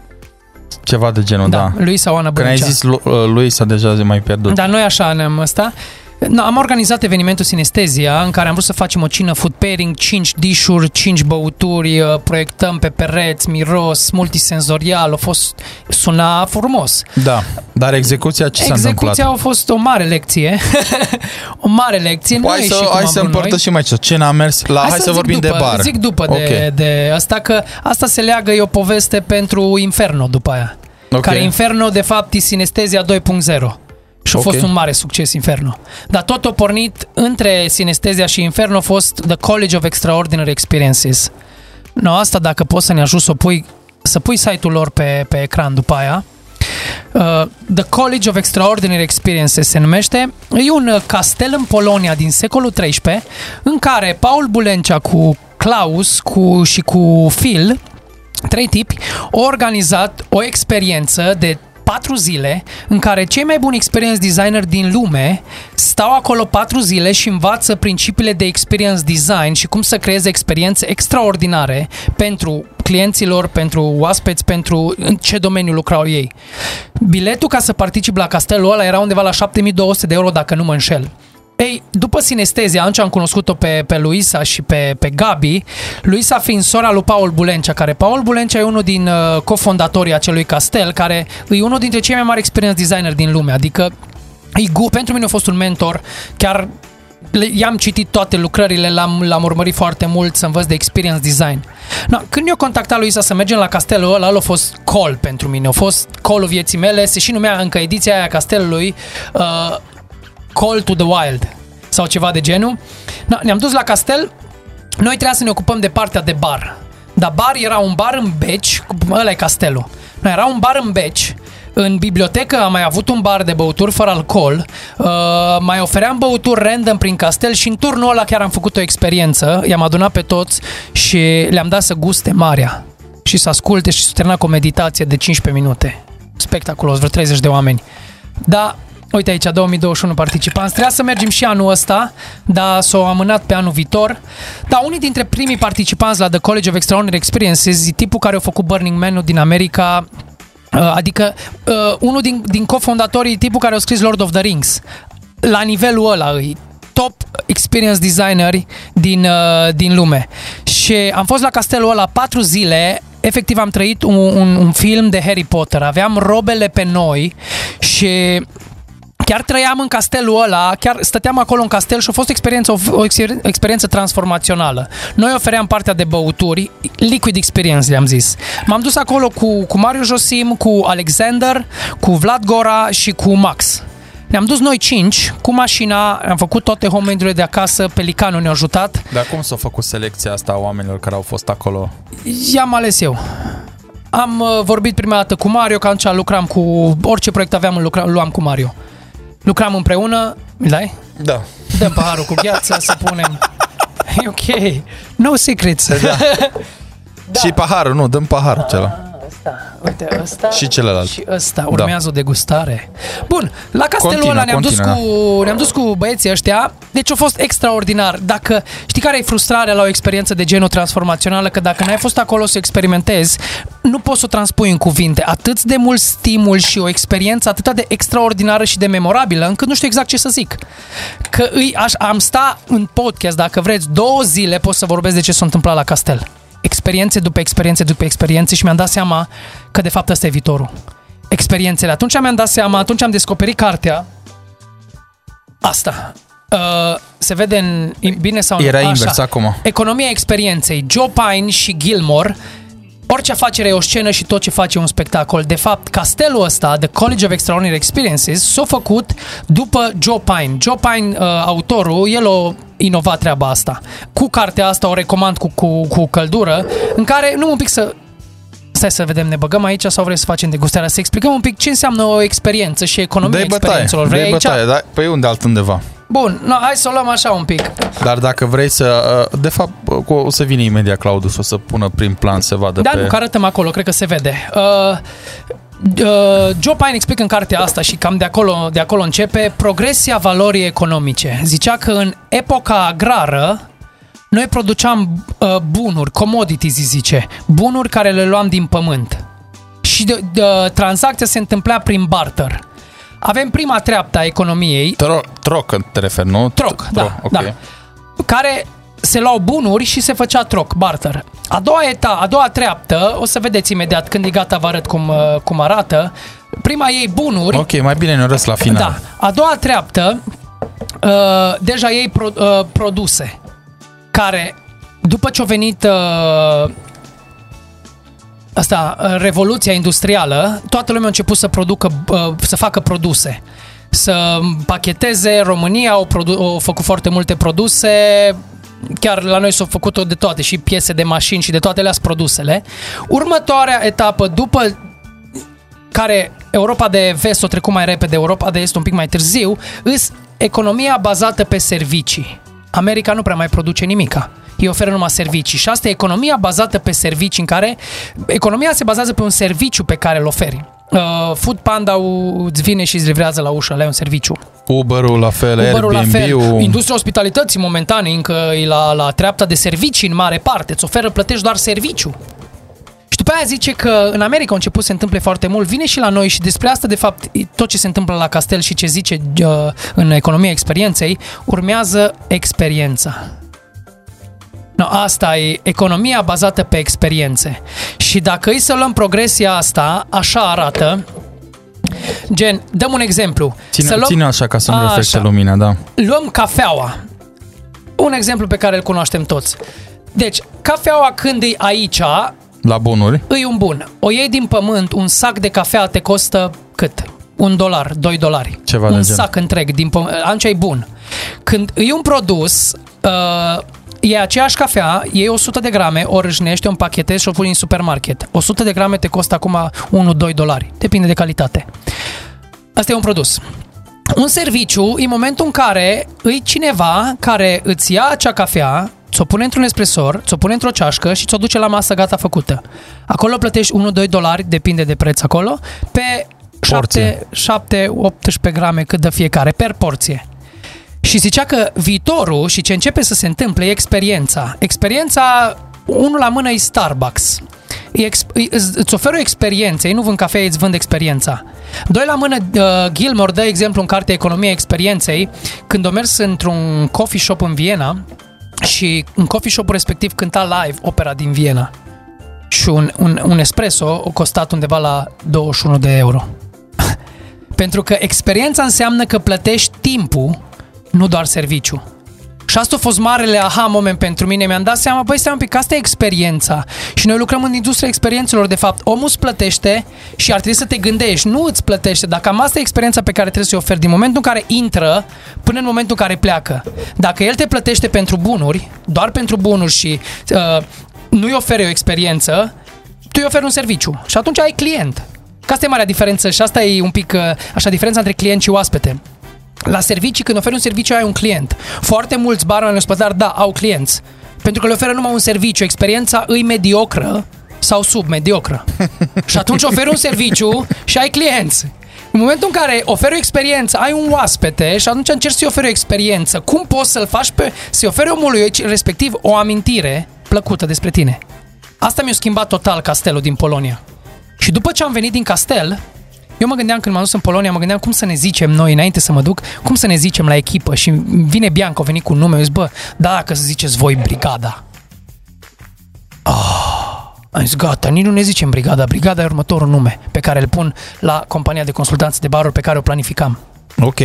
ceva de genul, da. da, Luisa Oana Când Bulencea. ai zis lu- uh, lui s-a deja mai pierdut. Dar noi așa ne-am ăsta. No, am organizat evenimentul Sinestezia în care am vrut să facem o cină food pairing, 5 dișuri, 5 băuturi, uh, proiectăm pe pereți, miros, multisenzorial, a fost, suna frumos. Da, dar execuția ce s-a Execuția întâmplat? a fost o mare lecție. [laughs] o mare lecție. Nu a Hai ieșit să, cum hai am să vrut noi. împărtășim aici. Ce n-a mers? La, hai, să, zic vorbim după, de bar. Zic după de, Ok. de asta că asta se leagă, e o poveste pentru Inferno după aia. Ok. Care Inferno de fapt e Sinestezia 2.0. Și a Ok. fost un mare succes Inferno. Dar tot a pornit între Sinestezia și Inferno a fost The College of Extraordinary Experiences. No, asta dacă poți să ne ajut să pui, să pui site-ul lor pe, pe ecran după aia. Uh, The College of Extraordinary Experiences se numește. E un uh, castel în Polonia din secolul XIII în care Paul Bulencea cu Klaus cu, și cu Phil, trei tipi, au organizat o experiență de patru zile în care cei mai buni experience designer din lume stau acolo patru zile și învață principiile de experience design și cum să creeze experiențe extraordinare pentru clienților, pentru oaspeți, pentru în ce domeniu lucrau ei. Biletul ca să participi la castelul ăla era undeva la 7200 de euro dacă nu mă înșel. Ei, după sinestezia, atunci am cunoscut-o pe, pe Luisa și pe, pe Gabi, Luisa fiind sora lui Paul Bulencea, care Paul Bulencea e unul din uh, cofondatorii acelui castel, care e unul dintre cei mai mari experience designer din lume, adică e gu- pentru mine a fost un mentor, chiar le- i-am citit toate lucrările, l-am, l-am urmărit foarte mult să învăț de experience design. No, când eu contactat Luisa să mergem la castelul ăla, ăla a fost call pentru mine, a fost call-ul vieții mele, se și numea încă ediția aia a castelului uh, Call to the Wild sau ceva de genul. No, ne-am dus la castel, noi trebuia să ne ocupăm de partea de bar. Dar bar era un bar în Beci, ăla e castelul. No, era un bar în Beci, în bibliotecă am mai avut un bar de băuturi fără alcool, uh, mai ofeream băuturi random prin castel și în turnul ăla chiar am făcut o experiență, i-am adunat pe toți și le-am dat să guste marea și să asculte și să termina cu o meditație de 15 minute. Spectaculos, vreo 30 de oameni. Da, uite aici, 2021 participanți. Trebuia să mergem și anul ăsta, dar s-au amânat pe anul viitor. Dar unii dintre primii participanți la The College of Extraordinary Experiences e tipul care a făcut Burning Man-ul din America, Uh, Adică uh, unul din, din cofondatorii, tipul care a scris Lord of the Rings. La nivelul ăla îi top experience designer din, uh, din lume. Și am fost la castelul ăla patru zile, efectiv am trăit un, un, un film de Harry Potter. Aveam robele pe noi și chiar trăiam în castelul ăla, chiar stăteam acolo în castel și a fost o experiență, o, o exper- experiență transformațională. Noi ofeream partea de băuturi, liquid experience le-am zis. M-am dus acolo cu, cu Mario Josim, cu Alexander, cu Vlad Gora și cu Max. Ne-am dus noi cinci cu mașina, am făcut toate homemade-urile de acasă, Pelicanul ne-a ajutat, Dar cum s-a făcut selecția asta a oamenilor care au fost acolo? i-am ales eu. Am uh, vorbit prima dată cu Mario, că atunci lucram cu orice proiect aveam, îl lucram, luam cu Mario. Lucram împreună, îl dai? Da. Dăm paharul cu gheață să punem. E ok. No secrets. Da. [laughs] Și paharul, nu, dăm paharul acela. Ăsta, uite, ăsta Și celălalt. și ăsta. Urmează o degustare. Bun, la castelul Continuă, ăla ne-am dus, continuă, cu, ne-am dus cu băieții ăștia, deci a fost extraordinar. Dacă știi care e frustrarea la o experiență de genul transformațională, că dacă n-ai fost acolo să experimentezi, nu poți să o transpui în cuvinte. Atât de mult stimul și o experiență atât de extraordinară și de memorabilă, încât nu știu exact ce să zic. Că îi, aș, am sta în podcast, dacă vreți, două zile pot să vorbesc de ce s-a întâmplat la castel. Experiențe după experiențe după experiențe și mi-am dat seama că de fapt ăsta e viitorul. Experiențele. Atunci mi-am dat seama, atunci am descoperit cartea asta. Uh, se vede în, bine sau nu? Era Așa. invers acum. Economia experienței. Joe Pine și Gilmore Orice afacere e o scenă și tot ce face e un spectacol. De fapt, castelul ăsta, The College of Extraordinary Experiences, s-a făcut după Joe Pine. Joe Pine, uh, autorul, el a inovat treaba asta. Cu cartea asta o recomand cu, cu, cu căldură, în care, nu un pic să Stai să vedem, ne băgăm aici sau vreți să facem degustarea? Să explicăm un pic ce înseamnă o experiență și economia Dai bătaie, experiențelor. Vrei dai aici? bătaie, da? Păi unde altundeva? Bun, no, hai să o luăm așa un pic. Dar dacă vrei să... uh, De fapt, o să vină imediat Claudus, o să pună prin plan, se vadă Da, pe... nu, că arătăm acolo, cred că se vede. Uh, uh, Joe Pine explică în cartea asta și cam de acolo, de acolo începe progresia valorii economice. Zicea că în epoca agrară noi produceam uh, bunuri, commodities îi zice, bunuri care le luam din pământ. Și de, de, tranzacția se întâmpla prin barter. Avem prima treaptă a economiei, Tro- troc te referi, nu? Troc, Tro- da, ok. da. Care se luau bunuri și se făcea troc, barter. A doua eta, a doua treaptă, o să vedeți imediat când e gata vă arăt cum, uh, cum arată. Prima ei bunuri, Ok, mai bine ne răs la final. da. A doua treaptă, uh, deja ei pro, uh, produse, care după ce a venit uh, asta, uh, revoluția industrială, toată lumea a început să producă, uh, să facă produse. să pacheteze. România au, produ- au făcut foarte multe produse, chiar la noi s-au făcut de toate, și piese de mașini și de toate alea produsele. Următoarea etapă, după care Europa de vest o trecut mai repede, Europa de est un pic mai târziu, îs economia bazată pe servicii. America nu prea mai produce nimica. Ei oferă numai servicii și asta e economia bazată pe servicii în care economia se bazează pe un serviciu pe care îl oferi. Uh, Food Panda îți vine și îți livrează la ușă, la un serviciu. Uber-ul la fel, Uber-ul la fel. Airbnb-ul. Industria ospitalității momentan încă e la, la treapta de servicii în mare parte. Îți oferă, plătești doar serviciu. Și după aia zice că în America a început să se întâmple foarte mult, vine și la noi și despre asta, de fapt, tot ce se întâmplă la Castel și ce zice uh, în economia experienței, urmează experiența. No, asta e economia bazată pe experiențe. Și dacă îi să luăm progresia asta, așa arată, gen, dăm un exemplu. Ține, să luăm, ține așa ca să nu A, reflecte așa. lumina, da. luăm cafeaua. Un exemplu pe care îl cunoaștem toți. Deci, cafeaua când e aici, La bunuri. îi un bun. O iei din pământ, un sac de cafea te costă cât? Un dolar, doi dolari. Ceva de un genul. sac întreg din pământ. Atunci e bun. Când e un produs, uh, e aceeași cafea, iei 100 de grame, o râșnești, o împachetezi și o pui în supermarket. 100 de grame te costă acum 1-2 dolari. Depinde de calitate. Asta e un produs. Un serviciu e momentul în care îi cineva care îți ia acea cafea, ți-o pune într-un espresor, ți-o pune într-o ceașcă și ți-o duce la masă gata făcută. Acolo plătești 1-2 dolari, depinde de preț acolo, pe 7, 7, 18 grame cât de fiecare, per porție. Și zicea că viitorul și ce începe să se întâmple e experiența. Experiența, unul la mână e Starbucks. E ex- e- îți îți oferă o experiență, ei nu vând cafea, ei îți vând experiența. Doi la mână, uh, Gilmore dă exemplu în cartea Economia Experienței, când o mers într-un coffee shop în Viena și în coffee shop respectiv cânta live opera din Viena. Și un, un, un espresso a costat undeva la 21 de euro. [laughs] Pentru că experiența înseamnă că plătești timpul, nu doar serviciu. Și asta a fost marele aha moment pentru mine. Mi-am dat seama, băi, stai un pic, că asta e experiența. Și noi lucrăm în industria experiențelor, de fapt. Omul îți plătește și ar trebui să te gândești, nu îți plătește. Dacă am asta e experiența pe care trebuie să o oferi din momentul în care intră până în momentul în care pleacă. Dacă el te plătește pentru bunuri, doar pentru bunuri și uh, nu-i oferi o experiență, tu îi oferi un serviciu. Și atunci ai client. Că asta e marea diferență și asta e un pic uh, așa diferența între client și oaspete. La servicii, când oferi un serviciu, ai un client. Foarte mulți barmani ospătari, da, au clienți. Pentru că le oferă numai un serviciu. Experiența îi mediocră sau submediocră. [laughs] și atunci oferi un serviciu și ai clienți. În momentul în care oferi o experiență, ai un oaspete și atunci încerci să-i oferi o experiență. Cum poți să-l faci pe... să-i oferi omului respectiv o amintire plăcută despre tine? Asta mi-a schimbat total castelul din Polonia. Și după ce am venit din castel, eu mă gândeam când m-am dus în Polonia, mă gândeam cum să ne zicem noi înainte să mă duc, cum să ne zicem la echipă și vine Bianca, a venit cu un nume, eu zic, bă, da, dacă să ziceți voi brigada. Ah, am zis, gata, nici nu ne zicem brigada, brigada e următorul nume pe care îl pun la compania de consultanță de baruri pe care o planificam. Ok.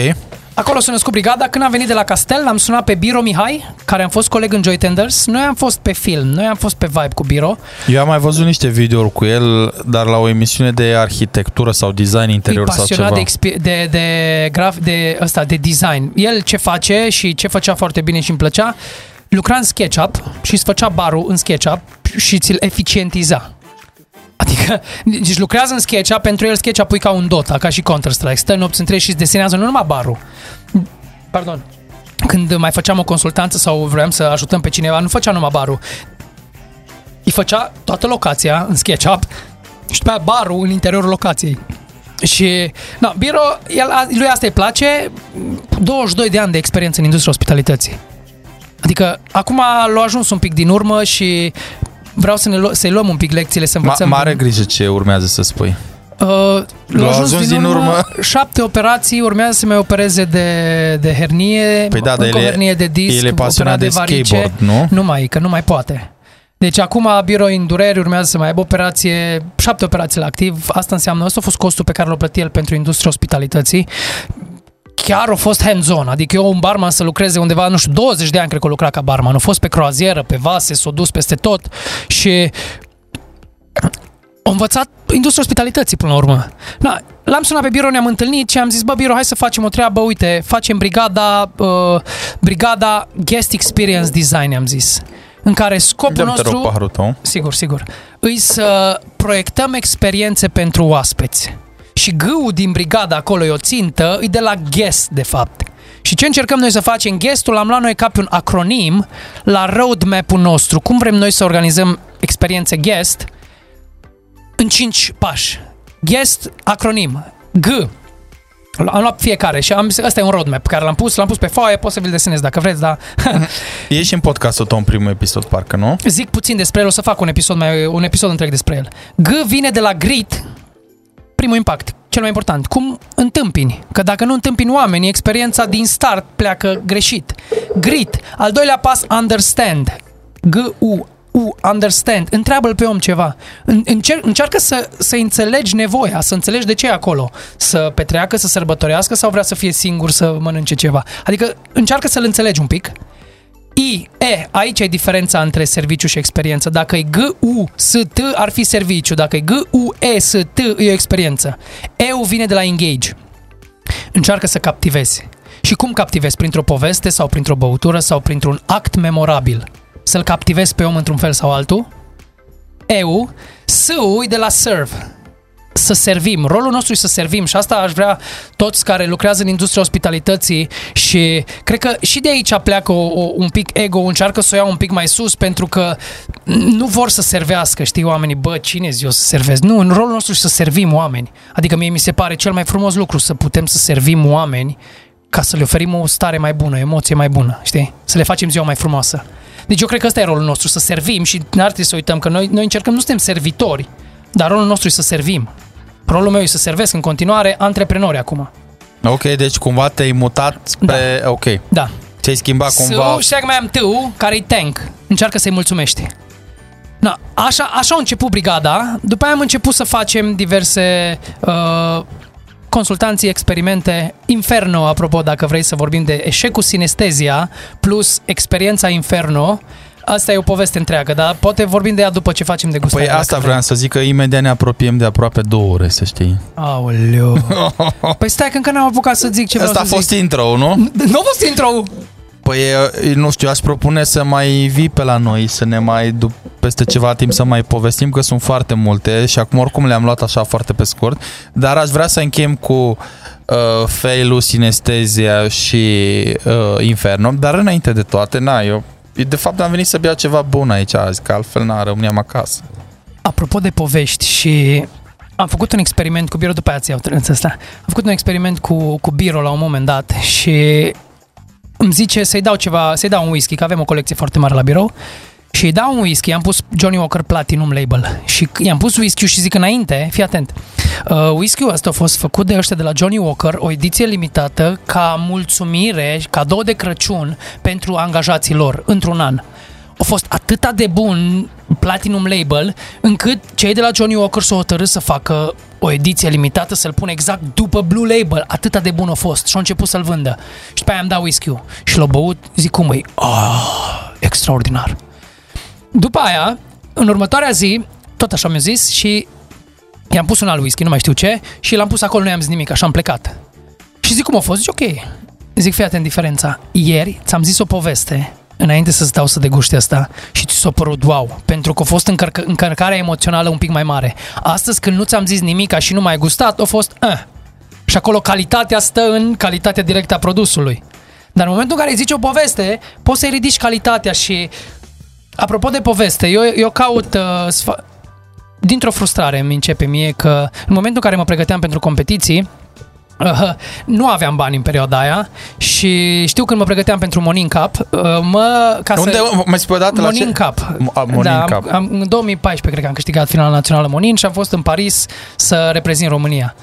Acolo s-a născut brigada. Când am venit de la Castel, l-am sunat pe Biro Mihai, care am fost coleg în Joy Tenders. Noi am fost pe film, noi am fost pe vibe cu Biro. Eu am mai văzut niște videouri cu el, dar la o emisiune de arhitectură sau design E interior sau pasionat ceva. de, expi- de, de, graf, de, ăsta, de design. El ce face și ce făcea foarte bine și îmi plăcea, lucra în SketchUp și îți făcea barul în SketchUp și ți-l eficientiza. Adică, deci lucrează în SketchUp, pentru el SketchUp e ca un Dota, ca și Counter-Strike. Stă nopți întregi și îți desenează nu numai barul. Pardon. Când mai făceam o consultanță sau vreau să ajutăm pe cineva, nu făcea numai barul. Îi făcea toată locația în SketchUp și după aia barul în interiorul locației. Și, na, Biro, el, lui asta îi place, 22 de ani de experiență în industria ospitalității. Adică, acum l-a ajuns un pic din urmă și vreau să ne lu- să-i luăm un pic lecțiile, să Ma- învățăm. mare grijă ce urmează să spui. Uh, l-a ajuns din urmă, șapte operații, urmează să mai opereze de, de hernie, Păi da, dar încă o el e- hernie de disc, el e pasionat operat de varice. skateboard, nu? Nu mai, că nu mai poate. Deci acum Biro în dureri urmează să mai aibă operație, șapte operații la activ, asta înseamnă, ăsta a fost costul pe care l-a plătit el pentru industria ospitalității. Chiar a fost hands-on, adică eu un barman să lucreze undeva, nu știu, 20 de ani cred că a lucrat ca barman, a fost pe croazieră, pe vase, s-a dus peste tot și a învățat industria ospitalității până la urmă. Na, l-am sunat pe birou, ne-am întâlnit și am zis, bă, birou, hai să facem o treabă, uite, facem brigada, uh, brigada Guest Experience Design, am zis, în care scopul Dăm te nostru... rog paharul tău. Sigur, sigur. Îi să proiectăm experiențe pentru oaspeți. Și gâul din brigada acolo e o țintă, e de la guest, de fapt. Și ce încercăm noi să facem? Guestul am luat noi ca pe un acronim la roadmap-ul nostru. Cum vrem noi să organizăm experiențe guest în 5 pași. Guest, acronim, G. Am luat fiecare și am zis, ăsta e un roadmap pe care l-am pus, l-am pus pe foaie, poți să vi-l desenezi dacă vreți, dar [laughs] E și în podcastul tău în primul episod, parcă, nu? zic puțin despre el, o să fac un episod, mai, un episod întreg despre el. G vine de la grit, primul impact, cel mai important. Cum întâmpini? Că dacă nu întâmpini oamenii, experiența din start pleacă greșit. Grit, al doilea pas, understand. G-U, U, understand. Întreabă-l pe om ceva. În- Încer- încearcă să, să înțelegi nevoia, să înțelegi de ce e acolo. Să petreacă, să sărbătorească sau vrea să fie singur să mănânce ceva. Adică încearcă să-l înțelegi un pic. I, E, aici e diferența între serviciu și experiență. Dacă e G, U, S, T, ar fi serviciu. Dacă e G, U, E, S, T, e o experiență. Eu vine de la engage. Încearcă să captivezi. Și cum captivezi? Printr-o poveste sau printr-o băutură sau printr-un act memorabil. Să-l captivezi pe om într-un fel sau altul. Eu, S-ul e de la serve să servim. Rolul nostru e să servim și asta aș vrea toți care lucrează în industria ospitalității și cred că și de aici pleacă o, o, un pic ego, încearcă să o ia un pic mai sus pentru că nu vor să servească, știi, oamenii, bă, cine zi eu să servesc? Nu, în rolul nostru e să servim oameni. Adică mie mi se pare cel mai frumos lucru să putem să servim oameni ca să le oferim o stare mai bună, o emoție mai bună, știi? Să le facem ziua mai frumoasă. Deci eu cred că ăsta e rolul nostru, să servim și n-ar trebui să uităm că noi, noi încercăm, nu suntem servitori, dar rolul nostru e să servim. Rolul meu e să servesc în continuare antreprenori acum. Ok, deci cumva te-ai mutat spre... Ok. Da. Ți-ai schimbat cumva... Su, și acum mai am tu, care e tank. Încearcă să-i mulțumești. Na, așa, așa a început brigada, după aia am început să facem diverse uh, consultanții, experimente. Inferno, apropo, dacă vrei să vorbim de eșecul sinestezia plus experiența Inferno, asta e o poveste întreagă, dar poate vorbim de ea după ce facem degustarea. Păi asta dacă vreau să zic că imediat ne apropiem de aproape două ore, să știi. vrei. Aoleu. [laughs] Păi stai că încă n-am apucat să zic ce vreau Asta a să fost zic. intro, nu? [laughs] Nu a fost intro Păi, e, nu știu, aș propune să mai vii pe la noi, să ne mai, dup- peste ceva timp, să mai povestim, că sunt foarte multe și acum oricum le-am luat așa foarte pe scurt, dar aș vrea să încheiem cu uh, failul, sinestezia și uh, inferno, dar înainte de toate, na, eu de fapt am venit să bea ceva bun aici azi, că altfel n rămâneam acasă. Apropo de povești și am făcut un experiment cu Biro, după aia ți iau trânța asta. Am făcut un experiment cu, cu Biro la un moment dat și îmi zice să-i dau ceva, să-i dau un whisky, că avem o colecție foarte mare la birou și îi dau un whisky, am pus Johnny Walker Platinum Label și i-am pus whisky și zic înainte, fii atent, uh, whisky-ul ăsta a fost făcut de ăștia de la Johnny Walker, o ediție limitată ca mulțumire, cadou de Crăciun pentru angajații lor într-un an. A fost atât de bun Platinum Label, încât cei de la Johnny Walker s-au hotărât să facă o ediție limitată, să-l pună exact după Blue Label. Atât de bun a fost și au început să-l vândă. Și după aia am dat whisky și l-au băut, zic cum e, oh, extraordinar. După aia, în următoarea zi, tot așa mi-a zis și i-am pus un alt whisky, nu mai știu ce, și l-am pus acolo, nu i-am zis nimic, așa am plecat. Și zic cum a fost, zic ok. Zic, fii atent diferența. Ieri ți-am zis o poveste înainte să stau să deguste asta și ți s-a părut wow, pentru că a fost încărcă, încărcarea emoțională un pic mai mare. Astăzi când nu ți-am zis nimic și nu mai ai gustat, a fost eh. Și acolo calitatea stă în calitatea directă a produsului. Dar în momentul în care îi zici o poveste, poți să-i ridici calitatea și apropo de poveste, eu, eu caut uh, sfa- dintr-o frustrare îmi începe mie că în momentul în care mă pregăteam pentru competiții, Uh, nu aveam bani în perioada aia și știu când mă pregăteam pentru Morning Cup, uh, mă, ca Unde, să... mai spui o dată la ce? Morning Cup. Mo- a, Morning da, Cup. Am, am, în 2014 cred că am câștigat finala națională Monin și am fost în Paris să reprezint România.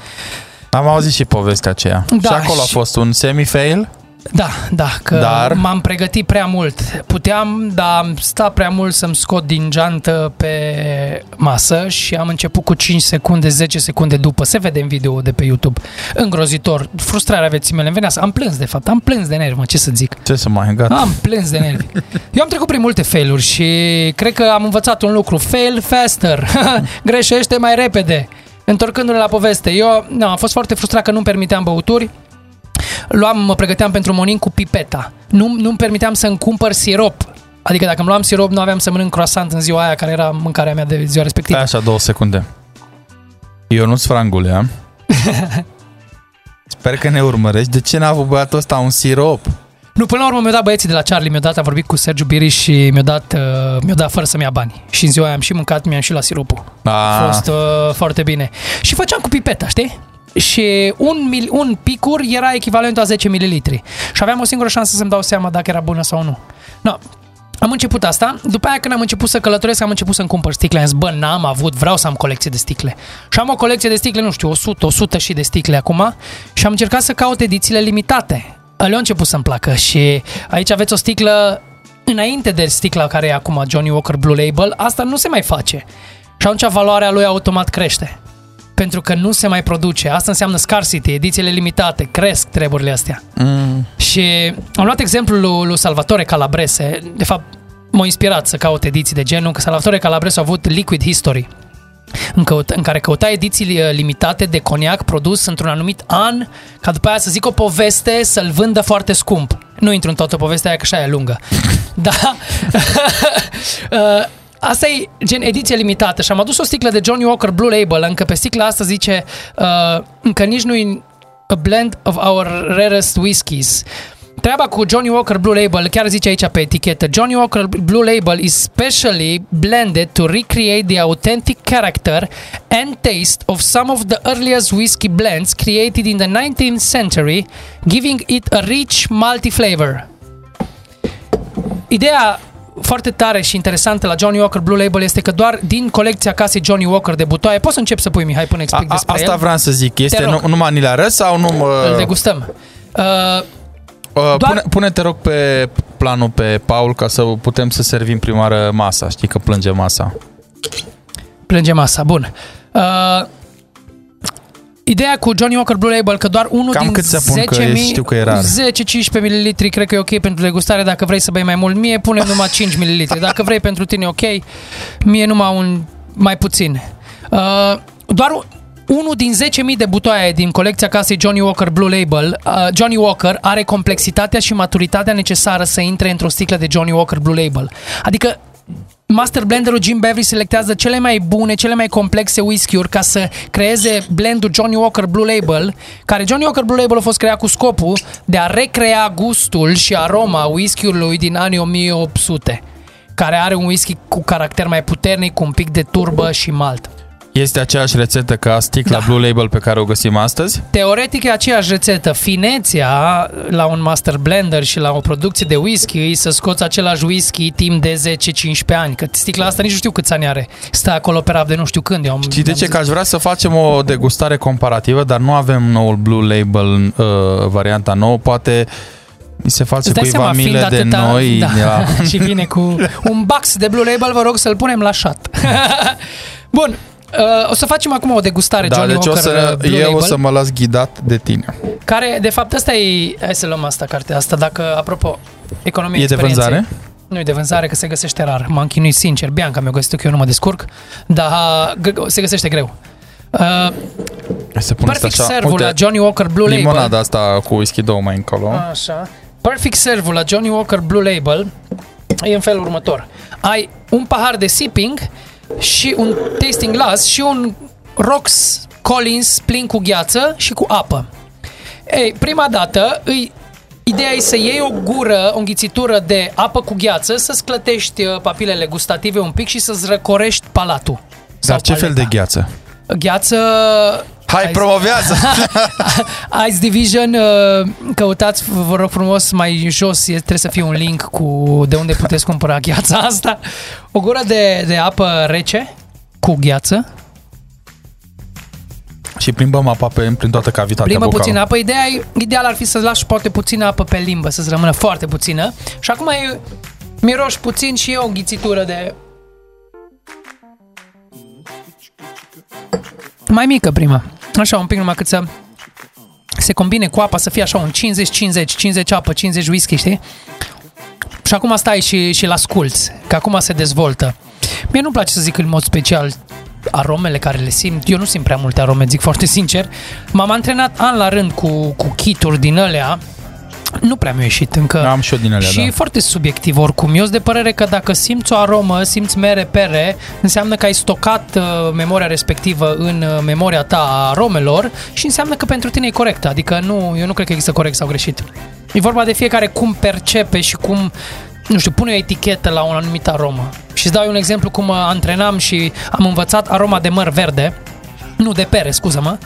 Am auzit și povestea aceea. Da, și acolo a și- fost un semi-fail. Da, da, că Dar? m-am pregătit prea mult. Puteam, dar am stat prea mult să-mi scot din geantă pe masă și am început cu 5 secunde, 10 secunde după. Se vede în video de pe YouTube. Îngrozitor. Frustrarea vieții mele îmi venea să... Am plâns, de fapt. Am plâns de nervi, mă, ce să zic. Ce să mai, gata. Am plâns de nervi. [laughs] Eu am trecut prin multe failuri și cred că am învățat un lucru. Fail faster. [laughs] Greșește mai repede. întorcându-ne la poveste, eu na, am fost foarte frustrat că nu-mi permiteam băuturi, luam, mă pregăteam pentru morning cu pipeta. Nu, nu-mi permiteam să-mi cumpăr sirop. Adică dacă îmi luam sirop, nu aveam să mănânc croissant în ziua aia, care era mâncarea mea de ziua respectivă. Stai așa două secunde. Eu nu-s frangulea. [laughs] Sper că ne urmărești. De ce n-a avut băiatul ăsta un sirop? Nu, până la urmă mi-au dat băieții de la Charlie, mi-au dat, am vorbit cu Sergiu Biriș și mi-au dat, uh, mi-au dat fără să-mi ia bani. Și în ziua aia am și mâncat, mi-am și la siropul. A A, fost uh, foarte bine. Și făceam cu pipeta, știi? Și un, mil, un picur era echivalentul a 10 ml. Și aveam o singură șansă să-mi dau seama dacă era bună sau nu. No. Am început asta, după aia când am început să călătoresc, am început să-mi cumpăr sticle. Am zis, bă, n-am avut, vreau să am colecție de sticle. Și am o colecție de sticle, nu știu, 100, 100 și de sticle acum. Și am încercat să caut edițiile limitate. Le-au început să-mi placă și aici aveți o sticlă înainte de sticla care e acum Johnny Walker Blue Label, asta nu se mai face. Și atunci valoarea lui automat crește. Pentru că nu se mai produce. Asta înseamnă scarcity, edițiile limitate, cresc treburile astea. mm, Și am luat exemplul lui, lui Salvatore Calabrese. De fapt, m-a inspirat să caut ediții de genul, că Salvatore Calabrese a avut Liquid History, în, căut, în care căuta ediții uh, limitate de coniac produs într-un anumit an, ca după aia să zic o poveste, să-l vândă foarte scump. Nu intru în toată povestea aia, că așa e lungă. [laughs] da. [laughs] Uh, Asta e gen ediție limitată și am adus o sticlă de Johnny Walker Blue Label, încă pe sticla asta zice uh, încă nici nu a blend of our rarest whiskies. Treaba cu Johnny Walker Blue Label, chiar zice aici pe etichetă, Johnny Walker Blue Label is specially blended to recreate the authentic character and taste of some of the earliest whiskey blends created in the 19th century, giving it a rich multi-flavor. Ideea foarte tare și interesantă la Johnny Walker Blue Label este că doar din colecția casei Johnny Walker de butoaie, poți să încep să pui, Mihai, până a, explic a, despre asta el. vreau să zic. Este rog. nu, numai ni le arăți sau nu? Îl Mă, degustăm. Uh, uh, doar- pune, pune, te rog, pe planul pe Paul ca să putem să servim prima oară masa. Știi că plânge masa. plânge masa, bun. Uh, Ideea cu Johnny Walker Blue Label că doar unul Cam din cât se pun că 10.000 e- știu că e rar. 10-15 ml cred că e ok pentru degustare dacă vrei să bei mai mult. Mie pune numai [laughs] 5 ml. Dacă vrei pentru tine ok, mie numai un mai puțin. Uh, doar unul din 10.000 de butoaie din colecția casei Johnny Walker Blue Label, uh, Johnny Walker are complexitatea și maturitatea necesară să intre într-o sticlă de Johnny Walker Blue Label. Adică Master Blenderul Jim Beverly selectează cele mai bune, cele mai complexe whisky-uri ca să creeze blendul Johnny Walker Blue Label, care Johnny Walker Blue Label a fost creat cu scopul de a recrea gustul și aroma whisky-ului din anii 1800, care are un whisky cu caracter mai puternic, cu un pic de turbă și malt. Este aceeași rețetă ca sticla Da. Blue Label pe care o găsim astăzi? Teoretic e aceeași rețetă. Finețea la un master blender și la o producție de whisky e să scoți același whisky timp de 10-15 ani. Că sticla asta nici nu știu câți ani are. Stă acolo pe raf de nu știu când. Eu am, Știi de am ce? zis- Că aș vrea să facem o degustare comparativă, dar nu avem noul Blue Label, uh, varianta nouă. Poate mi se face Îți dai cuiva seama, fiind milă de atâta, noi. da, de la- [laughs] și vine cu un box de Blue Label, vă rog să-l punem la shot. [laughs] Bun, uh, o să facem acum o degustare Da, Johnny deci o Walker să, uh, Blue eu Label, o să mă las ghidat de tine. care, de fapt, asta e... Hai să luăm asta, cartea asta, dacă, apropo, economie E de experienței. vânzare? Nu e de vânzare, că se găsește rar. M-am chinuit sincer. Bianca mi-a găsit că eu nu mă descurc, dar g- se găsește greu. Uh, Hai să pun asta Perfect așa. servul la Johnny Walker Blue Label. limonada asta cu whisky 2 mai încolo. Așa. Perfect servul la Johnny Walker Blue Label e în felul următor. Ai un pahar de sipping și un tasting glass și un Rocks Collins plin cu gheață și cu apă. Ei, prima dată, îi, ideea e să iei o gură, o înghițitură de apă cu gheață, să-ți clătești uh, papilele gustative un pic și să-ți răcorești palatul. Dar ce fel de gheață? Gheață... Hai, Hai- promovează! [laughs] Ice Division, uh, căutați, vă rog frumos, mai jos, e- trebuie să fie un link cu de unde puteți cumpăra gheața asta. O gură de, de apă rece cu gheață, și plimbăm apa pe, prin toată cavitatea plimbă vocală. puțin apă. Ideea e, ideal ar fi să lași poate puțină apă pe limbă, să-ți rămână foarte puțină. Și acum e, miroși puțin și e o ghițitură de... Mai mică prima. Așa, un pic numai cât să se combine cu apa, să fie așa un 50-50, 50 apă, 50 whisky, știi? Și acum stai și, și-l asculți, că acum se dezvoltă. Mie nu-mi place să zic în mod special aromele care le simt, eu nu simt prea multe arome, zic foarte sincer. M-am antrenat an la rând cu, cu kituri din alea, nu prea mi-a ieșit încă. Am și eu din alea, și da. e foarte subiectiv oricum. Eu sunt de părere că dacă simți o aromă, simți mere, pere, înseamnă că ai stocat uh, memoria respectivă în uh, memoria ta a aromelor și înseamnă că pentru tine e corect. Adică nu, eu nu cred că există corect sau greșit. E vorba de fiecare cum percepe și cum nu știu, pune o etichetă la un anumit aromă. Și îți dau un exemplu cum mă antrenam și am învățat aroma de măr verde, nu, de pere, scuză-mă.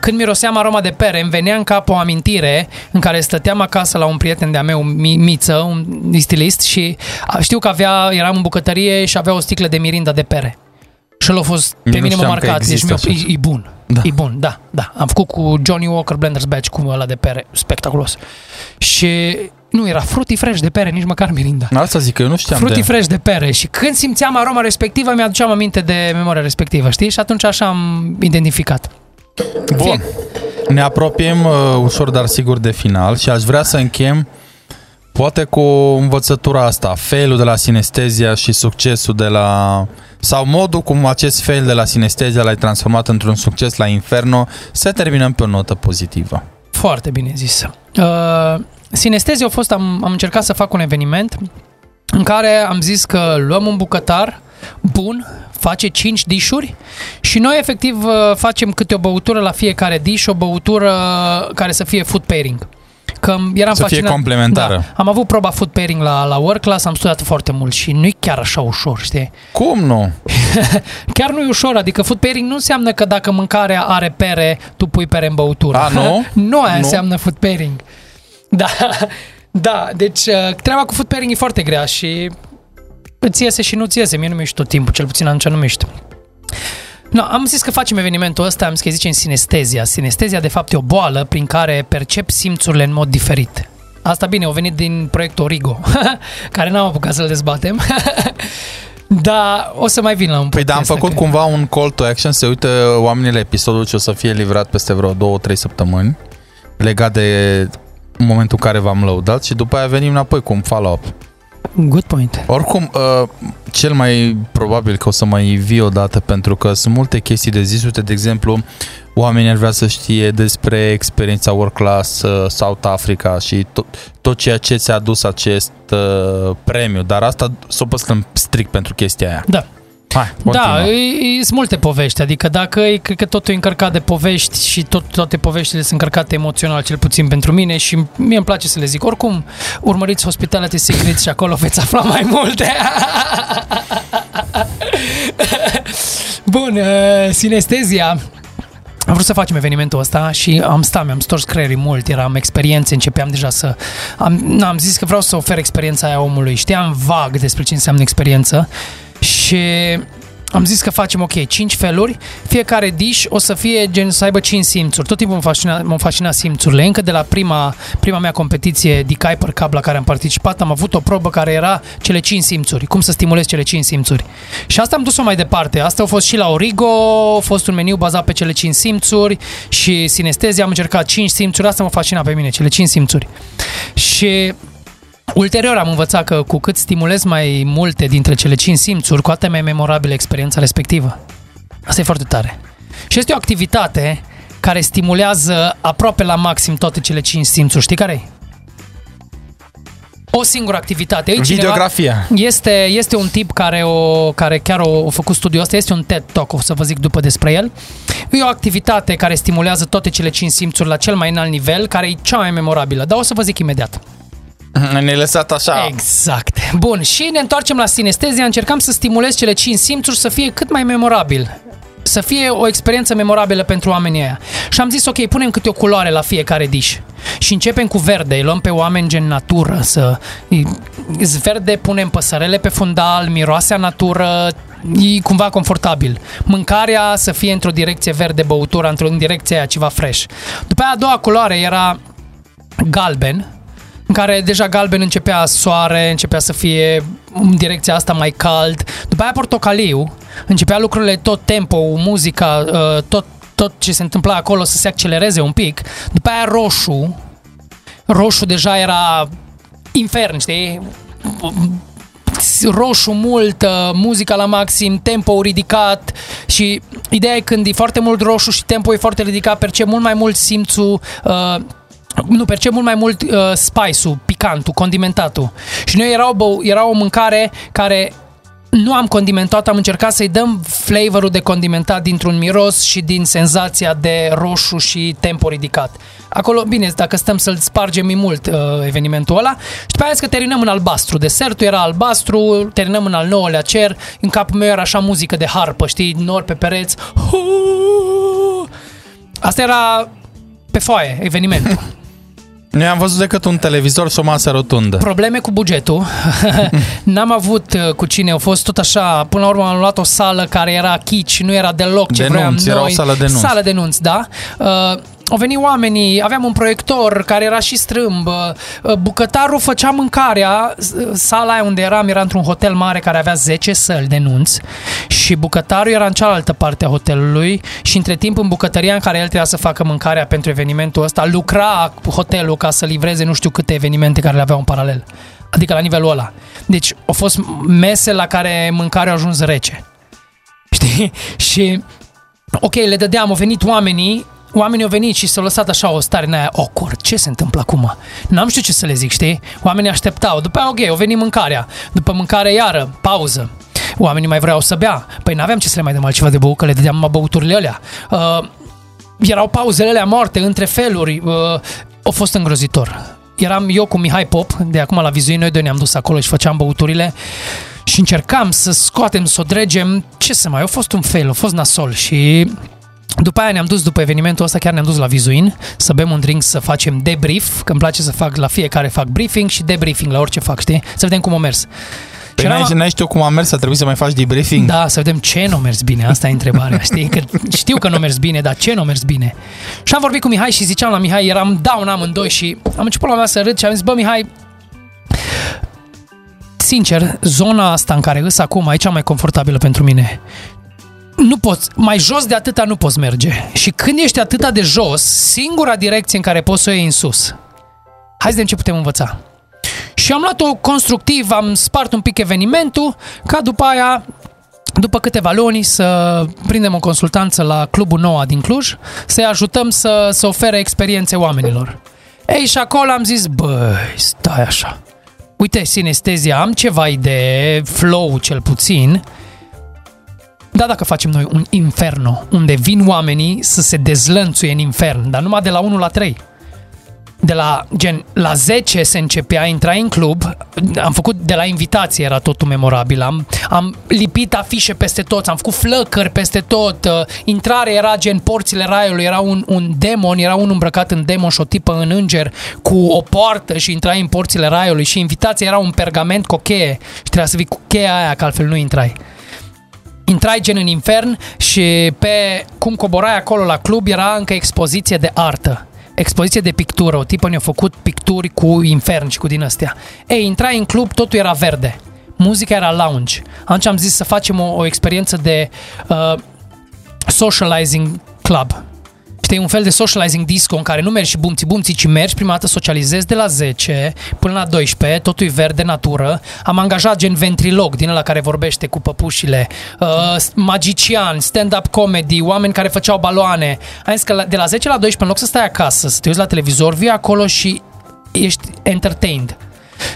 Când miroseam aroma de pere, îmi venea în cap o amintire în care stăteam acasă la un prieten de-a meu, Mi- Miță, un distilist, și a- știu că avea, eram în bucătărie și avea o sticlă de mirinda de pere. Și el a fost, pe Eu nu mine m-a știam că marcat, deci există mi-a, așa e, e bun. Da. E bun, da, da. Am făcut cu Johnny Walker Blenders Batch cu ăla de pere, spectaculos. Și nu, era fruity fresh de pere, nici măcar mirinda. Asta zic că eu nu știam Fruity de... fresh de pere și când simțeam aroma respectivă mi-aduceam aminte de memoria respectivă, știi? Și atunci așa am identificat. Bun. Ne apropiem uh, ușor, dar sigur de final și aș vrea să închem poate cu învățătura asta, failul de la sinestezia și succesul de la... sau modul cum acest fail de la sinestezia l-ai transformat într-un succes la Inferno, să terminăm pe o notă pozitivă. Foarte bine zis. Uh, Sinestezia a fost, am, am încercat să fac un eveniment în care am zis că luăm un bucătar bun, face 5 dișuri și noi efectiv uh, facem câte o băutură la fiecare dish, o băutură care să fie food pairing. Că eram Să fie fascinat. complementară. Da, am avut proba food pairing la, la work class, am studiat foarte mult și nu-i chiar așa ușor, știi? Cum nu? [laughs] Chiar nu e ușor, adică food pairing nu înseamnă că dacă mâncarea are pere, tu pui pere în băutură. A, nu? [laughs] nu aia Nu? înseamnă food pairing. [laughs] Da, da, deci uh, treaba cu food pairing e foarte grea și îți iese și nu-ți iese. Mie nu mi tot timpul, cel puțin atunci nu mi No, am zis că facem evenimentul ăsta, am zis că îi zicem sinestezia. Sinestezia, de fapt, e o boală prin care percep simțurile în mod diferit. Asta bine, au venit din proiectul Origo, [laughs] care n-am apucat să-l dezbatem. [laughs] Dar o să mai vin la un Păi da, am podcast, făcut cred. cumva un call to action, se uită oamenii la episodul ce o să fie livrat peste vreo 2-3 săptămâni, legat de momentul în care v-am lăudat și după aia venim înapoi cu un follow-up. Good point. Oricum, uh, cel mai probabil că o să mai vii odată pentru că sunt multe chestii de zis. Uite, de exemplu, oamenii ar vrea să știe despre experiența World Class uh, South Africa și tot, tot ceea ce ți-a adus acest uh, premiu, dar asta să o păstrăm strict pentru chestia aia. Da. Hai, Da, continuă. e- e- sunt multe povești, adică dacă e, cred că totul e încărcat de povești și tot, toate poveștile sunt încărcate emoțional, cel puțin pentru mine și mie îmi place să le zic. Oricum, urmăriți Hospitality Secrets și acolo veți afla mai multe. [laughs] Bun, uh, sinestezia. Am vrut să facem evenimentul ăsta și am stat, mi-am stors creierii mult, eram experiențe, începeam deja să... Am, am zis că vreau să ofer experiența aia omului, știam vag despre ce înseamnă experiență și am zis că facem, ok, 5 feluri, fiecare dish o să fie gen să aibă 5 simțuri. Tot timpul m-au fascinat, m-au fascinat simțurile. Încă de la prima, prima mea competiție de Kuiper Cup la care am participat, am avut o probă care era cele 5 simțuri. Cum să stimulezi cele 5 simțuri. Și asta am dus-o mai departe. Asta a fost și la Origo, a fost un meniu bazat pe cele 5 simțuri și sinestezia am încercat 5 simțuri. Asta mă fascina pe mine, cele 5 simțuri. Și Ulterior am învățat că cu cât stimulez mai multe dintre cele 5 simțuri, cu atât e mai memorabilă experiența respectivă. Asta e foarte tare. Și este o activitate care stimulează aproape la maxim toate cele 5 simțuri. Știi care e? O singură activitate. E cineva- Videografia. este, este un tip care, o, care chiar o, a făcut studiul ăsta, este un TED Talk, o să vă zic după despre el. E o activitate care stimulează toate cele 5 simțuri la cel mai înalt nivel, care e cea mai memorabilă, dar o să vă zic imediat. [laughs] Ne-ai lăsat așa. Exact. Bun, și ne întoarcem la sinestezia, încercam să stimulez cele 5 simțuri să fie cât mai memorabil să fie o experiență memorabilă pentru oamenii aia. Și am zis, ok, punem câte o culoare la fiecare dish. Și începem cu verde, îi luăm pe oameni gen natură, să... Îs verde, punem păsărele pe fundal, miroase a natură, e cumva confortabil. Mâncarea să fie într-o direcție verde, băutura într-o în direcție aia, ceva fresh. După aia a doua culoare era galben, în care deja galben începea soare, începea să fie în direcția asta mai cald. După aia portocaliu, începea lucrurile tot tempo, muzica, uh, tot, tot ce se întâmpla acolo să se accelereze un pic. După aia roșu, roșu deja era infern, știi? roșu mult, uh, muzica la maxim, tempo ridicat și ideea e când e foarte mult roșu și tempo e foarte ridicat, percep mult mai mult simțul uh, nu, percep mult mai mult uh, spice-ul, picantul, condimentatul. Și noi era o, era o mâncare care nu am condimentat, am încercat să-i dăm flavorul de condimentat dintr-un miros și din senzația de roșu și tempo ridicat. Acolo, bine, dacă stăm să-l spargem mult uh, evenimentul ăla și după aia că terminăm în albastru. Desertul era albastru, terminăm în al nouălea cer, în capul meu era așa muzică de harpă, știi, nori pe pereți. Asta era pe foaie, evenimentul. [laughs] Noi am văzut decât un televizor și o masă rotundă. Probleme cu bugetul. [laughs] N-am avut uh, cu cine, au fost tot așa. Până la urmă am luat o sală care era chici, nu era deloc ce denunț, vreau noi. era o sală de nunți. Sală de nunți, da. Uh, au venit oamenii, aveam un proiector care era și strâmb, uh, bucătarul făcea mâncarea, sala aia unde eram era într-un hotel mare care avea 10 săli de nunți și bucătarul era în cealaltă parte a hotelului și între timp în bucătăria în care el trebuia să facă mâncarea pentru evenimentul ăsta, lucra hotelul ca să livreze nu știu câte evenimente care le aveau în paralel. Adică la nivelul ăla. Deci au fost mese la care mâncarea a ajuns rece. Știi? [laughs] Și ok, le dădeam, au venit oamenii oamenii au venit și s-au lăsat așa o stare în aia awkward. Ce se întâmplă acum? N-am știut ce să le zic, știi? Oamenii așteptau. După aia, ok, au venit mâncarea. După mâncare, iară, pauză. Oamenii mai vreau să bea. Păi n-aveam ce să le mai dăm altceva de băut, că le dădeam numai băuturile alea. Uh, erau pauzele alea moarte între feluri. Uh, a fost îngrozitor. Eram eu cu Mihai Pop, de acum la Vizuin, noi doi ne-am dus acolo și făceam băuturile și încercam să scoatem, să o dregem. Ce să mai, a fost un fail, a fost nasol și după aia ne-am dus, după evenimentul ăsta, chiar ne-am dus la Vizuin să bem un drink, să facem debrief, că îmi place să fac la fiecare fac briefing și debriefing la orice fac, știi? Să vedem cum a mers. Păi Și n-ai, eram- n-ai știu cum a mers, a trebuit să mai faci debriefing? Da, să vedem ce nu a mers bine, asta e întrebarea, știi? Că știu că nu a mers bine, dar ce nu a mers bine? Și am vorbit cu Mihai și ziceam la Mihai, eram down amândoi și am început la mea să râd și am zis, bă, Mihai, sincer, zona asta în care îs acum e cea mai confortabilă pentru mine. Nu poți, mai jos de atâta nu poți merge. Și când ești atâta de jos, singura direcție în care poți să o iei în sus. Hai să vedem ce putem învăța. Și am luat-o constructiv, am spart un pic evenimentul, ca după aia după câteva luni să prindem o consultanță la Clubul Noua din Cluj, să-i ajutăm să, să ofere experiențe oamenilor. Ei, și acolo am zis, băi, stai așa. Uite, sinestezia, am ceva idee, flow cel puțin, da, dacă facem noi un inferno, unde vin oamenii să se dezlănțuie în infern, dar numai de la 1 la 3 de la gen la 10 se începea, intrai în club, am făcut de la invitație era totul memorabil, am, am lipit afișe peste tot, am făcut flăcări peste tot, uh, intrarea era gen porțile raiului, era un, un demon, era un îmbrăcat în demon și o tipă în înger cu o poartă și intrai în porțile raiului și invitația era un pergament cu o cheie și trebuia să vii cu cheia aia, că altfel nu intrai intrai gen în infern și pe cum coborai acolo la club era încă expoziție de artă. Expoziție de pictură. O tipă ne-a făcut picturi cu infern și cu din astea. Ei, intrai în club, totul era verde. Muzica era lounge. Atunci am zis să facem o, o experiență de uh, socializing club. Știi, un fel de socializing disco în care nu mergi și bumții bumții, ci mergi prima dată socializezi de la 10 până la 12, totul e verde, natură. Am angajat gen ventrilog din ăla care vorbește cu păpușile, uh, magician, stand-up comedy, oameni care făceau baloane. Am zis că la- de la 10 la 12, în loc să stai acasă, să te uiți la televizor, vii acolo și ești entertained.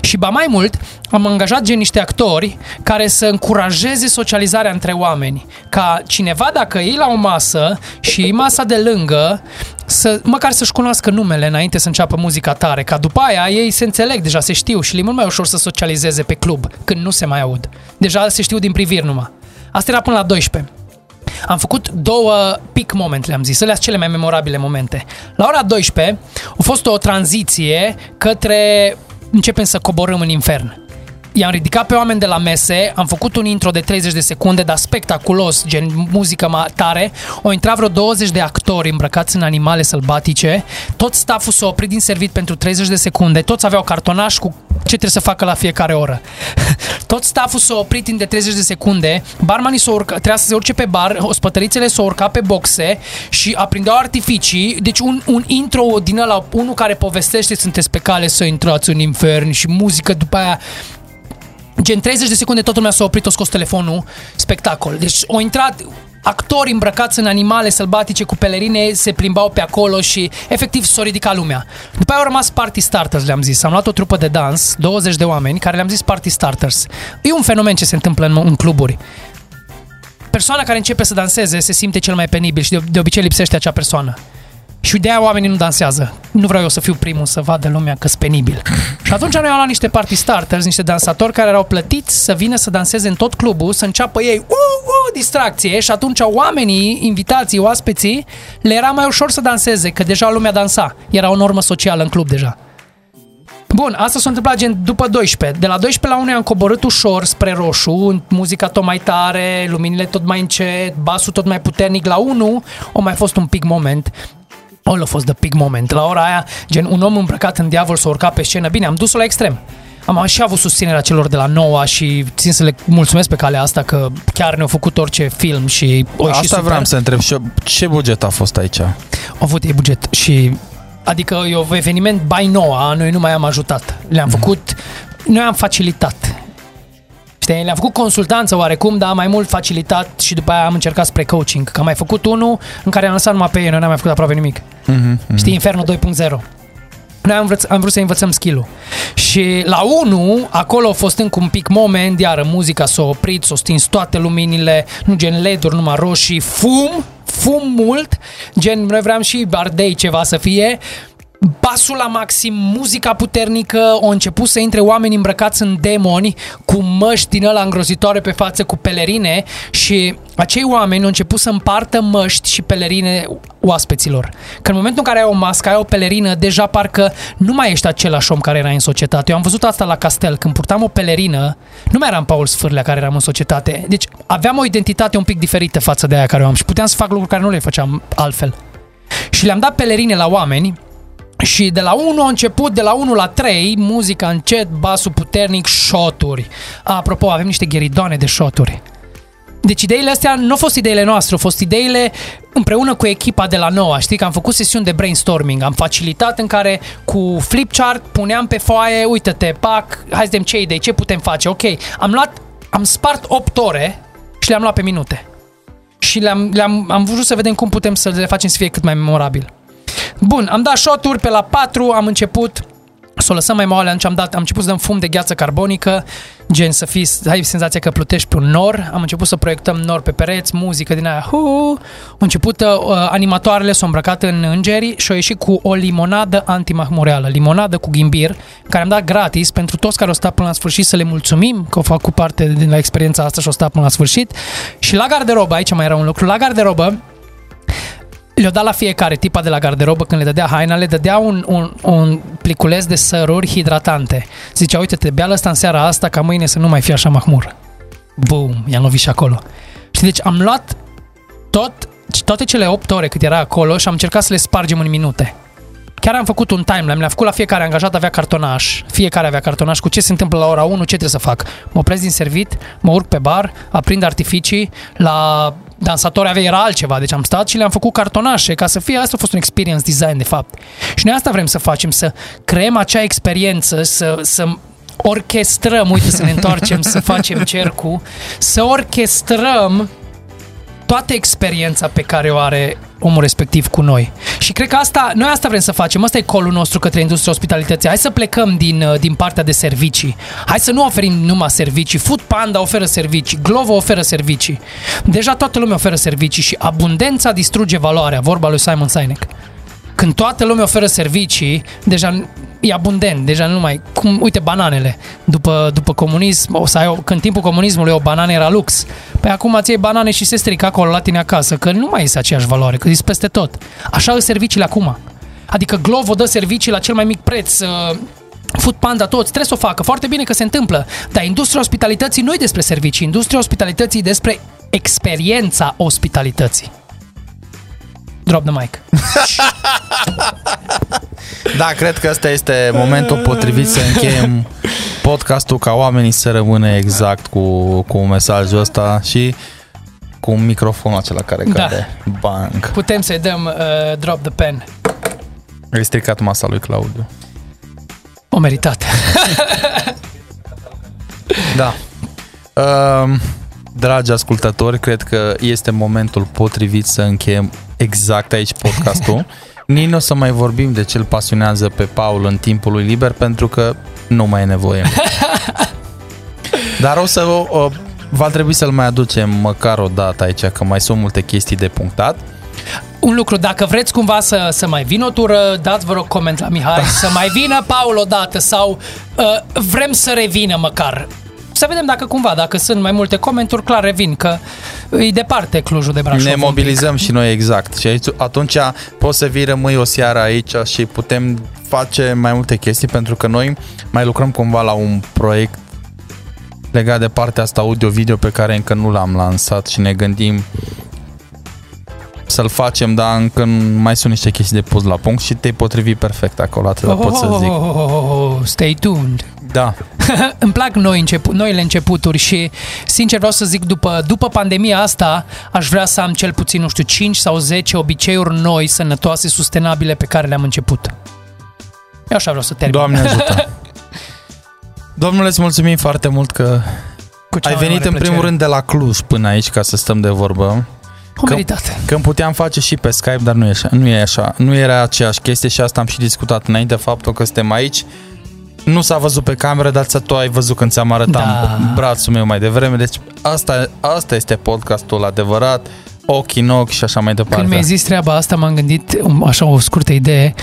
Și ba mai mult, am angajat gen niște actori care să încurajeze socializarea între oameni. Ca cineva, dacă e la o masă și e masa de lângă, să, măcar să-și cunoască numele înainte să înceapă muzica tare, ca după aia ei se înțeleg, deja se știu și le e mult mai ușor să socializeze pe club, când nu se mai aud. Deja se știu din priviri numai. Asta era până la 12. Am făcut două peak moment, le-am zis, alea sunt cele mai memorabile momente. La ora 12 a fost o tranziție către începem să coborâm în infern. I-am ridicat pe oameni de la mese, am făcut un intro de 30 de secunde, dar spectaculos, gen muzică ma- tare. Au intrat vreo 20 de actori îmbrăcați în animale sălbatice. Tot stafful s-a oprit din servit pentru 30 de secunde. Toți aveau cartonaș cu ce trebuie să facă la fiecare oră. [laughs] Tot stafful s-a oprit timp de 30 de secunde. Barmanii s-au urcat, trebuia să se urce pe bar, ospătărițele s-au urcat pe boxe și aprindeau artificii. Deci un, un intro din ăla, unul care povestește sunteți pe cale să intrați în infern și muzică după aia Gen 30 de secunde toată lumea s-a oprit, o scos telefonul, spectacol. Deci au intrat actori îmbrăcați în animale sălbatice cu pelerine se plimbau pe acolo și efectiv s-a ridicat lumea. După aia au rămas party starters, le-am zis. Am luat o trupă de dans, 20 de oameni, care le-am zis party starters. E un fenomen ce se întâmplă în, în cluburi. Persoana care începe să danseze se simte cel mai penibil și de, de obicei lipsește acea persoană. Și de aia oamenii nu dansează. Nu vreau eu să fiu primul să vadă lumea că penibil. Și atunci noi am luat niște party starters, niște dansatori care erau plătiți să vină să danseze în tot clubul, să înceapă ei uh, uh, distracție și atunci oamenii, invitații, oaspeții, le era mai ușor să danseze, că deja lumea dansa. Era o normă socială în club deja. Bun, asta s-a întâmplat gen după 12. De la 12 la 1 am coborât ușor spre roșu, muzica tot mai tare, luminile tot mai încet, basul tot mai puternic. La 1 o mai fost un pic moment All a fost the big moment. La ora aia, gen un om îmbrăcat în diavol s-a urcat pe scenă. Bine, am dus-o la extrem. Am și avut susținerea celor de la Noua și țin să le mulțumesc pe calea asta că chiar ne-au făcut orice film și o Asta și super. vreau să întreb. Și ce buget a fost aici? Au avut ei buget și adică e un eveniment by Noua, noi nu mai am ajutat. Le-am Mhm. făcut, noi am facilitat. Știi, le-am făcut consultanță oarecum, dar mai mult facilitat și după aia am încercat spre coaching. Că am mai făcut unul în care am lăsat numai pe ei, noi n-am mai făcut aproape nimic. Mm-hmm. Știi, Inferno 2.0. Noi am vrut, am vrut să învățăm skill-ul. Și la 1, acolo a fost încă un pic moment, iară muzica s-a oprit, s-a stins toate luminile, nu gen LED-uri, numai roșii, fum, fum mult, gen noi vreau și ardei ceva să fie, basul la maxim, muzica puternică, au început să intre oameni îmbrăcați în demoni, cu măști din ăla îngrozitoare pe față, cu pelerine și acei oameni au început să împartă măști și pelerine oaspeților. Că în momentul în care ai o mască, ai o pelerină, deja parcă nu mai ești același om care era în societate. Eu am văzut asta la Castel, când purtam o pelerină, nu mai eram Paul Sfârlea care eram în societate. Deci aveam o identitate un pic diferită față de aia care o am și puteam să fac lucruri care nu le făceam altfel. Și le-am dat pelerine la oameni și de la 1 a început, de la 1 la 3, muzica încet, basul puternic, shoturi. Apropo, avem niște gheridoane de shoturi. Deci ideile astea nu au fost ideile noastre, au fost ideile împreună cu echipa de la Noua. Știi că am făcut sesiuni de brainstorming, am facilitat în care cu flipchart puneam pe foaie, uite-te, pac, hai să vedem ce idei, ce putem face. Ok, am luat, am spart 8 ore și le-am luat pe minute. Și le-am, le-am am vrut să vedem cum putem să le facem să fie cât mai memorabil. Bun, am dat shoturi pe la 4, am început să o lăsăm mai moale, atunci am, dat, am început să dăm fum de gheață carbonică, gen să fii, ai senzația că plutești pe un nor, am început să proiectăm nor pe pereți, muzică din aia, hu, au început uh, animatoarele s-au îmbrăcat în îngeri și au ieșit cu o limonadă antimahmureală, limonadă cu ghimbir, care am dat gratis pentru toți care au stat până la sfârșit să le mulțumim că au făcut parte din la experiența asta și au stat până la sfârșit. Și la garderobă, aici mai era un lucru, la garderobă, le-o dat la fiecare tipa de la garderobă când le dădea haina, le dădea un, un, un pliculeț de săruri hidratante. Zicea, uite-te, bea ăsta în seara asta ca mâine să nu mai fie așa mahmur. Boom, i-am lovit și acolo. Și deci am luat tot, toate cele 8 ore cât era acolo și am încercat să le spargem în minute. Chiar am făcut un timeline, le-am făcut la fiecare angajat avea cartonaș, fiecare avea cartonaș cu ce se întâmplă la ora 1, ce trebuie să fac. Mă opresc din servit, mă urc pe bar, aprind artificii, la dansatori avea era altceva, deci am stat și le-am făcut cartonașe ca să fie, asta a fost un experience design de fapt. Și noi asta vrem să facem, să creăm acea experiență, să, să orchestrăm, uite să ne întoarcem, să facem cercul, să orchestrăm toată experiența pe care o are omul respectiv cu noi. Și cred că asta, noi asta vrem să facem, asta e colul nostru către industria ospitalității. Hai să plecăm din, uh, din partea de servicii. Hai să nu oferim numai servicii. Food Panda oferă servicii, Glovo oferă servicii. Deja toată lumea oferă servicii și abundența distruge valoarea, vorba lui Simon Sinek. Când toată lumea oferă servicii, deja e abundent, deja nu mai... Cum, uite, bananele. După, după comunism, o să ai o, când timpul comunismului o banană era lux. Păi acum ți iei banane și se strică acolo la tine acasă, că nu mai este aceeași valoare, că e peste tot. Așa sunt serviciile acum. Adică Glovo dă servicii la cel mai mic preț, uh, Food Panda, toți, trebuie să o facă. Foarte bine că se întâmplă. Dar industria ospitalității nu e despre servicii. Industria ospitalității e despre experiența ospitalității. Drop the mic. [laughs] Da, cred că ăsta este momentul potrivit să încheiem podcastul ca oamenii să rămână exact cu, cu mesajul ăsta și cu microfonul acela care Da. cade. Bang. Putem să-i dăm uh, drop the pen. Ai stricat masa lui Claudiu. O meritat. Da. Uh, [laughs] dragi ascultători, cred că este momentul potrivit să încheiem exact aici podcastul. [laughs] Nici nu o să mai vorbim de ce îl pasionează pe Paul în timpul lui liber, pentru că nu mai e nevoie. [laughs] Dar o să o, va trebui să-l mai aducem măcar o dată aici, că mai sunt multe chestii de punctat. Un lucru, dacă vreți cumva să, să mai vină o tură, dați vă rog coment la Mihai, să mai vină Paul o dată sau uh, vrem să revină măcar. Să vedem dacă cumva, dacă sunt mai multe comenturi, clar revin, că e departe Clujul de Brașov. Ne mobilizăm și noi exact. Și aici, atunci poți să vii rămâi o seară aici și putem face mai multe chestii pentru că noi mai lucrăm cumva la un proiect legat de partea asta audio-video pe care încă nu l-am lansat și ne gândim să-l facem, dar încă mai sunt niște chestii de pus la punct și te-ai potrivit perfect acolo, atât oh, pot să zic. Oh, oh, oh, oh, stay tuned. Da. [laughs] Îmi plac noi începu- noile începuturi și, sincer, vreau să zic, după, după pandemia asta, aș vrea să am cel puțin, nu știu, 5 sau 10 obiceiuri noi, sănătoase, sustenabile pe care le-am început. Eu așa vreau să termin. Doamne [laughs] ajută! Domnule, îți mulțumim foarte mult că Cu cea ai mai venit mare în primul plăcere. rând de la Cluj până aici ca să stăm de vorbă. O meritat. Când puteam face și pe Skype, dar nu e așa. Nu e așa. Nu era aceeași chestie și asta am și discutat înainte, faptul că suntem aici. Nu s-a văzut pe cameră, dar tu ai văzut când ți-am arătat Da. brațul meu mai devreme. Deci asta, asta este podcastul adevărat, ochi în ochi și așa mai departe. Când mi-ai zis treaba asta, m-am gândit, um, așa o scurtă idee,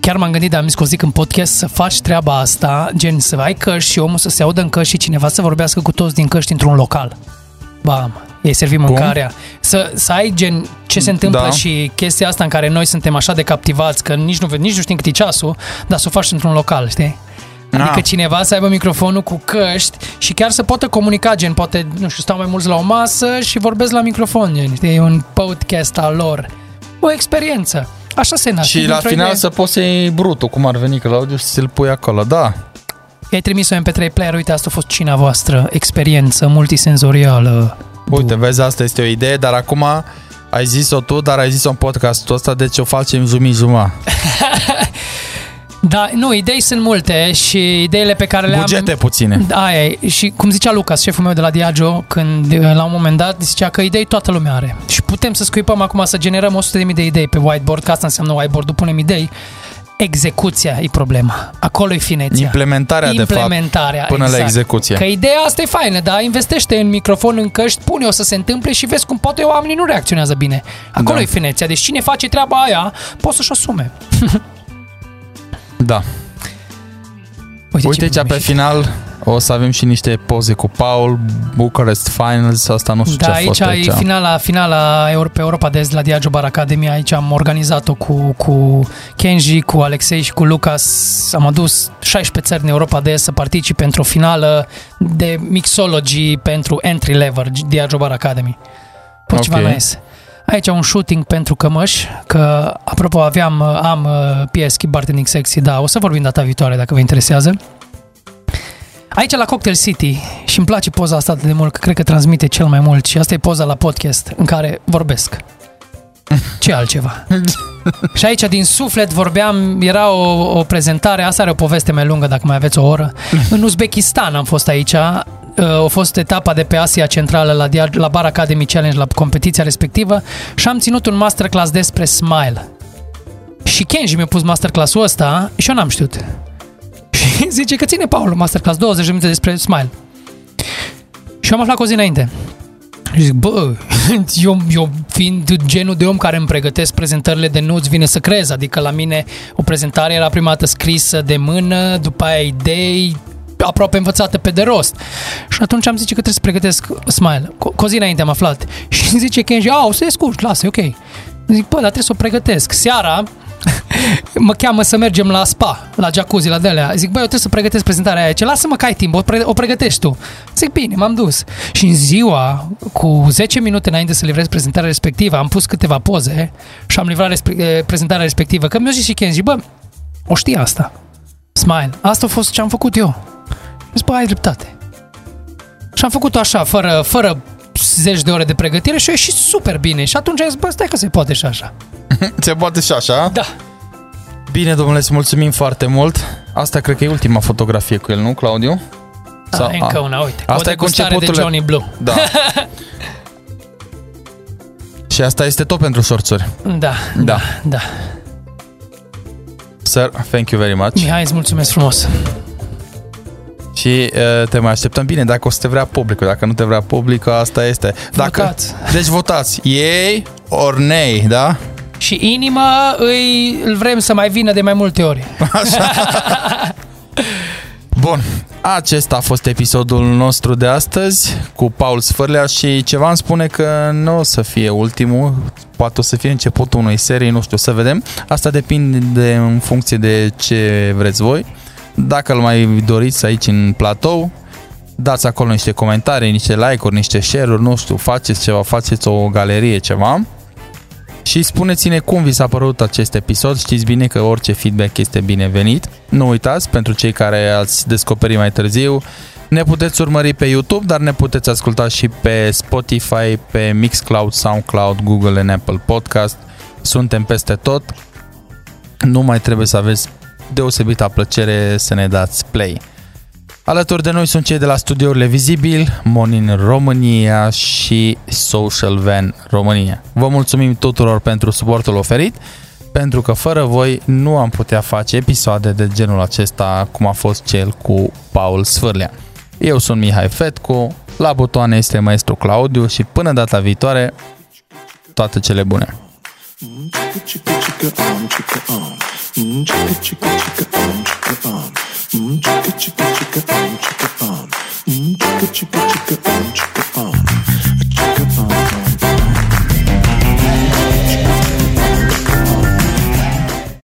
chiar m-am gândit, dar am zis că o zic în podcast, să faci treaba asta, gen să ai căști și omul să se audă în căști și cineva să vorbească cu toți din căști într-un local. Bam, ei servi mâncarea. Să, să ai gen ce se întâmplă Da. și chestia asta în care noi suntem așa de captivați că nici nu, nici nu știm cât e ceasul, dar să o faci într-un local, știi? Adică Ah. cineva să aibă microfonul cu căști și chiar să poată comunica, gen, poate, nu știu, stau mai mulți la o masă și vorbesc la microfon, gen, știi, e un podcast al lor. O experiență. Așa se naște. Și la dintr-o final idee. să poți să iei brutul, cum ar veni Claudiu, și să-l pui acolo. Da, I-ai trimis o MP3 player, uite, asta a fost cina voastră, experiență multisenzorială. Uite, vezi, asta este o idee, dar acum ai zis-o tu, dar ai zis-o în podcastul ăsta, deci o facem jumii-juma. [laughs] Da, nu, idei sunt multe și ideile pe care le Bugete am... puține. Aia e. Și cum zicea Lucas, șeful meu de la Diageo, când la un moment dat zicea că idei toată lumea are. Și putem să scuipăm acum, să generăm 100.000 de idei pe whiteboard, că asta înseamnă whiteboard, punem idei. Execuția e problema. Acolo e fineția. Implementarea, de fapt, Implementarea, până exact. la execuție. Că ideea asta e faină, dar investește în microfon, în căști, pune-o să se întâmple și vezi cum poate oamenii nu reacționează bine. Acolo Da. e fineția. Deci cine face treaba aia, poate să-și asume. [laughs] Da. Uite, Uite ce aici pe final o să avem și niște poze cu Paul, Bucharest Finals, asta nu știu Da, ce a fost aici, e finala, finala Euro- pe Europa de Est la Diageo Bar Academy. Aici am organizat-o cu, cu Kenji, cu Alexei și cu Lucas. Am adus 16 țări în Europa de Est să participe într-o finală de mixology pentru entry level, Diageo Bar Academy. Pot ceva Ok. nice. Aici un shooting pentru cămăși, că apropo aveam, am uh, PSK Bartending Sexy, da, o să vorbim data viitoare dacă vă interesează. Aici la Cocktail City și îmi place poza asta atât de mult că cred că transmite cel mai mult și asta e poza la podcast în care vorbesc. Ce altceva? [laughs] și aici din suflet vorbeam, era o, o prezentare, asta are o poveste mai lungă dacă mai aveți o oră. În Uzbekistan am fost aici, uh, a fost etapa de pe Asia Centrală la, Dia- la Bar Academy Challenge, la competiția respectivă și am ținut un masterclass despre Smile. Și Kenji mi-a pus masterclass-ul ăsta și eu n-am știut. [laughs] Și zice că ține Paul masterclass 20 de minute despre Smile. Și eu am aflat cu o zi înainte. Și zic, bă, [laughs] eu, eu fiind genul de om care îmi pregătesc prezentările de nu-ți vine să crezi, adică la mine o prezentare era prima dată scrisă de mână, după aia idei, aproape învățată pe de rost. Și atunci am zice că trebuie să pregătesc Smile. Cu, cu o zi înainte am aflat. [laughs] Și zice Kenji, a, o să scurt, lasă, e ok. Zic, bă, dar trebuie să o pregătesc. Seara [laughs] mă cheamă să mergem la spa, la jacuzzi, la delea. Zic, băi, eu trebuie să pregătesc prezentarea aia. Ce lasă-mă că ai timp, o, pre- o pregătești tu. Zic, bine, m-am dus. Și în ziua, cu 10 minute înainte să livrez prezentarea respectivă, am pus câteva poze și am livrat respe- eh, prezentarea respectivă. Că mi-a zis și Kenji, bă, o știi asta. Smile. Asta a fost ce am făcut eu. Zic, bă, ai dreptate. Și am făcut-o așa, fără, fără zeci de ore de pregătire și a ieșit super bine. Și atunci am zis, bă, stai că se poate și așa. [laughs] Se poate și așa? Da. Bine, domnule, îți mulțumim foarte mult. Asta cred că e ultima fotografie cu el, nu, Claudiu? Sau, a, încă una, uite. Asta e conceputul de Johnny Blue. Da. [laughs] Și asta este tot pentru șorțuri. Da, da, da. Sir, thank you very much. Mihai, îți mulțumesc frumos. Și uh, te mai așteptăm bine dacă o să te vrea publicul. Dacă nu te vrea publicul, asta este. Dacă, votați. Deci votați. Ei or nei, da? Și inima îi, îl vrem să mai vină de mai multe ori. Așa. [laughs] Bun, acesta a fost episodul nostru de astăzi cu Paul Sfârlea și ceva îmi spune că nu o să fie ultimul, poate o să fie începutul unei serii, nu știu, să vedem. Asta depinde în funcție de ce vreți voi. Dacă îl mai doriți aici în platou, dați acolo niște comentarii, niște like-uri, niște share-uri, nu știu, faceți ceva, faceți o galerie, ceva. Și spuneți-ne cum vi s-a părut acest episod. Știți bine că orice feedback este binevenit. Nu uitați, pentru cei care ați descoperit mai târziu, ne puteți urmări pe YouTube, dar ne puteți asculta și pe Spotify, pe Mixcloud, SoundCloud, Google and Apple Podcast. Suntem peste tot. Nu mai trebuie să aveți deosebită plăcere să ne dați play. Alături de noi sunt cei de la studiourile Vizibil, Monin România și Social Van România. Vă mulțumim tuturor pentru suportul oferit, pentru că fără voi nu am putea face episoade de genul acesta cum a fost cel cu Paul Sfârlea. Eu sunt Mihai Fetcu, la butoane este maestru Claudiu și până data viitoare, toate cele bune! Mmm, chicka, chicka, chicka, um, chicka, um. Mmm, chicka, chicka, chicka, um, chicka, um. Mmm, chicka, chicka, chicka, um, chicka, um.